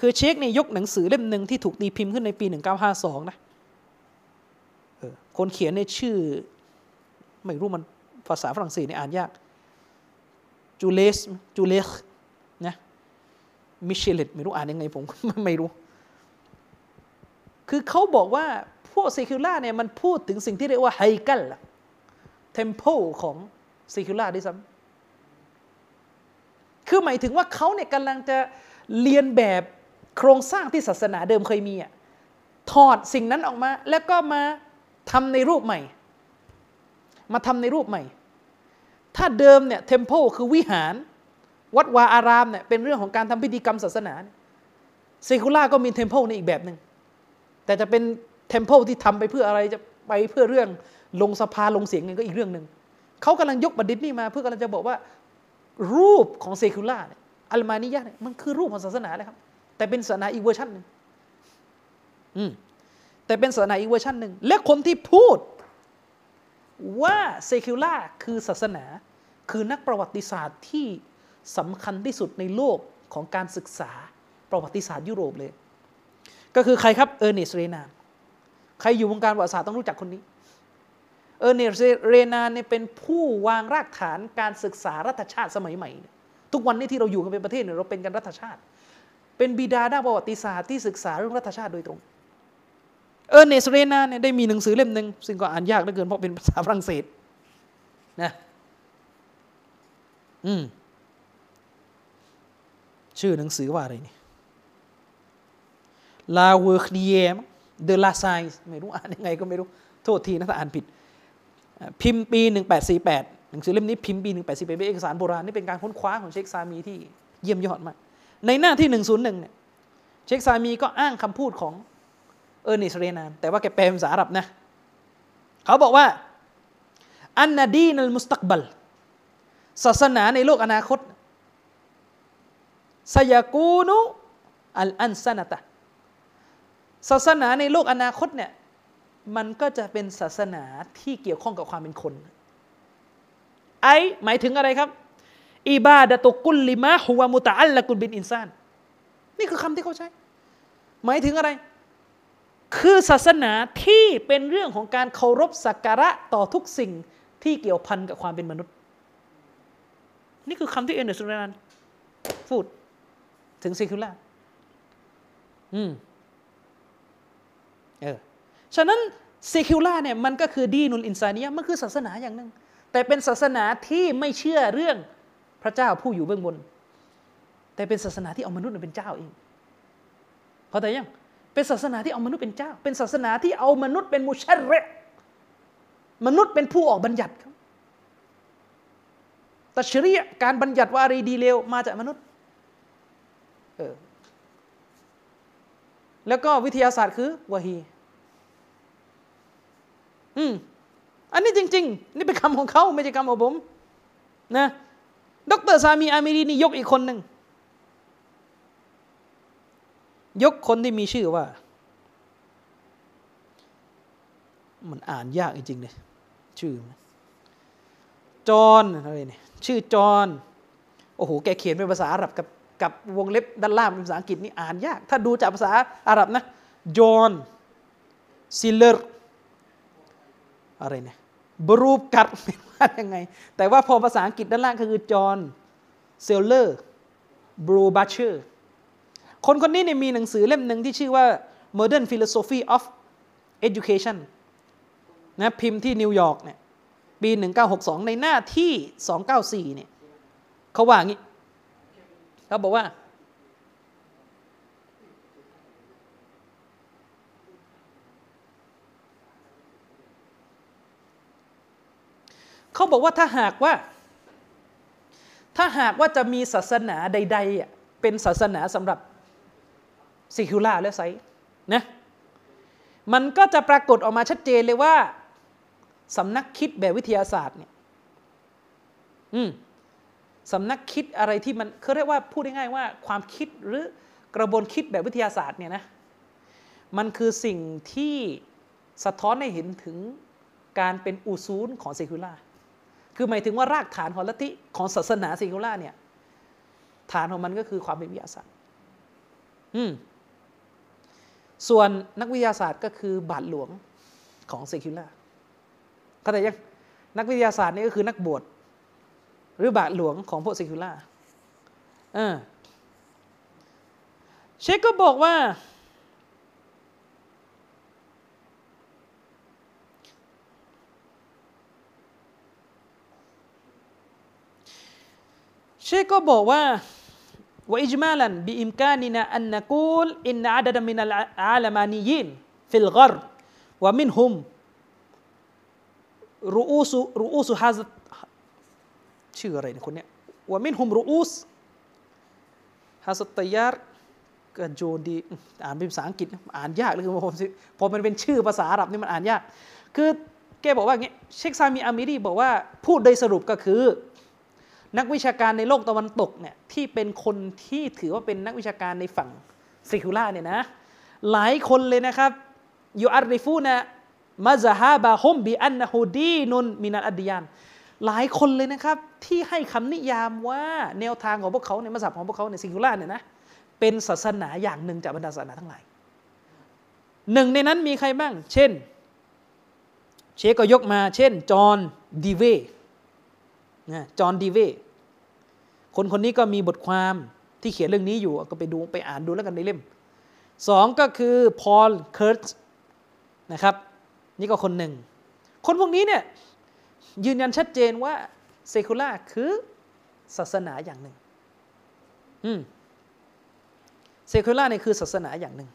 คือเช็คเนี่ยยกหนังสือเล่มหนึ่งที่ถูกตีพิมพ์ขึ้นในปี 1952 นะเออคนเขียนในชื่อ ไม่รู้มันภาษาฝรั่งเศสเนี่ยอ่านยากจูเลสจูเลส มิเชเลตไม่รู้อ่านยังไงผมไม่รู้ คือเขาบอกว่าพวกเซคิล่าเนี่ยมันพูดถึงสิ่งที่เรียกว่าไฮกัลtemple ของ secular ด้วยซ้ำคือหมายถึงว่าเขาเนี่ยกำลังจะเลียนแบบโครงสร้างที่ศาสนาเดิมเคยมีอะถอดสิ่งนั้นออกมา แล้วก็มาทำในรูปใหม่ มาทำในรูปใหม่ ถ้าเดิมเนี่ย temple คือวิหาร วัดวาอารามเนี่ยเป็นเรื่องของการทำพิธีกรรมศาสนา secular ก็มี temple ในอีกแบบหนึ่งแต่จะเป็น temple ที่ทำไปเพื่ออะไรจะไปเพื่อเรื่องลงสภาลงเสียงเงินก็อีกเรื่องหนึ่งเขากำลังยกประเด็นนี้มา เพื่อกำลังจะบอกว่ารูปของ secular เนี่ยعلمانيةเนี่ยมันคือรูปของศาสนาเลยครับ แต่เป็นศาสนาอีกเวอร์ชันหนึ่งอืมแต่เป็นศาสนาอีกเวอร์ชันหนึ่งและคนที่พูดว่า secular คือศาสนา คือนักประวัติศาสตร์ที่ สำคัญที่สุดในโลกของการศึกษาประวัติศาสตร์ยุโรปเลย ก็คือใครครับ Ernest Renan ใครอยู่วงการประวัติศาสตร์ต้องรู้จักคนนี้ Ernest Renan เนี่ยเป็นผู้วางรากฐานการศึกษารัฐชาติสมัยใหม่ ทุกวันนี้ที่เราอยู่กันเป็นประเทศเนี่ยเราเป็นกันรัฐชาติ เป็นบิดาด้านประวัติศาสตร์ที่ศึกษาเรื่องรัฐชาติโดยตรง Ernest Renan เนี่ยได้มีหนังสือเล่มหนึ่งซึ่งก็อ่านยากเหลือเกินเพราะเป็นภาษาฝรั่งเศสนะอืม ชื่อหนังสือว่าอะไรนี่ La w o r d i e r de la Science ไม่รู้อ่านยังไงก็ไม่รู้ โทษทีนะถ้าอ่านผิด พิมพ์ปี 1848 หนังสือเล่มนี้พิมพ์ปี 1848เป็นเอกสารโบราณ นี่เป็นการค้นคว้าของเชคซามีที่เยี่ยมยอดมาก ในหน้าที่ 101 เนี่ย เชคซามีก็อ้างคำพูดของเออร์เนสเรนาน แต่ว่าแกแปลเป็นภาษาอาหรับนะ เขาบอกว่า อันนาดีนัลมุสตักบัลศาสนาในโลกอนาคต สยากูนุอัลอันซานะตะศาสนาในโลกอนาคตเนี่ยมันก็จะเป็นศาสนาที่เกี่ยวข้องกับความเป็นคน ไอหมายถึงอะไรครับ อิบาดะตุกุลลิมะฮุวามุตะอัลละกุลบินอินซาน นี่คือคำที่เขาใช้ หมายถึงอะไร คือศาสนาที่เป็นเรื่องของการเคารพสักการะต่อทุกสิ่งที่เกี่ยวพันกับความเป็นมนุษย์ นี่คือคำที่เอ็นเดอร์สุรานพูด ถึง secularอืมเออฉะนั้น secular เนี่ยมันก็คือدين الإنسانية มันคือศาสนาอย่างหนึ่งแต่เป็นศาสนาที่ไม่เชื่อเรื่องพระเจ้าผู้อยู่เบื้องบน แต่เป็นศาสนาที่เอามนุษย์เป็นเจ้าเองเข้าใจยังเป็นศาสนาที่เอามนุษย์เป็นเจ้า เป็นศาสนาที่เอามนุษย์เป็นมุชเรมนุษย์เป็นผู้ออกบัญญัติครับตัชรีการบัญญัติว่าอะไรดีเลวมาจากมนุษย์ ออแล้วก็วิทยาศาสตร์คือวะฮีอืมอันนี้จริง ๆ นี่เป็นคำของเขาไม่ใช่คำของผม นะดรซามีอามิรีนี่ยกอีกคนหนึ่งยกคนที่มีชื่อว่า มันอ่านยากจริงๆเลยชื่อ จอห์นอะไรเนี่ยชื่อจอห์นโอ้โห แกเขียนเป็นภาษาอาหรับกับ กับวงเล็บด้านล่างเป็นภาษาอังกฤษนี่อ่านยาก ถ้าดูจากภาษาอาหรับนะ John Seilerอะไรเนี่ยบรูปกัดเป็นว่ายังไง แต่ว่าพอภาษาอังกฤษด้านล่างคือ John Seiler Brubacher คนคนนี้เนี่ยมีหนังสือเล่มหนึ่งที่ชื่อว่า Modern Philosophy of Education นะพิมพ์ที่นิวยอร์กเนี่ยปี 1962 ในหน้าที่ 294เนี่ยเขาว่างี้ เขาบอกว่า เขาบอกว่าถ้าหากว่า ถ้าหากว่าจะมีศาสนาใดๆเป็นศาสนาสำหรับซิคิล่าและไซนะมันก็จะปรากฏออกมาชัดเจนเลยว่าสำนักคิดแบบวิทยาศาสตร์เนี่ย อืม สำนักคิดอะไรที่มันเขาเรียกว่าพูดง่ายๆว่าความคิดหรือกระบวนคิดแบบวิทยาศาสตร์เนี่ยนะมันคือสิ่งที่สะท้อนให้เห็นถึงการเป็นอูซูลของเซคุล่าคือหมายถึงว่ารากฐานของลัทธิของศาสนาเซคุล่าเนี่ยฐานของมันก็คือความเป็นวิทยาศาสตร์อืมส่วนนักวิทยาศาสตร์ก็คือบาทหลวงของเซคิล่าเข้าใจยังนักวิทยาศาสตร์นี่ก็คือนักบวช หรือบาทหลวงของพวกเซคิล่าเออเชคก็บอกว่า เชคก็บอกว่า وإجمالا بإمكاننا أن نقول إن عددا من العالمانيين في الغرب ومنهم رؤوس رؤوس هذا ชื่ออะไรเนี่ยคนเนี้ยว่ามินฮุมรูอุสฮาสตยาร์กโจดีอ่านเป็นภาษาอังกฤษอ่านยากเลยคือผมพอมันเป็นชื่อภาษาอาหรับนี่มันอ่านยาก คือแกบอกว่าอย่างเงี้ยเชคซามีอามิรีบอกว่าพูดโดยสรุปก็คือ นักวิชาการในโลกตะวันตกเนี่ยที่เป็นคนที่ถือว่าเป็นนักวิชาการในฝั่งซิคูล่าเนี่ยนะหลายคนเลยนะครับยูอาริฟูนะมาซาฮาบะฮุมบีอันนะฮูดีนุนมินัลอัดยาน หลายคนเลยนะครับ ที่ให้คำนิยามว่าแนวทางของพวกเขาในมัสยิดของพวกเขาในซิคูล่าเนี่ยนะเป็นศาสนาอย่างหนึ่งจากบรรดาศาสนาทั้งหลายหนึ่งในนั้นมีใครบ้าง เช่น เชคก็ยกมา เช่น จอห์นดีเวนะจอห์นดีเวคนคนนี้ก็มีบทความที่เขียนเรื่องนี้อยู่ก็ไปดูไปอ่านดูแล้วกันในเล่มสองก็คือพอลเคิร์ตนะครับ นี่ก็คนหนึ่ง คนพวกนี้เนี่ย ยืนยันชัดเจนว่าเซคูล่าคือศาสนาอย่างหนึ่งอืมเซคูล่าเนี่ยคือศาสนาอย่างหนึ่ง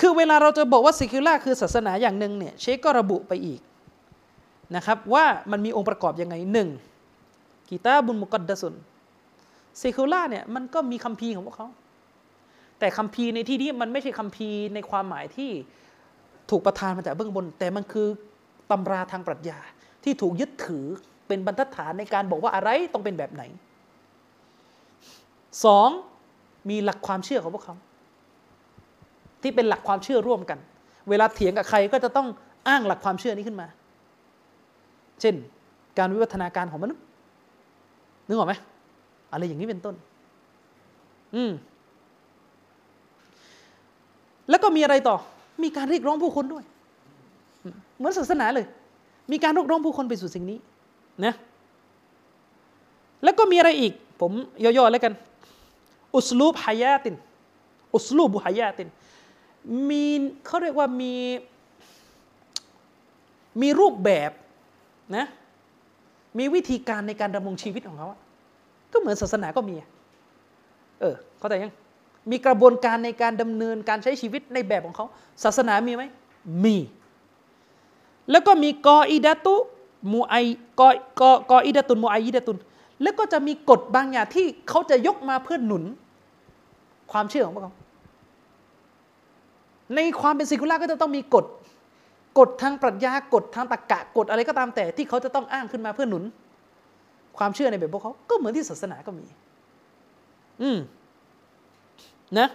คือเวลาเราจะบอกว่าเซคูล่าคือศาสนาอย่างหนึ่งเนี่ยเชคก็ระบุไปอีกนะครับว่ามันมีองค์ประกอบยังไงหนึ่งกีตาบุญมุกัดดสุนเซคูล่าเนี่ยมันก็มีคัมภีร์ของพวกเขาแต่คัมภีร์ในที่นี้มันไม่ใช่คัมภีร์ในความหมายที่ถูกประทานมาจากเบื้องบน แต่มันคือ ตำราทางปรัชญาที่ถูกยึดถือเป็นบรรทัดฐานในการบอกว่าอะไรต้องเป็นแบบไหนสองมีหลักความเชื่อของพวกเขา ที่เป็นหลักความเชื่อร่วมกัน เวลาเถียงกับใครก็จะต้องอ้างหลักความเชื่อนี้ขึ้นมา เช่น การวิวัฒนาการของมนุษย์นึกออกไหมอะไรอย่างนี้เป็นต้น อืมแล้วก็มีอะไรต่อ มีการเรียกร้องผู้คนด้วย เหมือนศาสนาเลย มีการรียกร้องผู้คนไปสู่สิ่งนี้นะแล้วก็มีอะไรอีก ผมย่อๆแล้วกัน อุสลูบฮายาติน อุสลูบุฮายาติน มีเขาเรียกว่ามีมีรูปแบบนะมีวิธีการในการดำรงชีวิตของเขาก็เหมือนศาสนาก็มี เออ เข้าใจยัง มีกระบวนการในการดำเนินการใช้ชีวิตในแบบของเขา ศาสนามีไหม มี แล้วก็มีกออิดะตุมูไอกอกอกออิดะตุนมูไออิดะตุน แล้วก็จะมีกฎบางอย่างที่เขาจะยกมาเพื่อหนุน ความเชื่อของพวกเขาในความเป็นซิกุล่าก็จะต้องมีกฎกฎทางปรัชญากฎทางตรรกะกฎอะไรก็ตามแต่ที่เขาจะต้องอ้างขึ้นมาเพื่อหนุน ความเชื่อในแบบพวกเขาก็เหมือนที่ศาสนาก็มี อืมนะ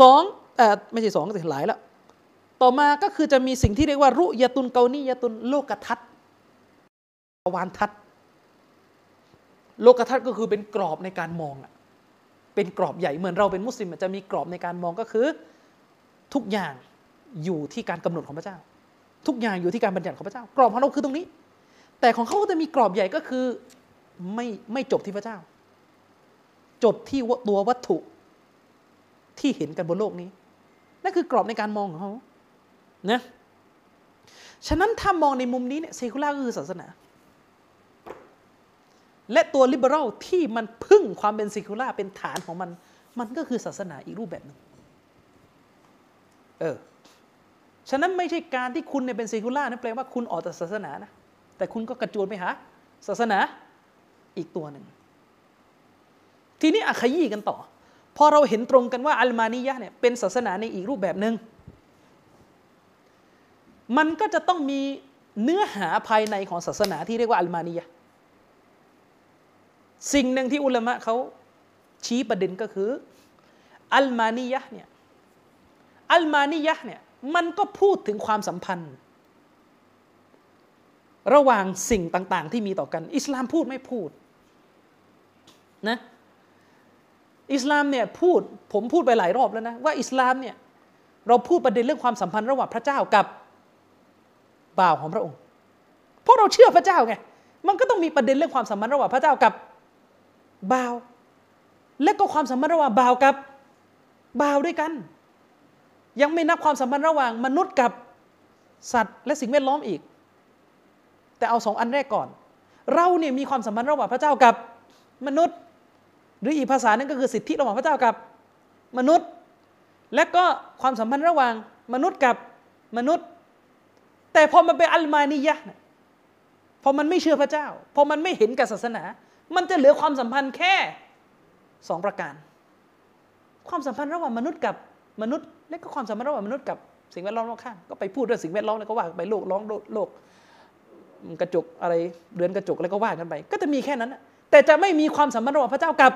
สองเอ่อไม่ใช่สองก็หลายแล้ว ต่อมาก็คือจะมีสิ่งที่เรียกว่ารุยตุนเกานียตุนโลกทัศน์วานทัศน์โลกทัศน์ก็คือเป็นกรอบในการมองอะเป็นกรอบใหญ่เหมือนเราเป็นมุสลิมจะมีกรอบในการมองก็คือ ทุกอย่างอยู่ที่การกำหนดของพระเจ้า ทุกอย่างอยู่ที่การบัญญัติของพระเจ้า กรอบของเราคือตรงนี้ แต่ของเขาก็จะมีกรอบใหญ่ก็คือไม่ไม่จบที่พระเจ้า จบที่ตัววัตถุที่เห็นกันบนโลกนี้นั่นคือกรอบในการมองของเขา นะฉะนั้นถ้ามองในมุมนี้เนี่ยเซคูล่าก็คือศาสนา และตัวลิเบอรัลที่มันพึ่งความเป็นเซคูล่าเป็นฐานของมัน มันก็คือศาสนาอีกรูปแบบหนึ่งเออฉะนั้นไม่ใช่การที่คุณเนี่ยเป็นเซคูล่านั่นแปลว่าคุณออกจากศาสนานะแต่คุณก็กระโจนไปหาศาสนาอีกตัวหนึ่ง ทีนี้อาขยี้กันต่อ พอเราเห็นตรงกันว่าอัลมานียะเนี่ยเป็นศาสนาในอีกรูปแบบหนึ่ง มันก็จะต้องมีเนื้อหาภายในของศาสนาที่เรียกว่าอัลมานียสิ่งหนึ่งที่อุลามะเขาชี้ประเด็นก็คืออัลมานียะเนี่ยอัลมานียะเนี่ยมันก็พูดถึงความสัมพันธ์ ระหว่างสิ่งต่างๆ ที่มีต่อกัน อิสลามพูดไม่พูดนะอิสลามเนี่ยพูดผมพูดไปหลายรอบแล้วนะว่าอิสลามเนี่ยเราพูดประเด็นเรื่องความสัมพันธ์ระหว่างพระเจ้ากับ บ่าวของพระองค์เพราะเราเชื่อพระเจ้าไงมันก็ต้องมีประเด็นเรื่องความสัมพันธ์ระหว่างพระเจ้ากับบ่าว และก็ความสัมพันธ์ระหว่างบ่าวกับบ่าวด้วยกัน ยังไม่นับความสัมพันธ์ระหว่างมนุษย์กับสัตว์ และสิ่งแวดล้อมอีก แต่เอาสองอันแรกก่อน เราเนี่ยมีความสัมพันธ์ระหว่างพระเจ้ากับมนุษย์ หรืออีกภาษาหนึงก็คือสิทธิระหว่างพระเจ้ากับมนุษย์ และก็ความสัมพันธ์ระหว่างมนุษย์กับมนุษย์ แต่พอมันเป็นอัลมานียะเนี่ยพอมันไม่เชื่อพระเจ้า พอมันไม่เห็นกับศาสนา มันจะเหลือความสัมพันธ์แค่สองประการ ความสัมพันธ์ระหว่างมนุษย์กับมนุษย์ และก็ความสัมพันธ์ระหว่างมนุษย์กับสิ่งแวดล้อมรอบข้างก็ไปพูดเรื่องสิ่งแวดล้อมแล้วก็ว่าไปโลกร้องโลกกระจกอะไรเรือนกระจกแล้วก็ว่ากันไป ก็จะมีแค่นั้นแต่จะไม่มีความสัมพันธ์ระหว่างพระเจ้ากับ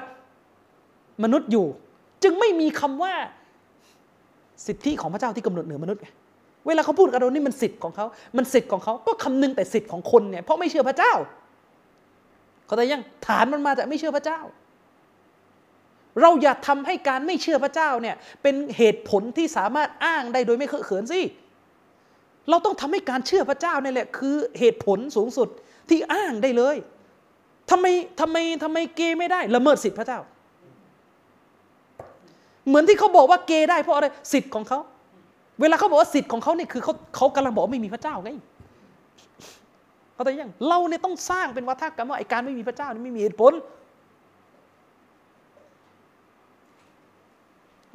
มนุษย์อยู่ จึงไม่มีคำว่าสิทธิของพระเจ้าที่กำหนดเหนือมนุษย์ไง เวลาเขาพูดกับเรานี่มันสิทธิ์ของเขา มันสิทธิ์ของเขาก็คำนึงแต่สิทธิ์ของคนเนี่ย เพราะไม่เชื่อพระเจ้า เขาแต่ยังฐานมันมาจากไม่เชื่อพระเจ้า เราอย่าทำให้การไม่เชื่อพระเจ้าเนี่ย เป็นเหตุผลที่สามารถอ้างได้โดยไม่เคอะเขินสิ เราต้องทำให้การเชื่อพระเจ้านี่แหละคือเหตุผลสูงสุดที่อ้างได้เลยทำไมทำไมทำไมเกย์ไม่ได้ละเมิดสิทธิพระเจ้า เหมือนที่เขาบอกว่าเกย์ได้เพราะอะไรสิทธิ์ของเขา เวลาเขาบอกว่าสิทธิ์ของเขาเนี่ยคือเขาเขากำลังบอกว่าไม่มีพระเจ้าไงเขาแต่ยังเราเนี่ยต้องสร้างเป็นวัฒกรรมว่าไอการไม่มีพระเจ้านี่ไม่มีเหตุผล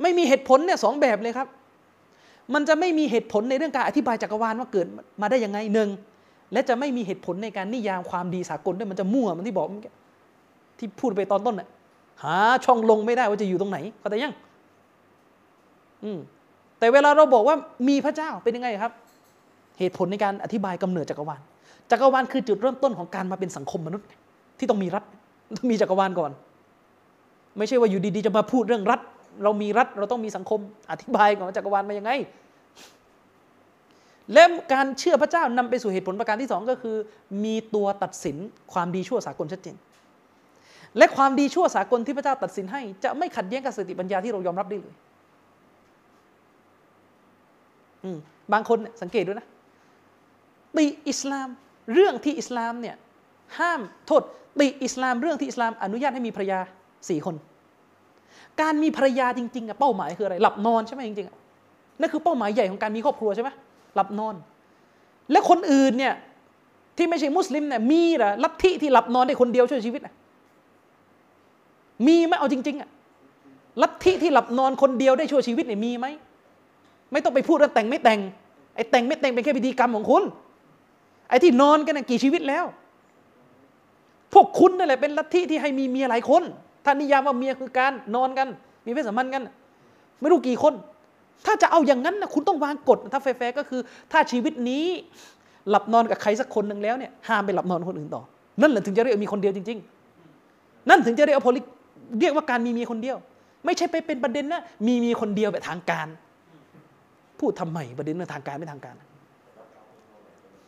ไม่มีเหตุผลเนี่ยสองแบบเลยครับ มันจะไม่มีเหตุผลในเรื่องการอธิบายจักรวาลว่าเกิดมาได้ยังไงหนึ่งและจะไม่มีเหตุผลในการนิยามความดีสากลด้วยมันจะมั่วมันที่บอกที่พูดไปตอนต้นน่ะหาช่องลงไม่ได้ว่าจะอยู่ตรงไหนเข้าใจยัง อืม แต่เวลาเราบอกว่ามีพระเจ้าเป็นยังไงครับ เหตุผลในการอธิบายกำเนิดจักรวาลจักรวาลคือจุดเริ่มต้นของการมาเป็นสังคมมนุษย์ ที่ต้องมีรัฐต้องมีจักรวาลก่อน ไม่ใช่ว่าอยู่ดีๆจะมาพูดเรื่องรัฐ เรามีรัฐเราต้องมีสังคมอธิบายก่อนว่าจักรวาลมายังไงและการเชื่อพระเจ้านำไปสู่เหตุผลประการที่สองก็คือ มีตัวตัดสินความดีชั่วสากลชัดเจนและความดีชั่วสากลที่พระเจ้าตัดสินให้ จะไม่ขัดแย้งกับสติปัญญาที่เรายอมรับได้เลยอืม บางคนสังเกตดูนะติอิสลาม เรื่องที่อิสลามเนี่ยห้ามโทษติอิสลามเรื่องที่อิสลามอนุญาตให้มีภรรยาสี่คน การมีภรรยาจริงๆอะเป้าหมายคืออะไร หลับนอนใช่ไหมจริงๆอะนั่นคือเป้าหมายใหญ่ของการมีครอบครัวใช่ไหมหลับนอน และคนอื่นเนี่ยที่ไม่ใช่มุสลิมเนี่ยมีหรอลัทธิที่หลับนอนได้คนเดียวช่วยชีวิตอะมีไหมเอาจริงๆอะลัทธิที่หลับนอนคนเดียวได้ช่วยชีวิตเนี่ยมีไหม ไม่ต้องไปพูดเรื่องแต่งไม่แต่งไอ้แต่งไม่แต่งเป็นแค่พิธีกรรมของคุณ ไอ้ที่นอนกันกี่ชีวิตแล้ว พวกคุณนั่นแหละเป็นลัทธิที่ให้มีเมียหลายคนท่านนิยามว่าเมียคือการนอนกัน มีเพศสัมพันธ์กัน ไม่รู้กี่คน ถ้าจะเอาอย่างนั้นนะคุณต้องวางกฎถ้าแฟร์ก็คือ ถ้าชีวิตนี้หลับนอนกับใครสักคนหนึ่งแล้วเนี่ยห้ามไปหลับนอนคนอื่นต่อ นั่นแหละถึงจะเรียกมีคนเดียวจริง ๆ นั่นถึงจะเรียกว่าเรียกว่าการมีเมียคนเดียว ไม่ใช่ไปเป็นประเด็นนะมีเมียคนเดียวแบบทางการ พูดทำไมประเด็นเรื่องทางการไม่ทางการ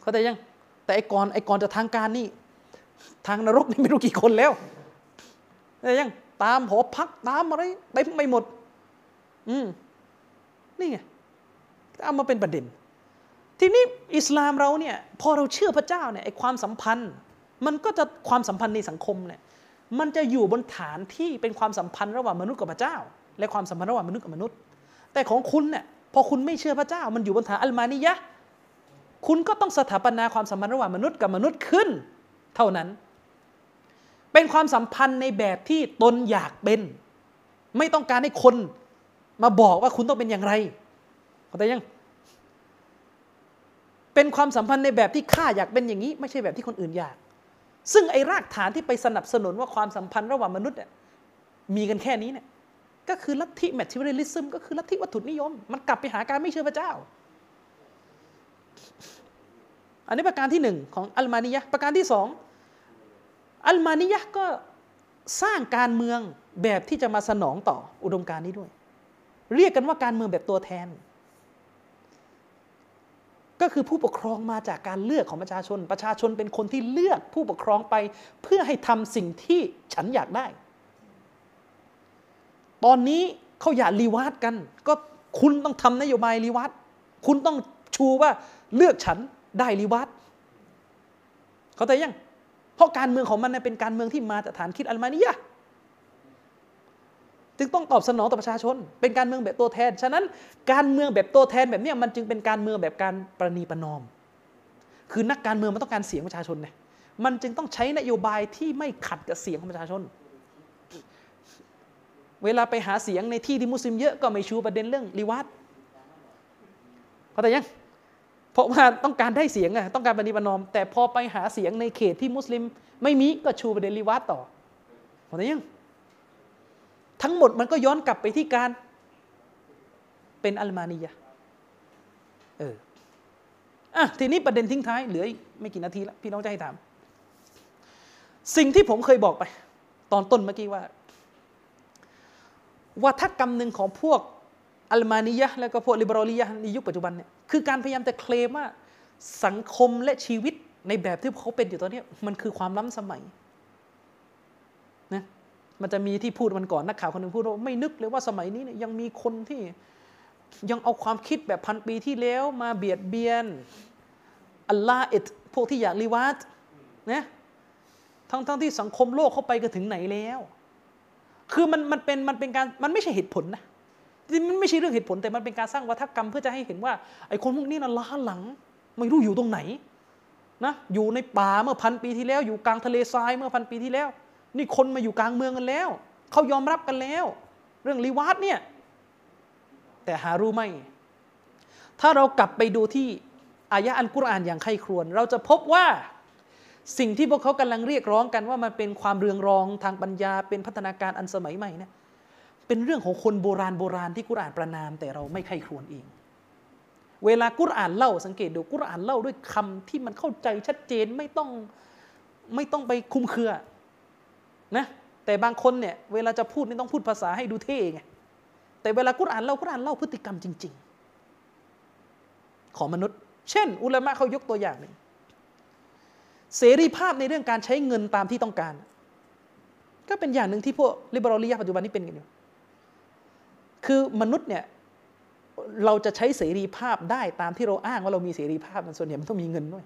เข้าใจยัง แต่ไอ้ก่อนไอ้ก่อนจะทางการนี่ ทางนรกนี่ไม่รู้กี่คนแล้วเข้าใจยังตามหอพักตามอะไรเต็มไปหมด อืมนี่ไงเอามาเป็นประเด็น ทีนี้อิสลามเราเนี่ยพอเราเชื่อพระเจ้าเนี่ยไอ้ความสัมพันธ์ มันก็จะความสัมพันธ์ในสังคมเนี่ยมันจะอยู่บนฐานที่เป็นความสัมพันธ์ระหว่างมนุษย์กับพระเจ้า และความสัมพันธ์ระหว่างมนุษย์กับมนุษย์ แต่ของคุณเนี่ย พอคุณไม่เชื่อพระเจ้า มันอยู่บนฐานอัลมานียะ คุณก็ต้องสถาปนาความสัมพันธ์ระหว่างมนุษย์กับมนุษย์ขึ้น เท่านั้น เป็นความสัมพันธ์ในแบบที่ตนอยากเป็น ไม่ต้องการให้คนมาบอกว่าคุณต้องเป็นอย่างไรเข้าใจยัง เป็นความสัมพันธ์ในแบบที่ข้าอยากเป็นอย่างนี้ ไม่ใช่แบบที่คนอื่นอยาก ซึ่งไอ้รากฐานที่ไปสนับสนุนว่าความสัมพันธ์ระหว่างมนุษย์เนี่ยมีกันแค่นี้เนี่ย ก็คือลัทธิแมทริเอลิซึมก็คือลัทธิวัตถุนิยม มันกลับไปหาการไม่เชื่อพระเจ้า อันนี้ประการที่หนึ่งของอัลมานียะประการที่สองอัลมานียะก็สร้างการเมืองแบบที่จะมาสนองต่ออุดมการณ์นี้ด้วย เรียกกันว่าการเมืองแบบตัวแทน ก็คือผู้ปกครองมาจากการเลือกของประชาชน ประชาชนเป็นคนที่เลือกผู้ปกครองไป เพื่อให้ทำสิ่งที่ฉันอยากได้ ตอนนี้เขาอยากรีวาดกัน ก็คุณต้องทำนโยบายรีวาดคุณต้องชูว่าเลือกฉันได้รีวาดเขาใจยัง เพราะการเมืองของมันเป็นการเมืองที่มาจากฐานคิดอัลมานียะจึงต้องตอบสนองต่อประชาชน เป็นการเมืองแบบตัวแทน ฉะนั้นการเมืองแบบตัวแทนแบบนี้มันจึงเป็นการเมืองแบบการประนีประนอม คือนักการเมืองมันต้องการเสียงประชาชนเนี่ยมันจึงต้องใช้นโยบายที่ไม่ขัดกับเสียงของประชาชน เวลาไปหาเสียงในที่ที่มุสลิมเยอะก็ไม่ชูประเด็นเรื่องรีวัตเข้าใจยังเพราะว่าต้องการได้เสียงอะต้องการปฏิบัตินอม แต่พอไปหาเสียงในเขตที่มุสลิม ไม่มีก็ชูประเด็นรีวัตต่อเข้าใจยังทั้งหมดมันก็ย้อนกลับไปที่การเป็นอัลมานียะเอออะทีนี้ประเด็นทิ้งท้ายเหลือไม่กี่นาทีแล้วพี่น้องจะให้ถาม สิ่งที่ผมเคยบอกไป ตอนต้นเมื่อกี้ว่า วัฒกรรมหนึ่งของพวกอัลมานียะและก็พวกลิเบอรัลียะในยุคปัจจุบันเนี่ยคือการพยายามจะเคลมว่าสังคมและชีวิตในแบบที่เขาเป็นอยู่ตอนนี้มันคือความล้ำสมัยนะมันจะมีที่พูดมันก่อนนักข่าวคนหนึ่งพูดว่าไม่นึกเลยว่าสมัยนี้เนี่ยยังมีคนที่ยังเอาความคิดแบบพันปีที่แล้วมาเบียดเบียนอัลลาอิดพวกที่อยากรีวาดนะทั้งทั้งที่สังคมโลกเขาไปกันถึงไหนแล้ว คือมันมันเป็นมันเป็นการมันไม่ใช่เหตุผลนะมันไม่ใช่เรื่องเหตุผลแต่มันเป็นการสร้างวัฒกรรมเพื่อจะให้เห็นว่าไอ้คนพวกนี้น่ะล้าหลัง ไม่รู้อยู่ตรงไหนนะอยู่ในป่าเมื่อพันปีที่แล้ว อยู่กลางทะเลทรายเมื่อพันปีที่แล้ว นี่คนมาอยู่กลางเมืองกันแล้วเขายอมรับกันแล้ว เรื่องรีวาดเนี่ยแต่หารู้ไหมถ้าเรากลับไปดูที่อายะอันกุรอานอย่างใคร่ครวญเราจะพบว่า สิ่งที่พวกเขากำลังเรียกร้องกันว่ามันเป็นความเรืองรองทางปัญญา เป็นพัฒนาการอันสมัยใหม่เนี่ยเป็นเรื่องของคนโบราณโบราณที่กุรอานประนาม แต่เราไม่ใคร่ครวญเอง เวลากุรอานเล่าสังเกตดูกุรอานเล่าด้วยคำที่มันเข้าใจชัดเจนไม่ต้องไม่ต้องไปคุมเครือนะแต่บางคนเนี่ยเวลาจะพูดนี่ต้องพูดภาษาให้ดูเท่ไงแต่เวลากุรอานเล่ากุรอานเล่าพฤติกรรมจริง ๆ ของมนุษย์ เช่น อุลามะเขายกตัวอย่างหนึ่ง เสรีภาพในเรื่องการใช้เงินตามที่ต้องการ ก็เป็นอย่างหนึ่งที่พวกลิเบอรัลียปัจจุบันนี้เป็นกันอยู่ คือมนุษย์เนี่ยเราจะใช้เสรีภาพได้ตามที่เราอ้างว่าเรามีเสรีภาพมันส่วนใหญ่มันต้องมีเงินด้วย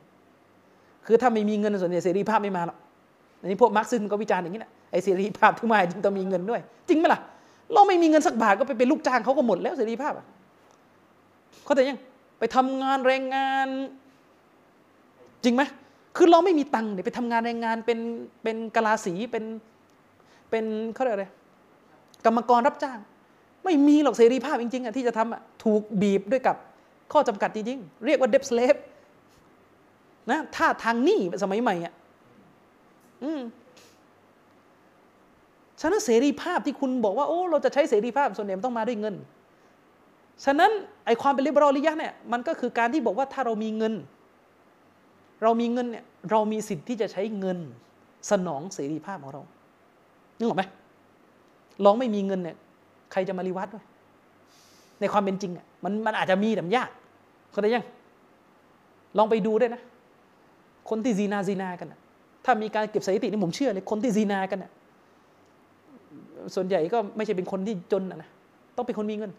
คือถ้าไม่มีเงินส่วนใหญ่เสรีภาพไม่มาหรอกอันนี้พวกมาร์กซิสก็วิจารณ์อย่างนี้แหละไอ้เสรีภาพที่มาจึงต้องมีเงินด้วย จริงไหมล่ะ เราไม่มีเงินสักบาทก็ไปเป็นลูกจ้างเขาก็หมดแล้วเสรีภาพอะเขาแต่ยังไปทำงานแรงงาน จริงไหม คือเราไม่มีตังค์เนี่ยไปทำงานแรงงานเป็นเป็นกะลาสีเป็นเป็นเขาเรียกอะไรกรรมกรรับจ้าง ไม่มีหรอกเสรีภาพจริงๆอะที่จะทำอะถูกบีบด้วยกับข้อจำกัดจริงๆ เรียกว่าเดบสเลฟนะถ้าทางหนี้สมัยใหม่อะอืมฉะนั้นเสรีภาพที่คุณบอกว่าโอ้เราจะใช้เสรีภาพส่วนใหญ่ต้องมาด้วยเงิน ฉะนั้นไอความเป็นลิเบอรัลียะเนี่ยมันก็คือการที่บอกว่าถ้าเรามีเงิน เรามีเงินเนี่ยเรามีสิทธิ์ที่จะใช้เงินสนองเสรีภาพของเรานึกออกไหมลองไม่มีเงินเนี่ยใครจะมารีวัดด้วยในความเป็นจริงอะมันมันอาจจะมีแต่ยากเข้าใจยัง ลองไปดูด้วยนะ คนที่ซีนาซีนากันถ้ามีการเก็บสถิตินี่ผมเชื่อเลยคนที่ซีนากันนะส่วนใหญ่ก็ไม่ใช่เป็นคนที่จนนะต้องเป็นคนมีเงิน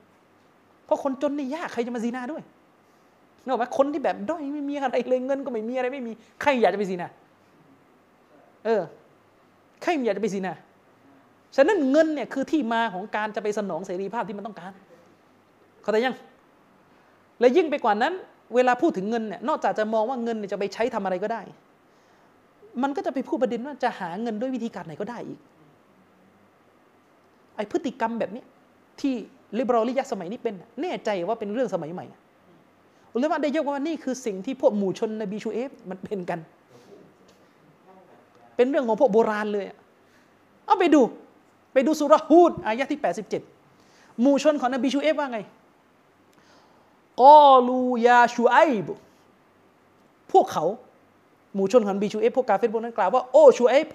เพราะคนจนนี่ยากใครจะมาซีนาด้วย นึกออกไหมคนที่แบบด้อยไม่มีอะไรเลยเงินก็ไม่มีอะไรไม่มีใครอยากจะไปซีนาเออใครอยากจะไปซีนาฉะนั้นเงินเนี่ยคือที่มาของการจะไปสนองเสรีภาพที่มันต้องการ เข้าใจยัง และยิ่งไปกว่านั้น เวลาพูดถึงเงินเนี่ยนอกจากจะมองว่าเงินเนี่ยจะไปใช้ทำอะไรก็ได้ มันก็จะไปพูดประเด็นว่าจะหาเงินด้วยวิธีการไหนก็ได้อีกไอพฤติกรรมแบบนี้ที่ลิเบอรัลียะสมัยนี้เป็นแน่ใจว่าเป็นเรื่องสมัยใหม่ อุลามะได้ยกว่านี่คือสิ่งที่พวกหมู่ชนนบีชูเอฟมันเป็นกัน เป็นเรื่องของพวกโบราณเลย เอาไปดู ไปดูสุรฮูดอายะที่ 87 หมู่ชนของนบีชูเอฟว่าไงกอลูيا شعيب พวกเขา หมู่ชนของนบีชูเอฟพวกกาเฟรพวกนั้นกล่าวว่าโอชูเอฟ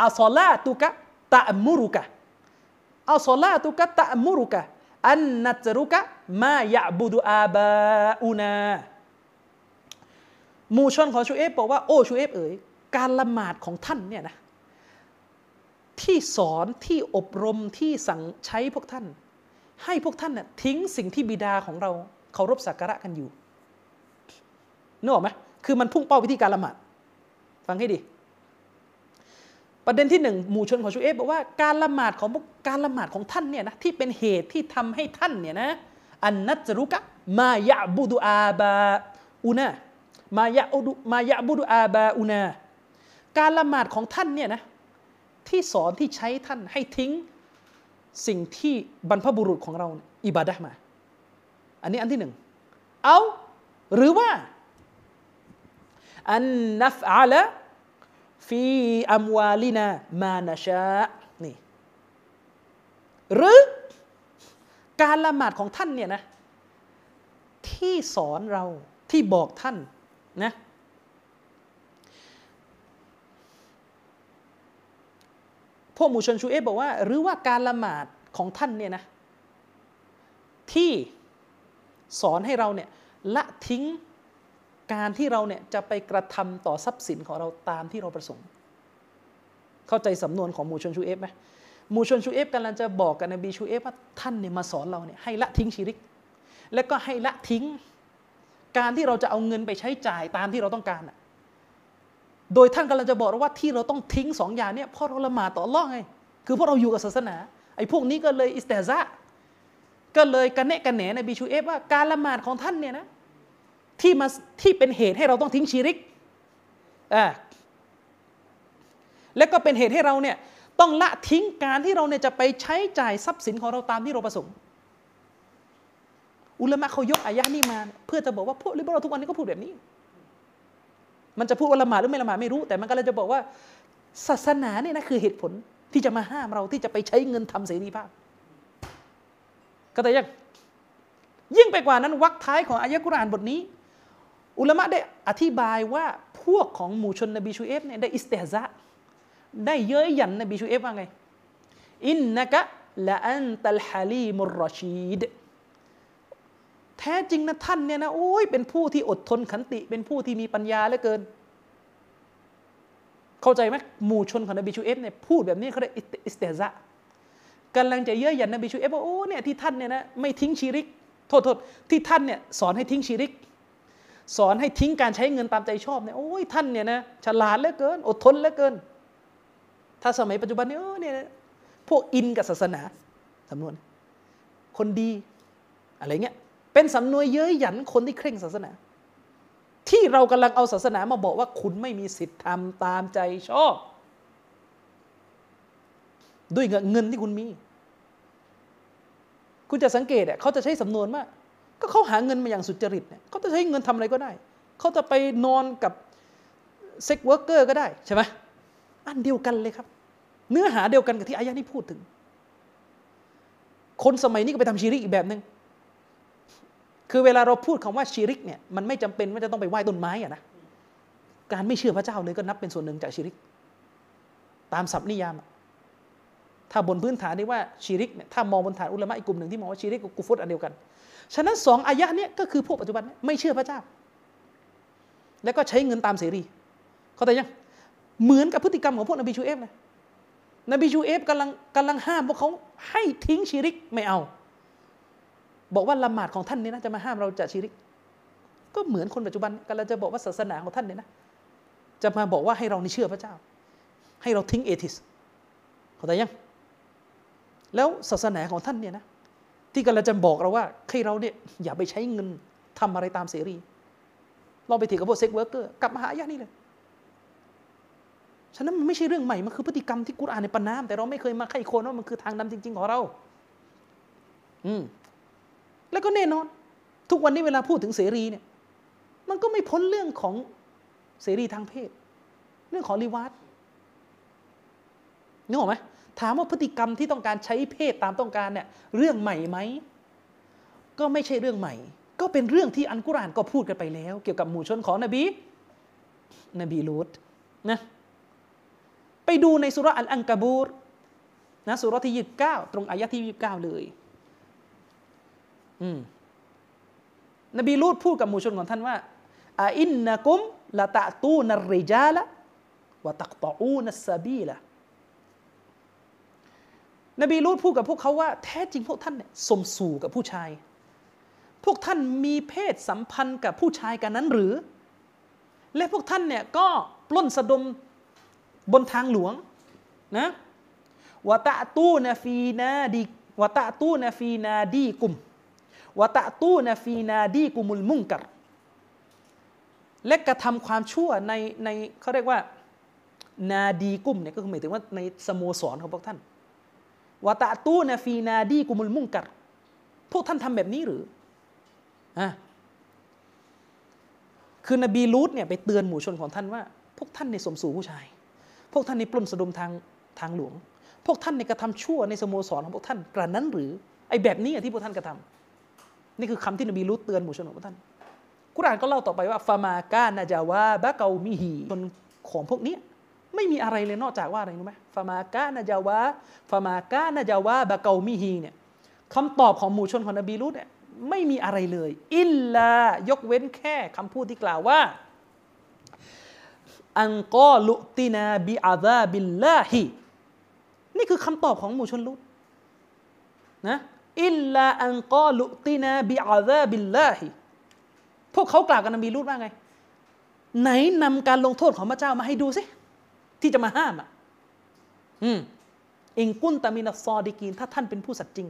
أصلاتك تأمرك أصلاتك تأمرك أن نترك ما يعبد آباؤنا หมู่ชนของชูเอฟบอกว่าโอ้ชูเอฟเอ๋ยการละหมาดของท่านเนี่ยนะที่สอนที่อบรมที่สั่งใช้พวกท่าน ให้พวกท่านน่ะทิ้งสิ่งที่บิดาของเราเคารพสักการะกันอยู่นึกออกไหมคือมันพุ่งเป้าวิธีการละหมาดฟังให้ดี ประเด็นที่หนึ่งหมู่ชนของชูเอฟบอกว่าการละหมาดของกการละหมาดของท่านเนี่ยนะที่เป็นเหตุที่ทำให้ท่านเนี่ยนะ อันนัจรุกะมายะบุดุอาบาอุนามายะอุดมายะบุดุอาบาอุนา การละหมาดของท่านเนี่ยนะที่สอนที่ใช้ท่านให้ทิ้งสิ่งที่บรรพบุรุษของเราอิบาดะห์มา อันนี้อันที่หนึ่ง เอาหรือว่าอันนัฟอาละฟีอัมวาลินามานาชานี่หรือ การละหมาดของท่านเนี่ยนะที่สอนเราที่บอกท่านนะพวกหมู่ชนชูเอฟบอกว่า หรือว่าการละหมาดของท่านเนี่ยนะที่สอนให้เราเนี่ยละทิ้งการที่เราเนี่ยจะไปกระทำต่อทรัพย์สินของเราตามที่เราประสงค์ เข้าใจสำนวนของหมู่ชนชูเอฟไหม หมู่ชนชูเอฟกำลังจะบอกกับนบีชูเอฟว่าท่านเนี่ยมาสอนเราเนี่ยให้ละทิ้งشرك แล้วก็ให้ละทิ้ง การที่เราจะเอาเงินไปใช้จ่ายตามที่เราต้องการอะโดยท่านกำลังจะบอกว่าที่เราต้องทิ้งสองอย่างเนี่ยเพราะเราละหมาดต่ออัลเลอฮ์ไง คือเพราะเราอยู่กับศาสนา ไอ้พวกนี้ก็เลยอิสตาซะก็เลยกันเนะกันแหนในบีชูเอฟว่าการละหมาดของท่านเนี่ยนะที่มาที่เป็นเหตุให้เราต้องทิ้งชีริกอ่าและก็เป็นเหตุให้เราเนี่ย ต้องละทิ้งการที่เราเนี่ยจะไปใช้จ่ายทรัพย์สินของเราตามที่เราประสงค์ อุลามะเขายกอายะนี้มา เพื่อจะบอกว่าพวก liberal ทุกวันนี้ก็พูดแบบนี้ มันจะพูดว่าละหมาดหรือไม่ละหมาดไม่รู้ แต่มันก็เลยจะบอกว่า ศาสนาเนี่ยนะคือเหตุผลที่จะมาห้ามเราที่จะไปใช้เงินตามเสรีภาพ ก็แต่ยังยิ่งไปกว่านั้นวรรคท้ายของอายะกุรอานบทนี้ อุลามะได้อธิบายว่าพวกของหมู่ชนนบีชูเอฟเนี่ยได้استهزاء ได้เย้ยหยันนบีชูเอฟว่าไง إنك لأنت الحليم الرشيد แท้จริงนะท่านเนี่ยนะโอ้ยเป็นผู้ที่อดทนขันติ เป็นผู้ที่มีปัญญาเหลือเกิน เข้าใจไหมหมู่ชนของนบีชูเอฟเนี่ยพูดแบบนี้เขาเรียกاستهزاءกำลังจะเย้ยหยันนบีชูเอฟว่าโอ้เนี่ยที่ท่านเนี่ยนะไม่ทิ้ง شركโทษโทษที่ท่านเนี่ยสอนให้ทิ้ง شرك สอนให้ทิ้งการใช้เงินตามใจชอบเนี่ยโอ้ยท่านเนี่ยนะฉลาดเหลือเกิน อดทนเหลือเกิน ถ้าสมัยปัจจุบันนี้เออเนี่ยพวกอินกับศาสนาสำนวน คนดีอะไรเงี้ยเป็นสำนวนเย้ยหยันคนที่เคร่งศาสนา ที่เรากำลังเอาศาสนามาบอกว่าคุณไม่มีสิทธิ์ทำตามใจชอบ ด้วยเงินที่คุณมี คุณจะสังเกตอะเขาจะใช้สำนวนว่าก็เขาหาเงินมาอย่างสุจริตเนี่ยเขาจะใช้เงินทำอะไรก็ได้ เขาจะไปนอนกับ sex worker ก็ได้ใช่ไหม อันเดียวกันเลยครับ เนื้อหาเดียวกันกับที่อายะนี้พูดถึง คนสมัยนี้ก็ไปทำชีริกอีกแบบหนึ่งคือเวลาเราพูดคำว่าชีริกเนี่ยมันไม่จำเป็นว่าจะต้องไปไหว้ต้นไม้อะนะการไม่เชื่อพระเจ้าเลยก็นับเป็นส่วนหนึ่งจากชีริก ตามศัพท์นิยาม ถ้าบนพื้นฐานที่ว่าชีริกเนี่ยถ้ามองบนฐานอุลามะอีกกลุ่มหนึ่งที่มองว่าชีริกกับกุฟรอันเดียวกัน ฉะนั้นสองอายะเนี่ยก็คือพวกปัจจุบันไม่เชื่อพระเจ้า แล้วก็ใช้เงินตามเสรี เข้าใจยัง เหมือนกับพฤติกรรมของพวกนบีชุอัยบ์เลยนบีชุอัยบ์กำลังกำลังห้ามพวกเขาให้ทิ้งชีริกไม่เอา บอกว่าละหมาดของท่านนี่นะจะมาห้ามเราจากชีริก ก็เหมือนคนปัจจุบันกำลังจะบอกว่าศาสนาของท่านเนี่ยนะ จะมาบอกว่าให้เรานี่เชื่อพระเจ้า ให้เราทิ้ง atheist เข้าใจยัง แล้วศาสนาของท่านเนี่ยนะ ที่กำลังจะบอกเราว่าให้เราเนี่ยอย่าไปใช้เงินทำอะไรตามเสรี เราไปซื้อกับพวก sex worker กลับมาหาอายะนี้เลย ฉะนั้นมันไม่ใช่เรื่องใหม่ มันคือพฤติกรรมที่กุรอานประณาม แต่เราไม่เคยมาใคร่ครวญว่ามันคือทางนำจริง ๆ ของเรา อืมแล้วก็แน่นอน ทุกวันนี้เวลาพูดถึงเสรีเนี่ย มันก็ไม่พ้นเรื่องของเสรีทางเพศ เรื่องของลิวาตนึกออกไหมถามว่าพฤติกรรมที่ต้องการใช้เพศตามต้องการเนี่ยเรื่องใหม่ไหมก็ไม่ใช่เรื่องใหม่ ก็เป็นเรื่องที่อันกุรานก็พูดกันไปแล้ว เกี่ยวกับหมู่ชนของนบี นบีลูตนะ ไปดูในสุรอัลอังกบูรนะสุรที่ยี่สิบเก้าตรงอายะที่ยี่สิบเก้าเลยอืมนบีลูตพูดกับหมู่ชนของท่านว่าอาอินนะกุมละตะตูนริจาละวะตักตออูนัสบีละนบีลูตพูดกับพวกเขาว่าแท้จริงพวกท่านเนี่ยสมสู่กับผู้ชาย พวกท่านมีเพศสัมพันธ์กับผู้ชายกันนั้นหรือ และพวกท่านเนี่ยก็ปล้นสะดม บนทางหลวงนะวะตะตูนฟีนาดีวะตะตูนฟีนาดีกุมวะตะตูนฟีนาดีกุมุลมุงกัรและกระทำความชั่วในในเขาเรียกว่านาดีกุมเนี่ยก็คือหมายถึงว่าในสโมสรของพวกท่านวะตะตูนฟีนาดีกุมุลมุงกัรพวกท่านทำแบบนี้หรืออะคือนบีลูตเนี่ยไปเตือนหมู่ชนของท่านว่า พวกท่านในสมสู่ผู้ชาย พวกท่านในปล้นสะดมทางทางหลวง พวกท่านในกระทำชั่วในสโมสรของพวกท่านกระนั้นหรือไอ้แบบนี้อะที่พวกท่านกระทำนี่คือคำที่นบีลูตเตือนหมู่ชนของพวกท่านกุรานก็เล่าต่อไปว่าฟามากานาจาวาบะเกามิฮีชนของพวกนี้ไม่มีอะไรเลยนอกจากว่าอะไรรู้ไหมฟามากานาจาวาฟามากานาจาวาบะเกามิฮีเนี่ยคำตอบของหมู่ชนของนบีลูตเนี่ยไม่มีอะไรเลย อิลลายกเว้นแค่คำพูดที่กล่าวว่า أن قالوا ائتنا بعذاب الله นี่คือคำตอบของหมู่ชนลุตนะอิลลาอังกอลุตินาบิอาซาบิลลาฮิพวกเขากล่าวกับนบีลูตว่าไง ไหนนำการลงโทษของพระเจ้ามาให้ดูสิที่จะมาห้ามอะอืม إن كنت من الصادقين ถ้าท่านเป็นผู้สัตย์จริง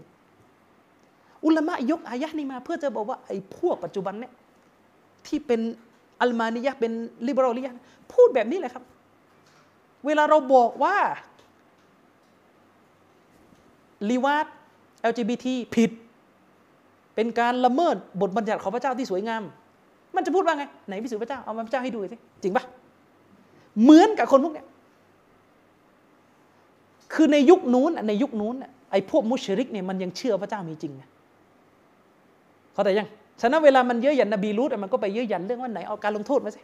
อุลามะยกอายะนี้มา เพื่อจะบอกว่าไอ้พวกปัจจุบันเนี่ยที่เป็น อัลมานียะเป็นลิเบอรัลียะห์พูดแบบนี้แหละครับ เวลาเราบอกว่าลีวาด LGBT ผิด เป็นการละเมิดบทบัญญัติของพระเจ้าที่สวยงาม มันจะพูดว่าไง ไหนพิสูจน์พระเจ้า เอามาพระเจ้าให้ดูสิจริงปะเหมือนกับคนพวกเนี้ยคือในยุคนู้นในยุคนู้นไอ้พวกมุชริกเนี่ยมันยังเชื่อพระเจ้ามีจริงไงเข้าใจยัง ฉะนั้นเวลามันเยอะหยันนบีรูดมันก็ไปเยอะหยันเรื่องว่าไหนเอาการลงโทษมาสิ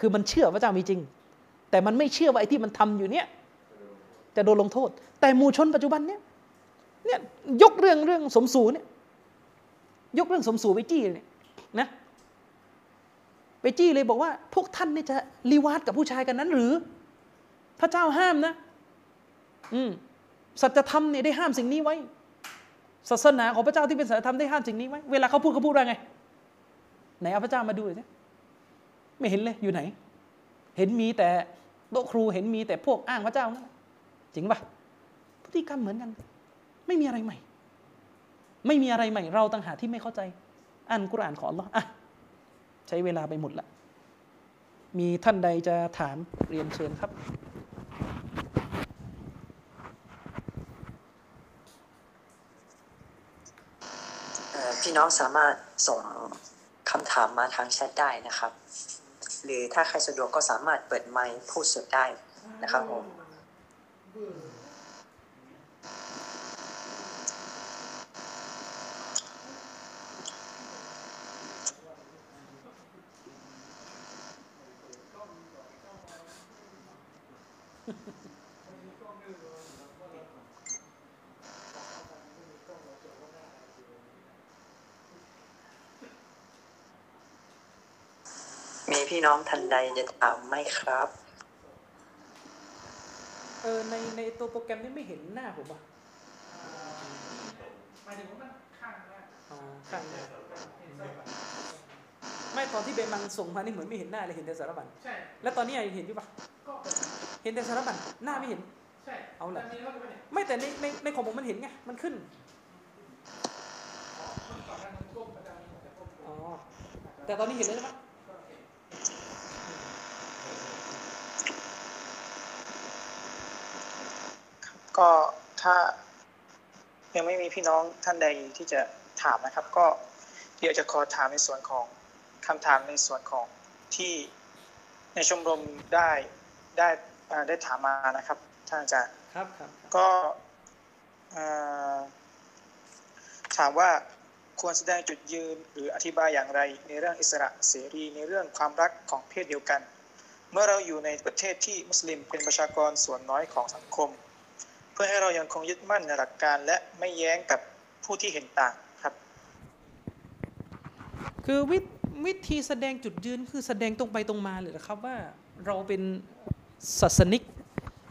คือมันเชื่อพระเจ้ามีจริง แต่มันไม่เชื่อว่าไอ้ที่มันทำอยู่เนี่ยจะโดนลงโทษ แต่หมู่ชนปัจจุบันเนี่ยเนี่ยยกเรื่องเรื่องสมสู่เนี่ยยกเรื่องสมสู่ไปจี้เนี่ยนะไปจี้เลยบอกว่า พวกท่านเนี่ยจะรีวาดกับผู้ชายกันนั้นหรือ พระเจ้าห้ามนะ อืมสัจธรรมเนี่ยได้ห้ามสิ่งนี้ไว้ ศาสนาของพระเจ้าที่เป็นสัจธรรมได้ห้ามสิ่งนี้ไว้เวลาเขาพูดเขาพูดว่าไง ไหนเอาพระเจ้ามาดูหน่อยสิไม่เห็นเลยอยู่ไหน เห็นมีแต่โต๊ะครูเห็นมีแต่พวกอ้างพระเจ้านั่นแหละจริงปะพฤติกรรมเหมือนกัน ไม่มีอะไรใหม่ ไม่มีอะไรใหม่ เราต่างหากที่ไม่เข้าใจอ่านกุรอานของอัลลอฮ์อะใช้เวลาไปหมดละมีท่านใดจะถามเรียนเชิญครับ เอ่อพี่ น้องสามารถส่งคำถามมาทางแชทได้นะครับ หรือถ้าใครสะดวกก็สามารถเปิดไมค์พูดสดได้นะครับผม น้องท่านใดจะถามไหมครับ เออในในตัวโปรแกรมนี้ไม่เห็นหน้าผมอะหมายถึงว่ามันข้างแรกอ๋อข้างหน้าไม่ตอนที่เบมังส่งมานี่เหมือนไม่เห็นหน้าเลยเห็นแต่สารบัญใช่ แล้วตอนนี้ยังเห็นอยู่ปะก็เห็นแต่สารบัญหน้าไม่เห็น ใช่ เอาล่ะแต่มีแล้วก็ไม่เนี่ยไม่แต่ในในในของผมมันเห็นไง มันขึ้นมันก่อนหน้านั้นก้มประจำมีแต่ก้มอ๋อแต่ตอนนี้เห็นแล้วใช่ปะ ก็ถ้ายังไม่มีพี่น้องท่านใดที่จะถามนะครับ ก็เดี๋ยวจะขอถามในส่วนของคำถามในส่วนของที่ในชมรมได้ได้อ่าได้ถามมานะครับท่านอาจารย์ครับครับก็เอ่อถามว่าควรแสดงจุดยืนหรืออธิบายอย่างไร ในเรื่องอิสระเสรีในเรื่องความรักของเพศเดียวกัน เมื่อเราอยู่ในประเทศที่มุสลิมเป็นประชากรส่วนน้อยของสังคม เพื่อให้เรายังคงยึดมั่นในหลักการ และไม่แย้งกับผู้ที่เห็นต่างครับ คือวิวิธีแสดงจุดยืนคือแสดงตรงไปตรงมาเลยนะครับว่าเราเป็นศาสนิก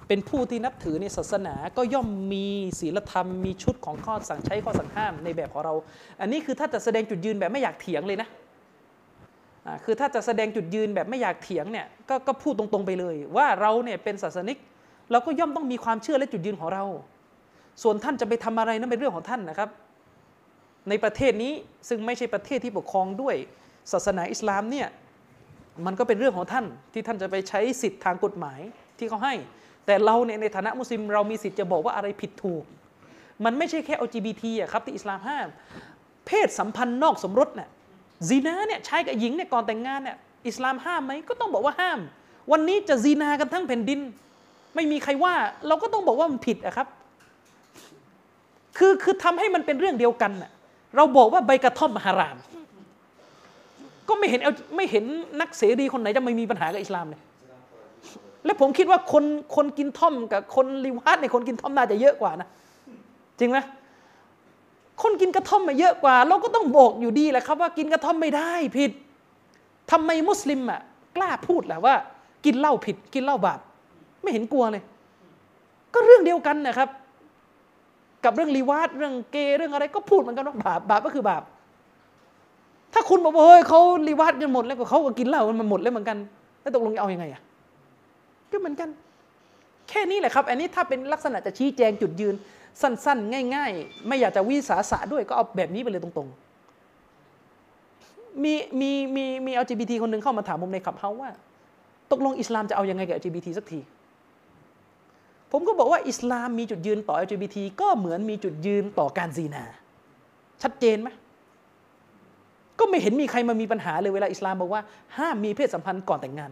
เป็นผู้ที่นับถือในศาสนาก็ย่อมมีศีลธรรมมีชุดของข้อสั่งใช้ข้อสั่งห้ามในแบบของเรา อันนี้คือถ้าจะแสดงจุดยืนแบบไม่อยากเถียงเลยนะอ่าคือถ้าจะแสดงจุดยืนแบบไม่อยากเถียงเนี่ยกก็พูดตรงๆไปเลย ว่าเราเนี่ยเป็นศาสนิก เราก็ย่อมต้องมีความเชื่อและจุดยืนของเรา ส่วนท่านจะไปทำอะไรนั้นเป็นเรื่องของท่านนะครับ ในประเทศนี้ซึ่งไม่ใช่ประเทศที่ปกครองด้วย ศาสนาอิสลามเนี่ยมันก็เป็นเรื่องของท่านที่ท่านจะไปใช้สิทธิ์ทางกฎหมายที่เขาให้ แต่เราเนี่ยในฐานะมุสลิมเรามีสิทธิ์จะบอกว่าอะไรผิดถูก มันไม่ใช่แค่ LGBT อะครับที่อิสลามห้าม เพศสัมพันธ์นอกสมรสเนี่ยซีนาเนี่ยชายกับหญิงเนี่ยก่อนแต่งงานเนี่ยอิสลามห้ามไหมก็ต้องบอกว่าห้าม วันนี้จะซีนากันทั้งแผ่นดิน ไม่มีใครว่า เราก็ต้องบอกว่ามันผิดอะครับ คือคือทำให้มันเป็นเรื่องเดียวกันน่ะเราบอกว่าใบกระท่อมฮาราม ก็ไม่เห็นเอาไม่เห็นนักเสรีคนไหนจะไม่มีปัญหากับอิสลามเลยและผมคิดว่าคนคนกินท่อมกับคนลิวาดในคนกินท่อมน่าจะเยอะกว่านะ จริงไหมคนกินกระท่อมมาเยอะกว่า เราก็ต้องบอกอยู่ดีแหละครับว่ากินกระท่อมไม่ได้ผิดทำไมมุสลิมอะกล้าพูดแหละว่า กินเหล้าผิด กินเหล้าบาป ไม่เห็นกลัวเลย ก็เรื่องเดียวกันนะครับ กับเรื่องลีวาดเรื่องเกย์เรื่องอะไรก็พูดเหมือนกันว่าบาปบาปก็คือบาป ถ้าคุณบอกว่าเฮ้ยเขาลีวาดกันหมดแล้วก็เขาก็กินเหล้ากันหมดแล้วเหมือนกัน แล้วตกลงจะเอาอยัางไงอะก็เหมือนกัน แค่นี้แหละครับ อันนี้ถ้าเป็นลักษณะจะชี้แจงจุดยืน สั้น ๆ ง่าย ๆ ไม่อยากจะวิสาสะด้วยก็เอาแบบนี้ไปเลยตรง ๆ มีมีมีมี LGBT คนหนึ่งเข้ามาถามผมในขับเฮาว่า ตกลงอิสลามจะเอายังไงกับ LGBT สักที ผมก็บอกว่าอิสลามมีจุดยืนต่อ LGBT ก็เหมือนมีจุดยืนต่อการซีนา ชัดเจนไหมก็ไม่เห็นมีใครมามีปัญหาเลยเวลาอิสลามบอกว่า ห้ามมีเพศสัมพันธ์ก่อนแต่งงาน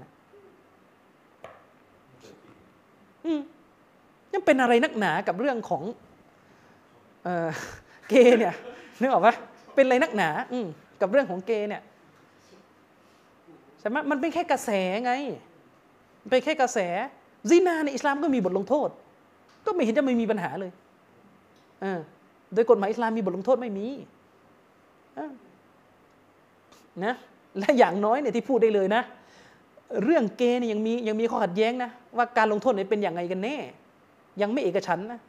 อืมยังเป็นอะไรนักหนากับเรื่องของเออเกย์เนี่ยนึกออกปะเป็นอะไรนักหนา อืมกับเรื่องของเกย์เนี่ยใช่ไหมมันเป็นแค่กระแสไงมันเป็นแค่กระแส ซีนาในอิสลามก็มีบทลงโทษ ก็ไม่เห็นจะไม่มีปัญหาเลยเออโดยกฎหมายอิสลามมีบทลงโทษไม่มีนะและอย่างน้อยเนี่ยที่พูดได้เลยนะ เรื่องเกย์เนี่ยยังมียังมีข้อขัดแย้งนะว่าการลงโทษเนี่ยเป็นอย่างไงกันแน่ ยังไม่เอกฉันนะ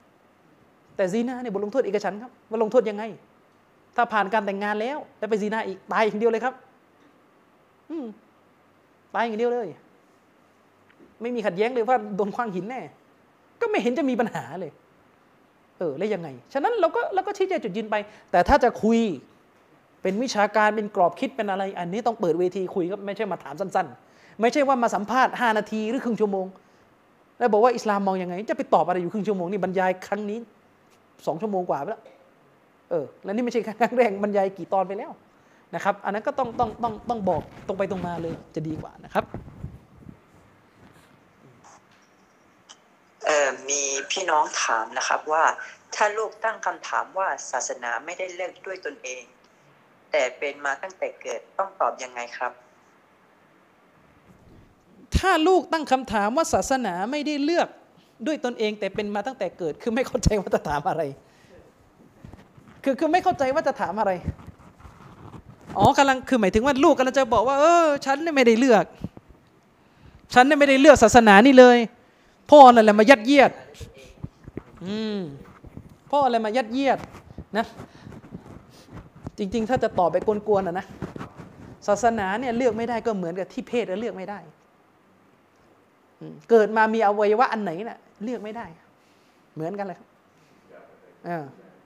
แต่ซีนาเนี่ยบทลงโทษเอกฉันครับว่าลงโทษยังไง ถ้าผ่านการแต่งงานแล้วแล้วไปซีนาอีกตายอย่างเดียวเลยครับ อืตายอย่างเดียวเลย ไม่มีขัดแย้งเลยว่าโดนขว้างหินแน่ ก็ไม่เห็นจะมีปัญหาเลย เออแล้วยังไง ฉะนั้นเราก็เราก็ชี้แจงจุดยืนไป แต่ถ้าจะคุยเป็นวิชาการเป็นกรอบคิดเป็นอะไร อันนี้ต้องเปิดเวทีคุยก็ไม่ใช่มาถามสั้น ๆ ไม่ใช่ว่ามาสัมภาษณ์ 5 นาทีหรือครึ่งชั่วโมง แล้วบอกว่าอิสลามมองยังไง จะไปตอบอะไรอยู่ครึ่งชั่วโมงนี่บรรยายครั้งนี้สองชั่วโมงกว่าไปแล้วเออแล้วนี่ไม่ใช่ครั้งแรกบรรยายกี่ตอนไปแล้วนะครับ อันนั้นก็ต้องต้องต้องต้องบอกตรงไปตรงมาเลยจะดีกว่านะครับ เอ่อ มีพี่น้องถามนะครับว่าถ้าลูกตั้งคำถามว่าศาสนาไม่ได้เลือกด้วยตนเอง แต่เป็นมาตั้งแต่เกิดต้องตอบยังไงครับ ถ้าลูกตั้งคำถามว่าศาสนาไม่ได้เลือกด้วยตนเอง แต่เป็นมาตั้งแต่เกิดคือไม่เข้าใจว่าจะถามอะไร คือคือไม่เข้าใจว่าจะถามอะไรอ๋อกำลังคือหมายถึงว่าลูกกำลังจะบอกว่า เออ ฉันเนี่ยไม่ได้เลือก ฉันเนี่ยไม่ได้เลือกศาสนานี่เลย พ่อนั่นแหละมายัดเยียดอืมพ่ออะไรมายัดเยียดนะ จริง ๆ ถ้าจะตอบไปกวนๆอะนะศาสนาเนี่ยเลือกไม่ได้ก็เหมือนกับที่เพศเลือกไม่ได้เกิดมามีอวัยวะอันไหนน่ะเลือกไม่ได้ เหมือนกันเลยครับ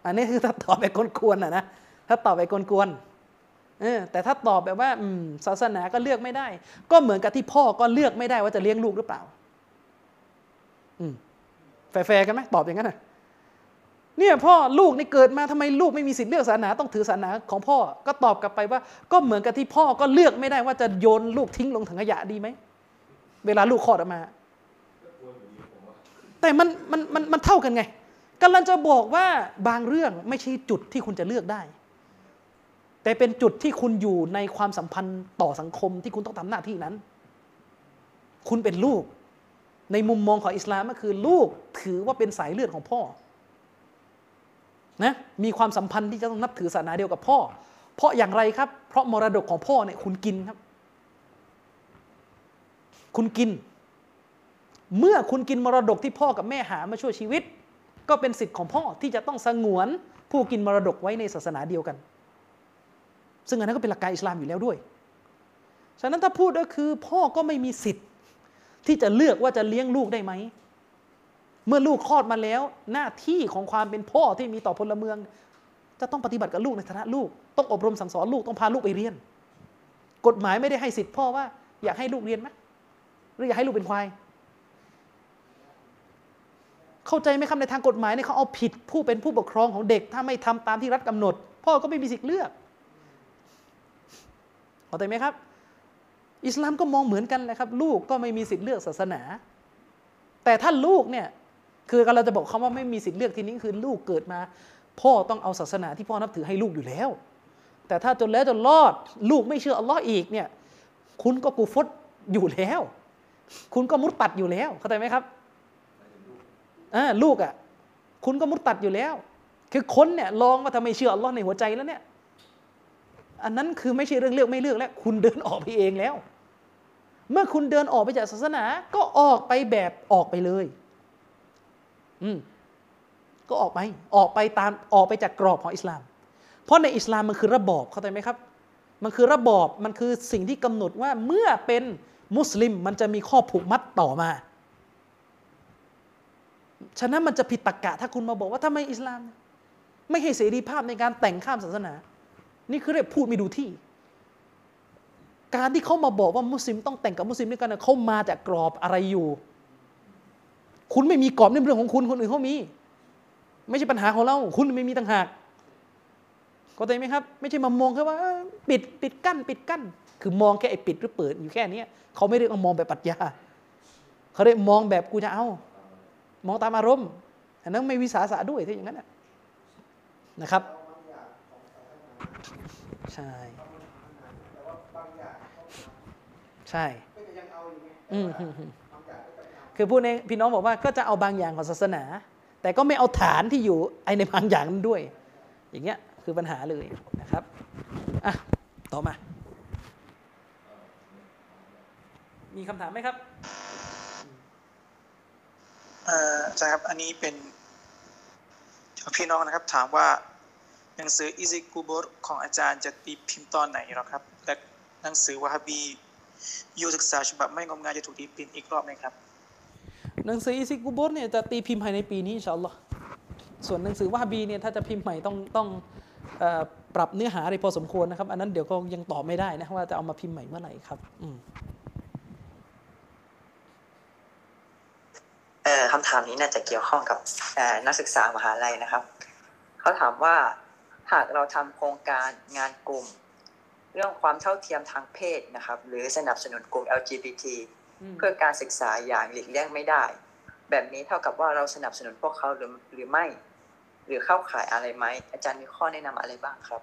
อันนี้คือถ้าตอบไปกวนๆนะนะถ้าตอบไปกวนๆเออแต่ถ้าตอบแบบว่าศาสนาก็เลือกไม่ได้ ก็เหมือนกับที่พ่อก็เลือกไม่ได้ว่าจะเลี้ยงลูกหรือเปล่า แฟร์ๆกันไหมตอบอย่างนั้นน่ะเนี่ยพ่อลูกนี่เกิดมาทำไมลูกไม่มีสิทธิ์เลือกศาสนาต้องถือศาสนาของพ่อก็ตอบกลับไปว่า ก็เหมือนกับที่พ่อก็เลือกไม่ได้ว่าจะโยนลูกทิ้งลงถังขยะดีไหมเวลาลูกคลอดออกมา แต่มันมันมันมันเท่ากันไงกำลังจะบอกว่าบางเรื่องไม่ใช่จุดที่คุณจะเลือกได้ แต่เป็นจุดที่คุณอยู่ในความสัมพันธ์ต่อสังคมที่คุณต้องทำหน้าที่นั้น คุณเป็นลูก ในมุมมองของอิสลามก็คือลูกถือว่าเป็นสายเลือดของพ่อนะมีความสัมพันธ์ที่จะต้องนับถือศาสนาเดียวกับพ่อ เพราะอย่างไรครับ เพราะมรดกของพ่อเนี่ยคุณกินครับ คุณกิน เมื่อคุณกินมรดกที่พ่อกับแม่หามาช่วยชีวิต ก็เป็นสิทธิ์ของพ่อที่จะต้องสงวนผู้กินมรดกไว้ในศาสนาเดียวกัน ซึ่งอันนั้นก็เป็นหลักการอิสลามอยู่แล้วด้วย ฉะนั้นถ้าพูดก็คือพ่อก็ไม่มีสิทธิ์ ที่จะเลือกว่าจะเลี้ยงลูกได้ไหม เมื่อลูกคลอดมาแล้ว หน้าที่ของความเป็นพ่อที่มีต่อพลเมือง จะต้องปฏิบัติกับลูกในฐานะลูก ต้องอบรมสั่งสอนลูกต้องพาลูกไปเรียน กฎหมายไม่ได้ให้สิทธิ์พ่อว่า อยากให้ลูกเรียนไหมหรืออยากให้ลูกเป็นควาย เข้าใจไหมครับในทางกฎหมายเนี่ยเขาเอาผิดผู้เป็นผู้ปกครองของเด็ก ถ้าไม่ทำตามที่รัฐกำหนด พ่อก็ไม่มีสิทธิ์เลือกเข้าใจไหมครับ อิสลามก็มองเหมือนกันเลยครับ ลูกก็ไม่มีสิทธิ์เลือกศาสนา แต่ถ้าลูกเนี่ยคือเราจะบอกคำว่าไม่มีสิทธิ์เลือกทีนี้คือลูกเกิดมา พ่อต้องเอาศาสนาที่พ่อนับถือให้ลูกอยู่แล้ว แต่ถ้าจนแล้วจนรอด ลูกไม่เชื่ออัลลอฮ์อีกเนี่ยคุณก็กูฟดอยู่แล้ว คุณก็มุดตัดอยู่แล้วเข้าใจไหมครับอ่าลูกอะคุณก็มุดตัดอยู่แล้ว คือคนเนี่ยลองว่าทำไมเชื่ออัลลอฮ์ในหัวใจแล้วเนี่ยอันนั้นคือไม่ใช่เรื่องเลือกไม่เลือกแล้ว คุณเดินออกไปเองแล้ว เมื่อคุณเดินออกไปจากศาสนา ก็ออกไปแบบออกไปเลย อืมก็ออกไป ออกไปตามออกไปจากกรอบของอิสลาม เพราะในอิสลามมันคือระบอบเข้าใจไหมครับ มันคือระบอบมันคือสิ่งที่กำหนดว่าเมื่อเป็นมุสลิมมันจะมีข้อผูกมัดต่อมา ฉะนั้นมันจะผิดตรรกะถ้าคุณมาบอกว่าทำไมอิสลาม ไม่ให้เสรีภาพในการแต่งข้ามศาสนา นี่คือเรียกพูดไม่ดูที่ การที่เขามาบอกว่ามุสลิมต้องแต่งกับมุสลิมด้วยกันนะเขามาจากกรอบอะไรอยู่ คุณไม่มีกรอบในเรื่องของคุณคนอื่นเขามี ไม่ใช่ปัญหาของเรา คุณไม่มีต่างหากเข้าใจไหมครับ ไม่ใช่มามองแค่ว่าปิดปิดกั้น ปิดกั้น คือมองแค่ไอ้ปิดหรือเปิดอยู่แค่นี้เขาไม่ได้เอามองแบบปรัชญาเขาเรียกมองแบบกูจะเอา มองตามอารมณ์อันนั้นไม่วิสาสะด้วยถ้าอย่างนั้นนะครับ ใช่ ใช่อืมอืมอืมคือพูดในพี่น้องบอกว่าก็จะเอาบางอย่างของศาสนา แต่ก็ไม่เอาฐานที่อยู่ไอในบางอย่างนั้นด้วย อย่างเงี้ยคือปัญหาเลยนะครับอะต่อมา มีคำถามไหมครับเอ่ออาจารย์ครับ อันนี้เป็นพี่น้องนะครับถามว่าหนังสืออิซิกูบรของอาจารย์จะตีพิมพ์ตอนไหนหรอครับ และหนังสือวะฮับบี ยูศึกษาฉบับไม่งมงายจะถูกตีพิมพ์อีกรอบไหมครับ หนังสืออิซิกุบรเนี่ยจะตีพิมพ์ภายในปีนี้อินชาอัลลอฮ์ส่วนหนังสือวะฮาบีเนี่ยถ้าจะพิมพ์ใหม่ต้องต้องเอ่อปรับเนื้อหาอะไรพอสมควรนะครับ อันนั้นเดี๋ยวก็ยังตอบไม่ได้นะว่าจะเอามาพิมพ์ใหม่เมื่อไหร่ครับอืมเอ่อคำถามนี้น่าจะเกี่ยวข้องกับเอ่อนักศึกษามหาลัยนะครับ เขาถามว่าหากเราทำโครงการงานกลุ่ม เรื่องความเท่าเทียมทางเพศนะครับ หรือสนับสนุนกลุ่ม LGBT อืมเพื่อการศึกษาอย่างหลีกเลี่ยงไม่ได้ แบบนี้เท่ากับว่าเราสนับสนุนพวกเขาหรือหรือไม่ หรือเข้าข่ายอะไรไหมอาจารย์มีข้อแนะนำอะไรบ้างครับ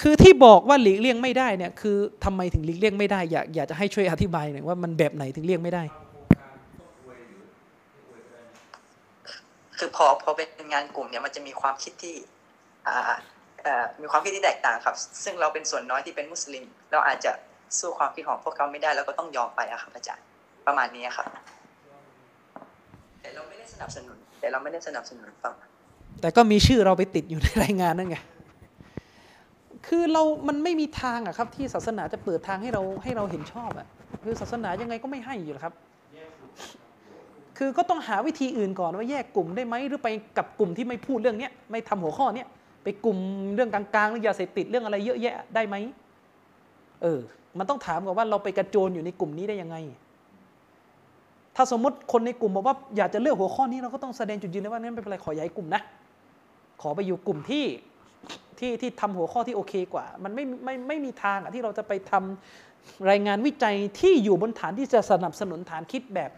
คือที่บอกว่าหลีกเลี่ยงไม่ได้เนี่ยคือทำไมถึงหลีกเลี่ยงไม่ได้อยากอยากจะให้ช่วยอธิบายหน่อยว่ามันแบบไหนถึงเลี่ยงไม่ได้คือพอพอเป็นงานกลุ่มเนี่ยมันจะมีความคิดที่อ่าเอ่อ มีความคิดที่แตกต่างครับ ซึ่งเราเป็นส่วนน้อยที่เป็นมุสลิม เราอาจจะสู้ความคิดของพวกเขาไม่ได้แล้วก็ต้องยอมไปอะครับอาจารย์ประมาณนี้ครับ แต่เราไม่ได้สนับสนุน แต่เราไม่ได้สนับสนุนประมาณแต่ก็มีชื่อเราไปติดอยู่ในรายงานนั่นไงคือเรา มันไม่มีทางอะครับ ที่ศาสนาจะเปิดทางให้เราให้เราเห็นชอบอะคือศาสนายังไงก็ไม่ให้อยู่แล้วครับ คือก็ต้องหาวิธีอื่นก่อนว่าแยกกลุ่มได้ไหมหรือไปกับกลุ่มที่ไม่พูดเรื่องเนี้ยไม่ทำหัวข้อเนี้ย ไปกลุ่มเรื่องกลางๆเรื่องยาเสพติดเรื่องอะไรเยอะแยะได้ไหมเออ มันต้องถามก่อนว่าเราไปกระโจนอยู่ในกลุ่มนี้ได้ยังไง ถ้าสมมติคนในกลุ่มบอกว่าอยากจะเลือกหัวข้อนี้เราก็ต้องแสดงจุดยืนเลยว่างั้นไม่เป็นไรขอย้ายกลุ่มนะ ขอไปอยู่กลุ่มที่ที่ที่ทำหัวข้อที่โอเคกว่า มันไม่ไม่ไม่มีทางอะที่เราจะไปทำรายงานวิจัยที่อยู่บนฐานที่จะสนับสนุนฐานคิดแบบ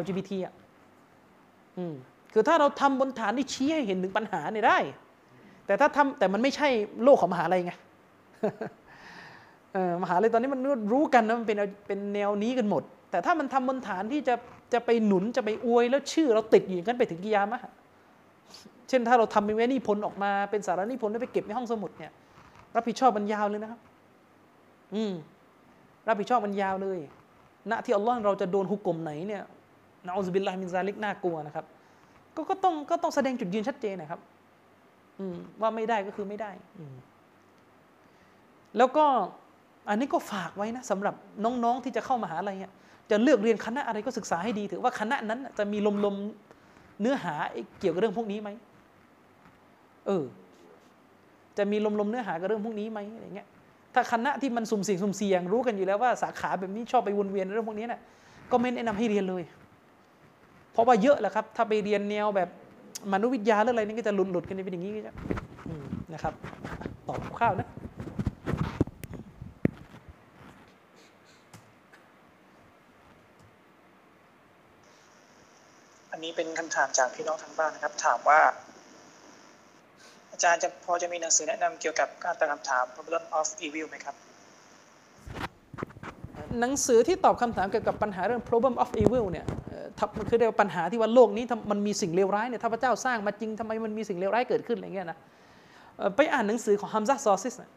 LGBT อะ อืม คือถ้าเราทำบนฐานที่ชี้ให้เห็นถึงปัญหาเนี่ยได้ แต่ถ้าทำแต่มันไม่ใช่โลกของมหาลัยไงมหาลัยตอนนี้มันรู้กันนะมันเป็นเป็นแนวนี้กันหมด แต่ถ้ามันทำบนฐานที่จะจะไปหนุนจะไปอวยแล้วชื่อเราติดอยู่อย่างนั้นไปถึงกิยามะเช่นถ้าเราทำเป็นเวนิพนธ์ออกมาเป็นสารนิพนธ์แล้วไปเก็บในห้องสมุดเนี่ยรับผิดชอบมันยาวเลยนะครับ อืมรับผิดชอบมันยาวเลยณที่อัลลอฮ์เราจะโดนฮุกกลมไหนเนี่ยนะอัลลอฮฺบิลลาฮิมินซาลิกน่ากลัวนะครับ ก็ก็ต้องก็ต้องแสดงจุดยืนชัดเจนนะครับ ว่าไม่ได้ก็คือไม่ได้ แล้วก็อันนี้ก็ฝากไว้นะสำหรับน้องๆที่จะเข้ามาหาอะไรเนี่ยจะเลือกเรียนคณะอะไรก็ศึกษาให้ดีถือว่าคณะนั้นจะมีลมๆเนื้อหาเกี่ยวกับเรื่องพวกนี้ไหมเออ จะมีลมๆเนื้อหากับเรื่องพวกนี้ไหมอะไรเงี้ยถ้าคณะที่มันสุ่มเสี่ยงสุ่มเสี่ยงรู้กันอยู่แล้วว่าสาขาแบบนี้ชอบไปวนเวียนเรื่องพวกนี้น่ะก็ไม่แนะนำให้เรียนเลย เพราะว่าเยอะแหละครับ ถ้าไปเรียนแนวแบบ มนุษยวิทยาหรืออะไรนี่ก็จะหลุดหลุดๆกันเป็นอย่างนี้ก็จะอืมนะครับตอบข้าวๆนะอันนี้เป็นคำถามจากพี่น้องทางบ้านนะครับ ถามว่า อาจารย์จะพอจะมีหนังสือแนะนำเกี่ยวกับการตั้งคำถาม problem of evil ไหมครับ หนังสือที่ตอบคำถามเกี่ยวกับปัญหาเรื่อง problem of evil เนี่ยเอ่อทับ มันคือเรียกว่าปัญหาที่ว่าโลกนี้มันมีสิ่งเลวร้ายเนี่ยถ้าพระเจ้าสร้างมาจริงทำไมมันมีสิ่งเลวร้ายเกิดขึ้นอะไรเงี้ยนะไปอ่านหนังสือของฮัมซาซอซิสนะ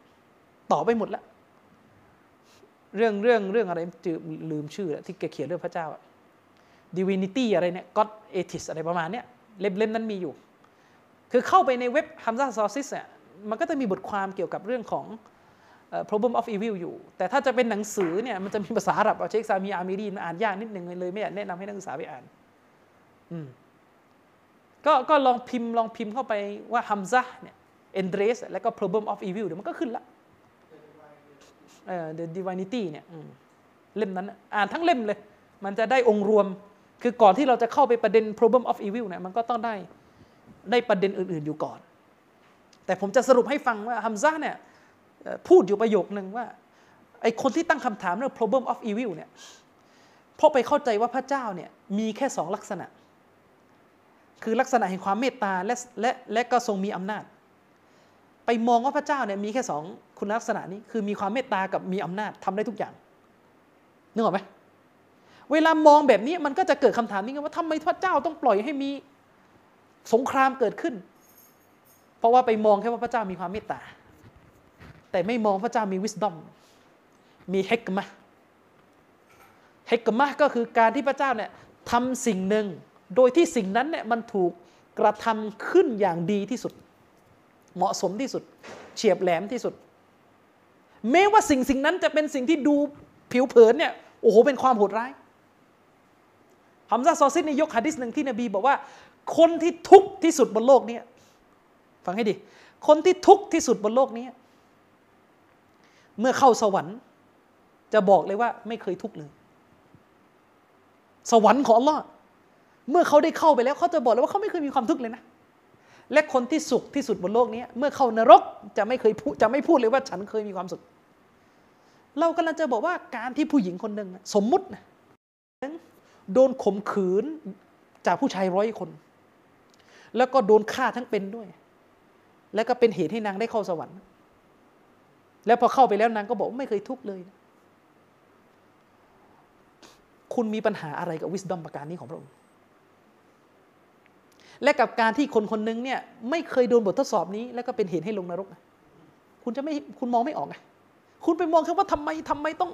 ตอบไปหมดแล้วเรื่องเรื่องเรื่องอะไรจืลืมชื่อแล้วที่แกเขียนเรื่องพระเจ้าอะ divinity อะไรเนี่ย god atheist อะไรประมาณเนี้ยเล่มเล่มนั้นมีอยู่ คือเข้าไปในเว็บฮัมซาซอซิสเนี่ยมันก็จะมีบทความเกี่ยวกับเรื่องของ problem of evil อยู่ แต่ถ้าจะเป็นหนังสือเนี่ยมันจะมีภาษาอาหรับเอาเชคซามีอามีรีนมันอ่านยากนิดหนึ่งเลย ไม่อยากแนะนำให้นักศึกษาไปอ่านอืมก็ก็ลองพิมพ์ลองพิมพ์เข้าไปว่าฮัมซะเนี่ย endress แล้วก็ problem of evil เดี๋ยวมันก็ขึ้นละเอ่อ the divinity เนี่ยเล่มนั้นอ่านทั้งเล่มเลย มันจะได้องค์รวม คือก่อนที่เราจะเข้าไปประเด็น problem of evil เนี่ยมันก็ต้องได้ได้ประเด็นอื่น ๆอยู่ก่อน แต่ผมจะสรุปให้ฟังว่าฮัมซะเนี่ย พูดอยู่ประโยคนึงว่าไอคนที่ตั้งคำถามเรื่อง problem of evil เนี่ยเพราะไปเข้าใจว่าพระเจ้าเนี่ยมีแค่สองลักษณะ คือลักษณะแห่งความเมตตาและและและก็ทรงมีอำนาจ ไปมองว่าพระเจ้าเนี่ยมีแค่สองคุณลักษณะนี้คือมีความเมตตากับมีอำนาจทำได้ทุกอย่างนึกออกไหมเวลามองแบบนี้มันก็จะเกิดคำถามนี้ไงว่าทำไมพระเจ้าต้องปล่อยให้มีสงครามเกิดขึ้น เพราะว่าไปมองแค่ว่าพระเจ้ามีความเมตตา แต่ไม่มองพระเจ้ามี wisdom มีเฮกมะเฮกมะก็คือการที่พระเจ้าเนี่ยทำสิ่งหนึ่ง โดยที่สิ่งนั้นเนี่ยมันถูกกระทำขึ้นอย่างดีที่สุด เหมาะสมที่สุด เฉียบแหลมที่สุด แม้ว่าสิ่งสิ่งนั้นจะเป็นสิ่งที่ดูผิวเผินเนี่ยโอ้โหเป็นความโหดร้ายฮัมซาซอซิดในยกฮะดิษหนึ่งที่นบีบอกว่า คนที่ทุกข์ที่สุดบนโลกนี้ฟังให้ดี คนที่ทุกข์ที่สุดบนโลกนี้ เมื่อเข้าสวรรค์ จะบอกเลยว่าไม่เคยทุกข์เลย สวรรค์ของอัลลอฮ์เมื่อเขาได้เข้าไปแล้วเขาจะบอกเลยว่าเขาไม่เคยมีความทุกข์เลยนะ และคนที่สุขที่สุดบนโลกนี้ เมื่อเข้านรกจะไม่เคยพูดจะไม่พูดเลยว่าฉันเคยมีความสุข เรากำลังจะบอกว่าการที่ผู้หญิงคนหนึ่งสมมุตินะโดนข่มขืนจากผู้ชายร้อยคน แล้วก็โดนฆ่าทั้งเป็นด้วย แล้วก็เป็นเหตุให้นางได้เข้าสวรรค์ แล้วพอเข้าไปแล้วนางก็บอกว่าไม่เคยทุกข์เลย คุณมีปัญหาอะไรกับวิสดอมประการนี้ของพระองค์ และกับการที่คนคนหนึงเนี่ยไม่เคยโดนบททดสอบนี้ แล้วก็เป็นเหตุให้ลงนรก คุณจะไม่คุณมองไม่ออกไงคุณไปมองแค่ว่าทำไมทำไมต้อง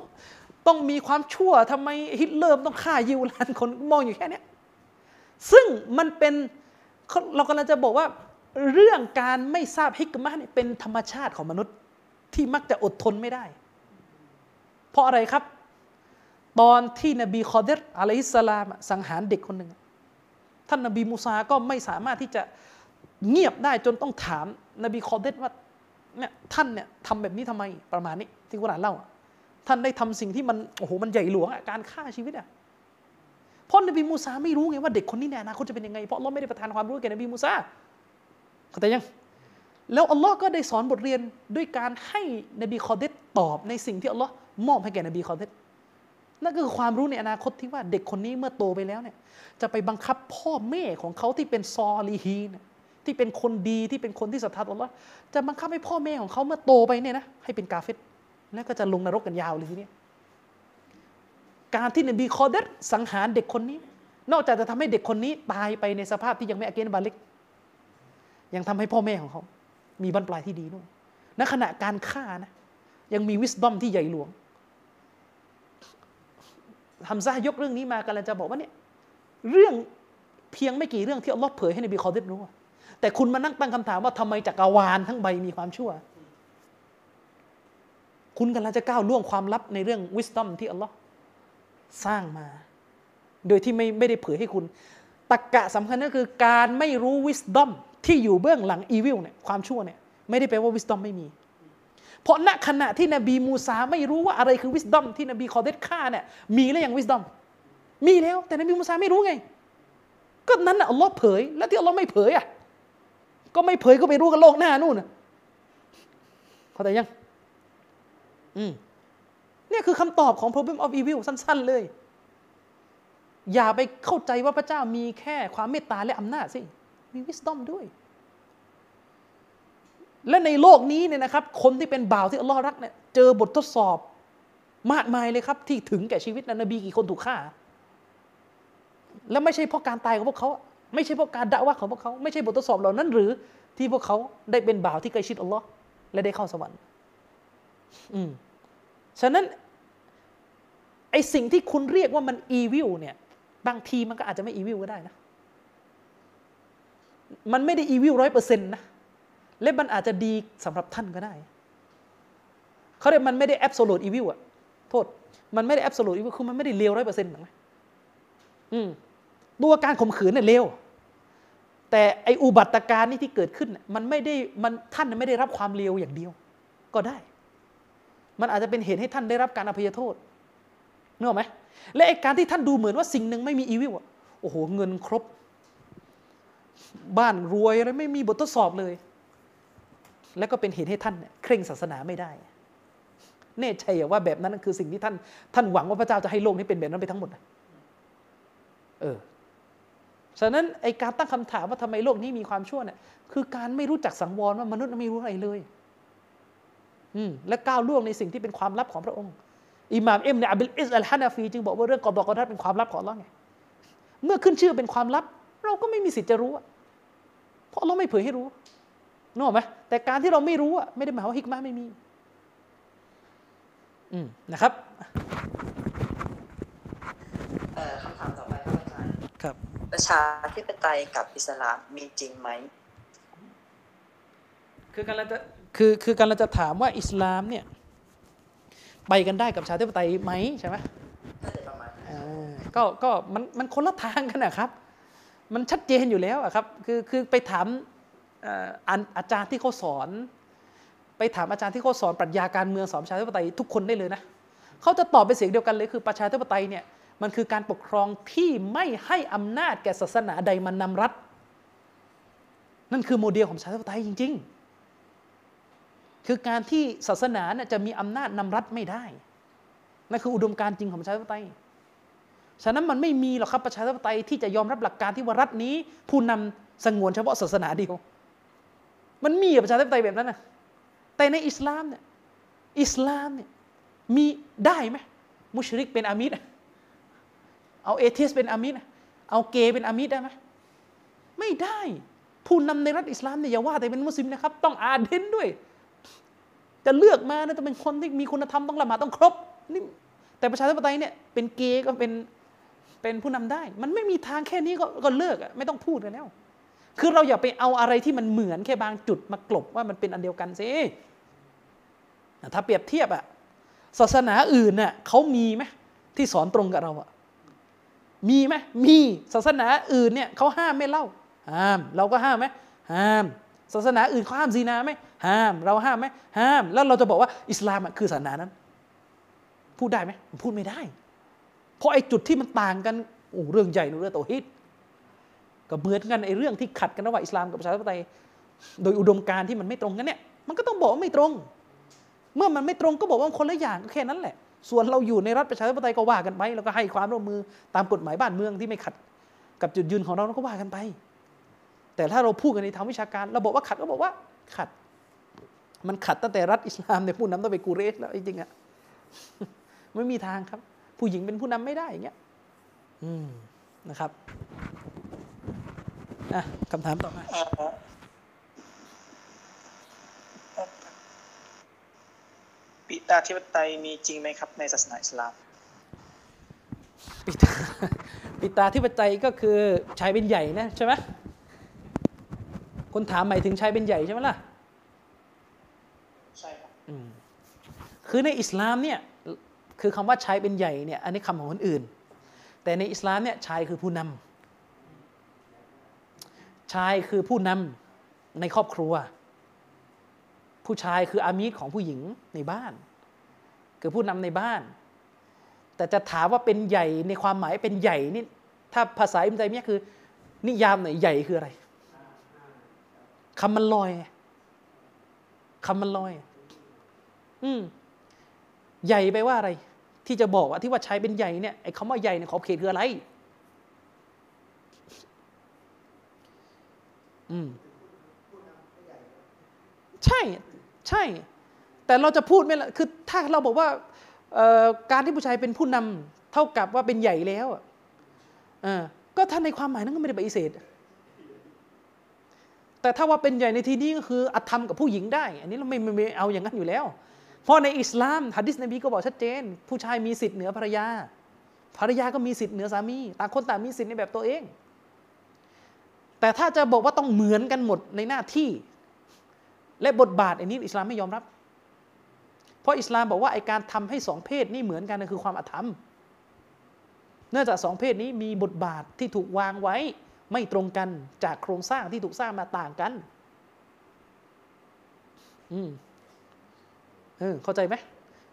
ต้องมีความชั่วทำไมฮิตเลอร์ต้องฆ่ายิวลานคนมองอยู่แค่เนี้ยซึ่งมันเป็นเรากำลังจะบอกว่าเรื่องการไม่ทราบฮิกมะเนี่ยเป็นธรรมชาติของมนุษย์ ที่มักจะอดทนไม่ได้ เพราะอะไรครับ ตอนที่นบีคอเดรอะลัยฮิสสลามสังหารเด็กคนหนึ่งท่านนบีมูซาก็ไม่สามารถที่จะเงียบได้จนต้องถาม นบีคอเดรว่าเนี่ยท่านเนี่ยทำแบบนี้ทำไมประมาณนี้ที่กุรอานเล่าท่านได้ทำสิ่งที่มันโอ้โหมันใหญ่หลวงการฆ่าชีวิตอะเพราะนบีมูซาไม่รู้ไงว่าเด็กคนนี้ในอนาคตจะเป็นยังไงเพราะอัลลอฮ์ไม่ได้ประทานความรู้แก่นบีมูซาเข้าใจยัง แล้วอัลลอฮ์ก็ได้สอนบทเรียนด้วยการให้นบีคอเดรตอบในสิ่งที่อัลลอฮ์มอบให้แก่นบีคอเดรนั่นก็คือความรู้ในอนาคตที่ว่าเด็กคนนี้เมื่อโตไปแล้วเนี่ยจะไปบังคับพ่อแม่ของเขาที่เป็นซอลีฮีนที่เป็นคนดีที่เป็นคนที่ศรัทธาต่ออัลลอฮ์จะบังคับให้พ่อแม่ของเขาเมื่อโตไปเนี่ยนะให้เป็นกาเฟรแล้วก็จะลงนรกกันยาวเลยทีเนี้ยการที่นบีคอเดรสังหารเด็กคนนี้ นอกจากจะทำให้เด็กคนนี้ตายไปในสภาพที่ยังไม่อากิลบาลิก ยังทำให้พ่อแม่ของเขา มีบรรปลายที่ดีด้วยณขณะการฆ่านะยังมีวิสดอมที่ใหญ่หลวงฮัมซะห์ยกเรื่องนี้มากำลังจะบอกว่าเนี่ยเรื่องเพียงไม่กี่เรื่องที่อัลลอฮ์เผยให้นบีคอดิษรู้แต่คุณมานั่งตั้งคำถามว่าทำไมจักรวาลทั้งใบมีความชั่ว คุณกำลังจะก้าวล่วงความลับในเรื่องวิสตอมที่อัลลอฮ์สร้างมา โดยที่ไม่ไม่ได้เผยให้คุณตรกกะสำคัญก็คือการไม่รู้วิส d อม ที่อยู่เบื้องหลังอีวิลเนี่ยความชั่วเนี่ยไม่ได้แปลว่าวิส d อมไม่มี เพราะณขณะที่นบีมูซาไม่รู้ว่าอะไรคือวิส d อมที่นบีคอเดตฆ่าเนี่ยมีแล้วยังวิส d อมมีแล้ว แต่นบีมูซาไม่รู้ไง ก็นั้นอัลลอฮ์เผย แล้วที่อัลลอฮ์ไม่เผยอะก็ไม่เผยก็ไปรู้กันโลกหน้านู่นนะเข้าใจยัง อืมเนี่ยคือคำตอบของ problem of evil สั้น ๆ เลย อย่าไปเข้าใจว่าพระเจ้ามีแค่ความเมตตาและอำนาจสิ มี wisdom ด้วย และในโลกนี้เนี่ยนะครับ คนที่เป็นบ่าวที่อัลลอฮ์รักเนี่ยเจอบททดสอบมากมายเลยครับ ที่ถึงแก่ชีวิตนะนบีกี่คนถูกฆ่า และไม่ใช่เพราะการตายของพวกเขา ไม่ใช่เพราะการด่าว่าของพวกเขา ไม่ใช่บททดสอบเหล่านั้น หรือที่พวกเขาได้เป็นบ่าวที่ใกล้ชิดอัลลอฮ์และได้เข้าสวรรค์ อืมฉะนั้นไอสิ่งที่คุณเรียกว่ามันอีวิลเนี่ย บางทีมันก็อาจจะไม่อีวิลก็ได้นะ มันไม่ได้อีวิลร้อยเปอร์เซ็นต์นะและมันอาจจะดีสำหรับท่านก็ได้เขาเรียกมันไม่ได้แอบโซลูตอีวิลอะโทษ มันไม่ได้แอบโซลูตอีวิลคือมันไม่ได้เลวร้อยเปอร์เซ็นต์หรอกนะอืมตัวการข่มขืนเนี่ยเลวแต่ไออุบัติการณ์นี่ที่เกิดขึ้น มันไม่ได้มันท่านไม่ได้รับความเลวอย่างเดียว ก็ได้ มันอาจจะเป็นเหตุให้ท่านได้รับการอภัยโทษนึกออกไหมและไอการที่ท่านดูเหมือนว่าสิ่งหนึ่งไม่มีอีวิลอะโอ้โหเงินครบ บ้านรวยอะไรไม่มีบททดสอบเลย แล้วก็เป็นเหตุให้ท่านเนี่ยเคร่งศาสนาไม่ได้แน่ใจว่าแบบนั้นคือสิ่งที่ท่านท่านหวังว่าพระเจ้าจะให้โลกนี้เป็นแบบนั้นไปทั้งหมดเออฉะนั้นไอการตั้งคำถามว่าทำไมโลกนี้มีความชั่วเนี่ยคือการไม่รู้จักสังวรว่ามนุษย์ไม่รู้อะไรเลย อืมและก้าวล่วงในสิ่งที่เป็นความลับของพระองค์อิหม่ามเอ็มเนี่ยอับดุลอิสอัลฮานาฟีจึงบอกว่าเรื่องกอดอกอดัดเป็นความลับของอัลลอฮ์ไงเมื่อขึ้นชื่อเป็นความลับ เราก็ไม่มีสิทธิ์จะรู้อะเพราะเราไม่เผยให้รู้นึกออกไหมแต่การที่เราไม่รู้อะไม่ได้หมายว่าฮิกมะไม่มีอืมนะครับเอ่อคำถามต่อไปครับอาจารย์ครับ ประชาธิปไตยกับอิสลามมีจริงไหม คือการเราจะคือคือการเราจะถามว่าอิสลามเนี่ยไปกันได้กับประชาธิปไตยไหมใช่ไหมน่าจะประมาณนั้นอ่าก็ก็มันมันคนละทางกันนะครับ มันชัดเจนอยู่แล้วอะครับคือคือไปถามอาอาจารย์ที่เขาสอน ไปถามอาจารย์ที่เขาสอนปรัชญาการเมืองสอนประชาธิปไตยทุกคนได้เลยนะเขาจะตอบเป็นเสียงเดียวกันเลยคือประชาธิปไตยเนี่ยมันคือการปกครองที่ไม่ให้อำนาจแก่ศาสนาใดมันนำรัฐ นั่นคือโมเดลของประชาธิปไตยจริง ๆ คือการที่ศาสนาเนี่ยจะมีอำนาจนำรัฐไม่ได้นั่นคืออุดมการณ์จริงของประชาธิปไตย ฉะนั้นมันไม่มีหรอกครับประชาธิปไตยที่จะยอมรับหลักการที่ว่ารัฐนี้ ผู้นำสงวนเฉพาะศาสนาเดียว มันมีประชาธิปไตยแบบนั้นนะแต่ในอิสลามเนี่ยอิสลามเนี่ยมีได้ไหมมุชริกเป็นอามิดเอาเอทิสเป็นอามิดเอาเกย์เป็นอามิดได้ไหมไม่ได้ ผู้นำในรัฐอิสลามเนี่ยอย่าว่าแต่เป็นมุสลิมนะครับ ต้องอาเดนด้วย จะเลือกมานะต้องเป็นคนที่มีคุณธรรมต้องละหมาดต้องครบนี่แต่ประชาธิปไตยเนี่ยเป็นเกย์ก็เป็น เป็นผู้นำได้ มันไม่มีทางแค่นี้ก็กเลิกอะไม่ต้องพูดกันแล้ว คือเราอย่าไปเอาอะไรที่มันเหมือนแค่บางจุดมากลบว่ามันเป็นอันเดียวกันสิถ้าเปรียบเทียบอะศาสนาอื่นน่ะเขามีไหมที่สอนตรงกับเราอะมีไหมมีศาสนาอื่นเนี่ยเขาห้ามไม่เล่าห้าม เราก็ห้ามไหมห้าม ศาสนาอื่นเขาห้ามซีนาไหมห้าม เราห้ามไหมห้าม แล้วเราจะบอกว่าอิสลามอะคือศาสนานั้น พูดได้ไหมพูดไม่ได้ เพราะไอ้จุดที่มันต่างกันโอ้เรื่องใหญ่เรื่องโตฮิตก็เหมือนกันไอ้เรื่องที่ขัดกันระหว่างอิสลามกับประชาธิปไตยโดยอุดมการณ์ที่มันไม่ตรงกันเนี่ยมันก็ต้องบอกว่าไม่ตรง เมื่อมันไม่ตรงก็บอกว่าคนละอย่างก็แค่นั้นแหละ ส่วนเราอยู่ในรัฐประชาธิปไตยก็ว่ากันไปแล้วก็ให้ความร่วมมือตามกฎหมายบ้านเมืองที่ไม่ขัดกับจุดยืนของเราเราก็ว่ากันไป แต่ถ้าเราพูดกันในทางวิชาการ เราบอกว่าขัดก็บอกว่าขัด มันขัดตั้งแต่รัฐอิสลามในผู้นำต้องไปกูเรชแล้วจริงๆอะไม่มีทางครับ ผู้หญิงเป็นผู้นำไม่ได้อย่างเงี้ยอืมนะครับอะคำถามต่อมาเอ่อปิตาธิปไตยมีจริงไหมครับ ในศาสนาอิสลามปิตาปิตาธิปไตยก็คือชายเป็นใหญ่นะใช่ไหมคนถามหมายถึงชายเป็นใหญ่ใช่ไหมล่ะใช่ครับอืมคือในอิสลามเนี่ย คือคำว่าชายเป็นใหญ่เนี่ยอันนี้คำของคนอื่น แต่ในอิสลามเนี่ยชายคือผู้นำชายคือผู้นำในครอบครัว ผู้ชายคืออามีดของผู้หญิงในบ้าน คือผู้นำในบ้าน แต่จะถามว่าเป็นใหญ่ในความหมายเป็นใหญ่นี่ถ้าภาษาอิมตัยมียคือ นิยามหน่อยใหญ่คืออะไรคำมันลอยคำมันลอย อืม ใหญ่ไปว่าอะไร ที่จะบอกว่าที่ว่าใช้เป็นใหญ่เนี่ยไอ้คำว่าใหญ่เนี่ยขอบเขตคืออะไร อืมใช่ ใช่ แต่เราจะพูดไหมล่ะคือถ้าเราบอกว่าการที่ผู้ชายเป็นผู้นำเท่ากับว่าเป็นใหญ่แล้วอะเออก็ถ้านในความหมายนั้นก็ไม่ได้ปฏิเสธ แต่ถ้าว่าเป็นใหญ่ในที่นี้ก็คืออธรรมกับผู้หญิงได้ อันนี้เราไม่ไม่ไม่เอาอย่างนั้นอยู่แล้ว เพราะในอิสลามฮะดิษนบีก็บอกชัดเจน ผู้ชายมีสิทธิ์เหนือภรรยา ภรรยาก็มีสิทธิ์เหนือสามีต่างคนต่างมีสิทธิ์ในแบบตัวเอง แต่ถ้าจะบอกว่าต้องเหมือนกันหมดในหน้าที่ และบทบาทอันนี้อิสลามไม่ยอมรับ เพราะอิสลามบอกว่าไอการทำให้สองเพศนี่เหมือนกันนั่นคือความอธรรมเนื่องจากสองเพศนี้มีบทบาทที่ถูกวางไว้ไม่ตรงกันจากโครงสร้างที่ถูกสร้างมาต่างกัน อืม เออเข้าใจไหม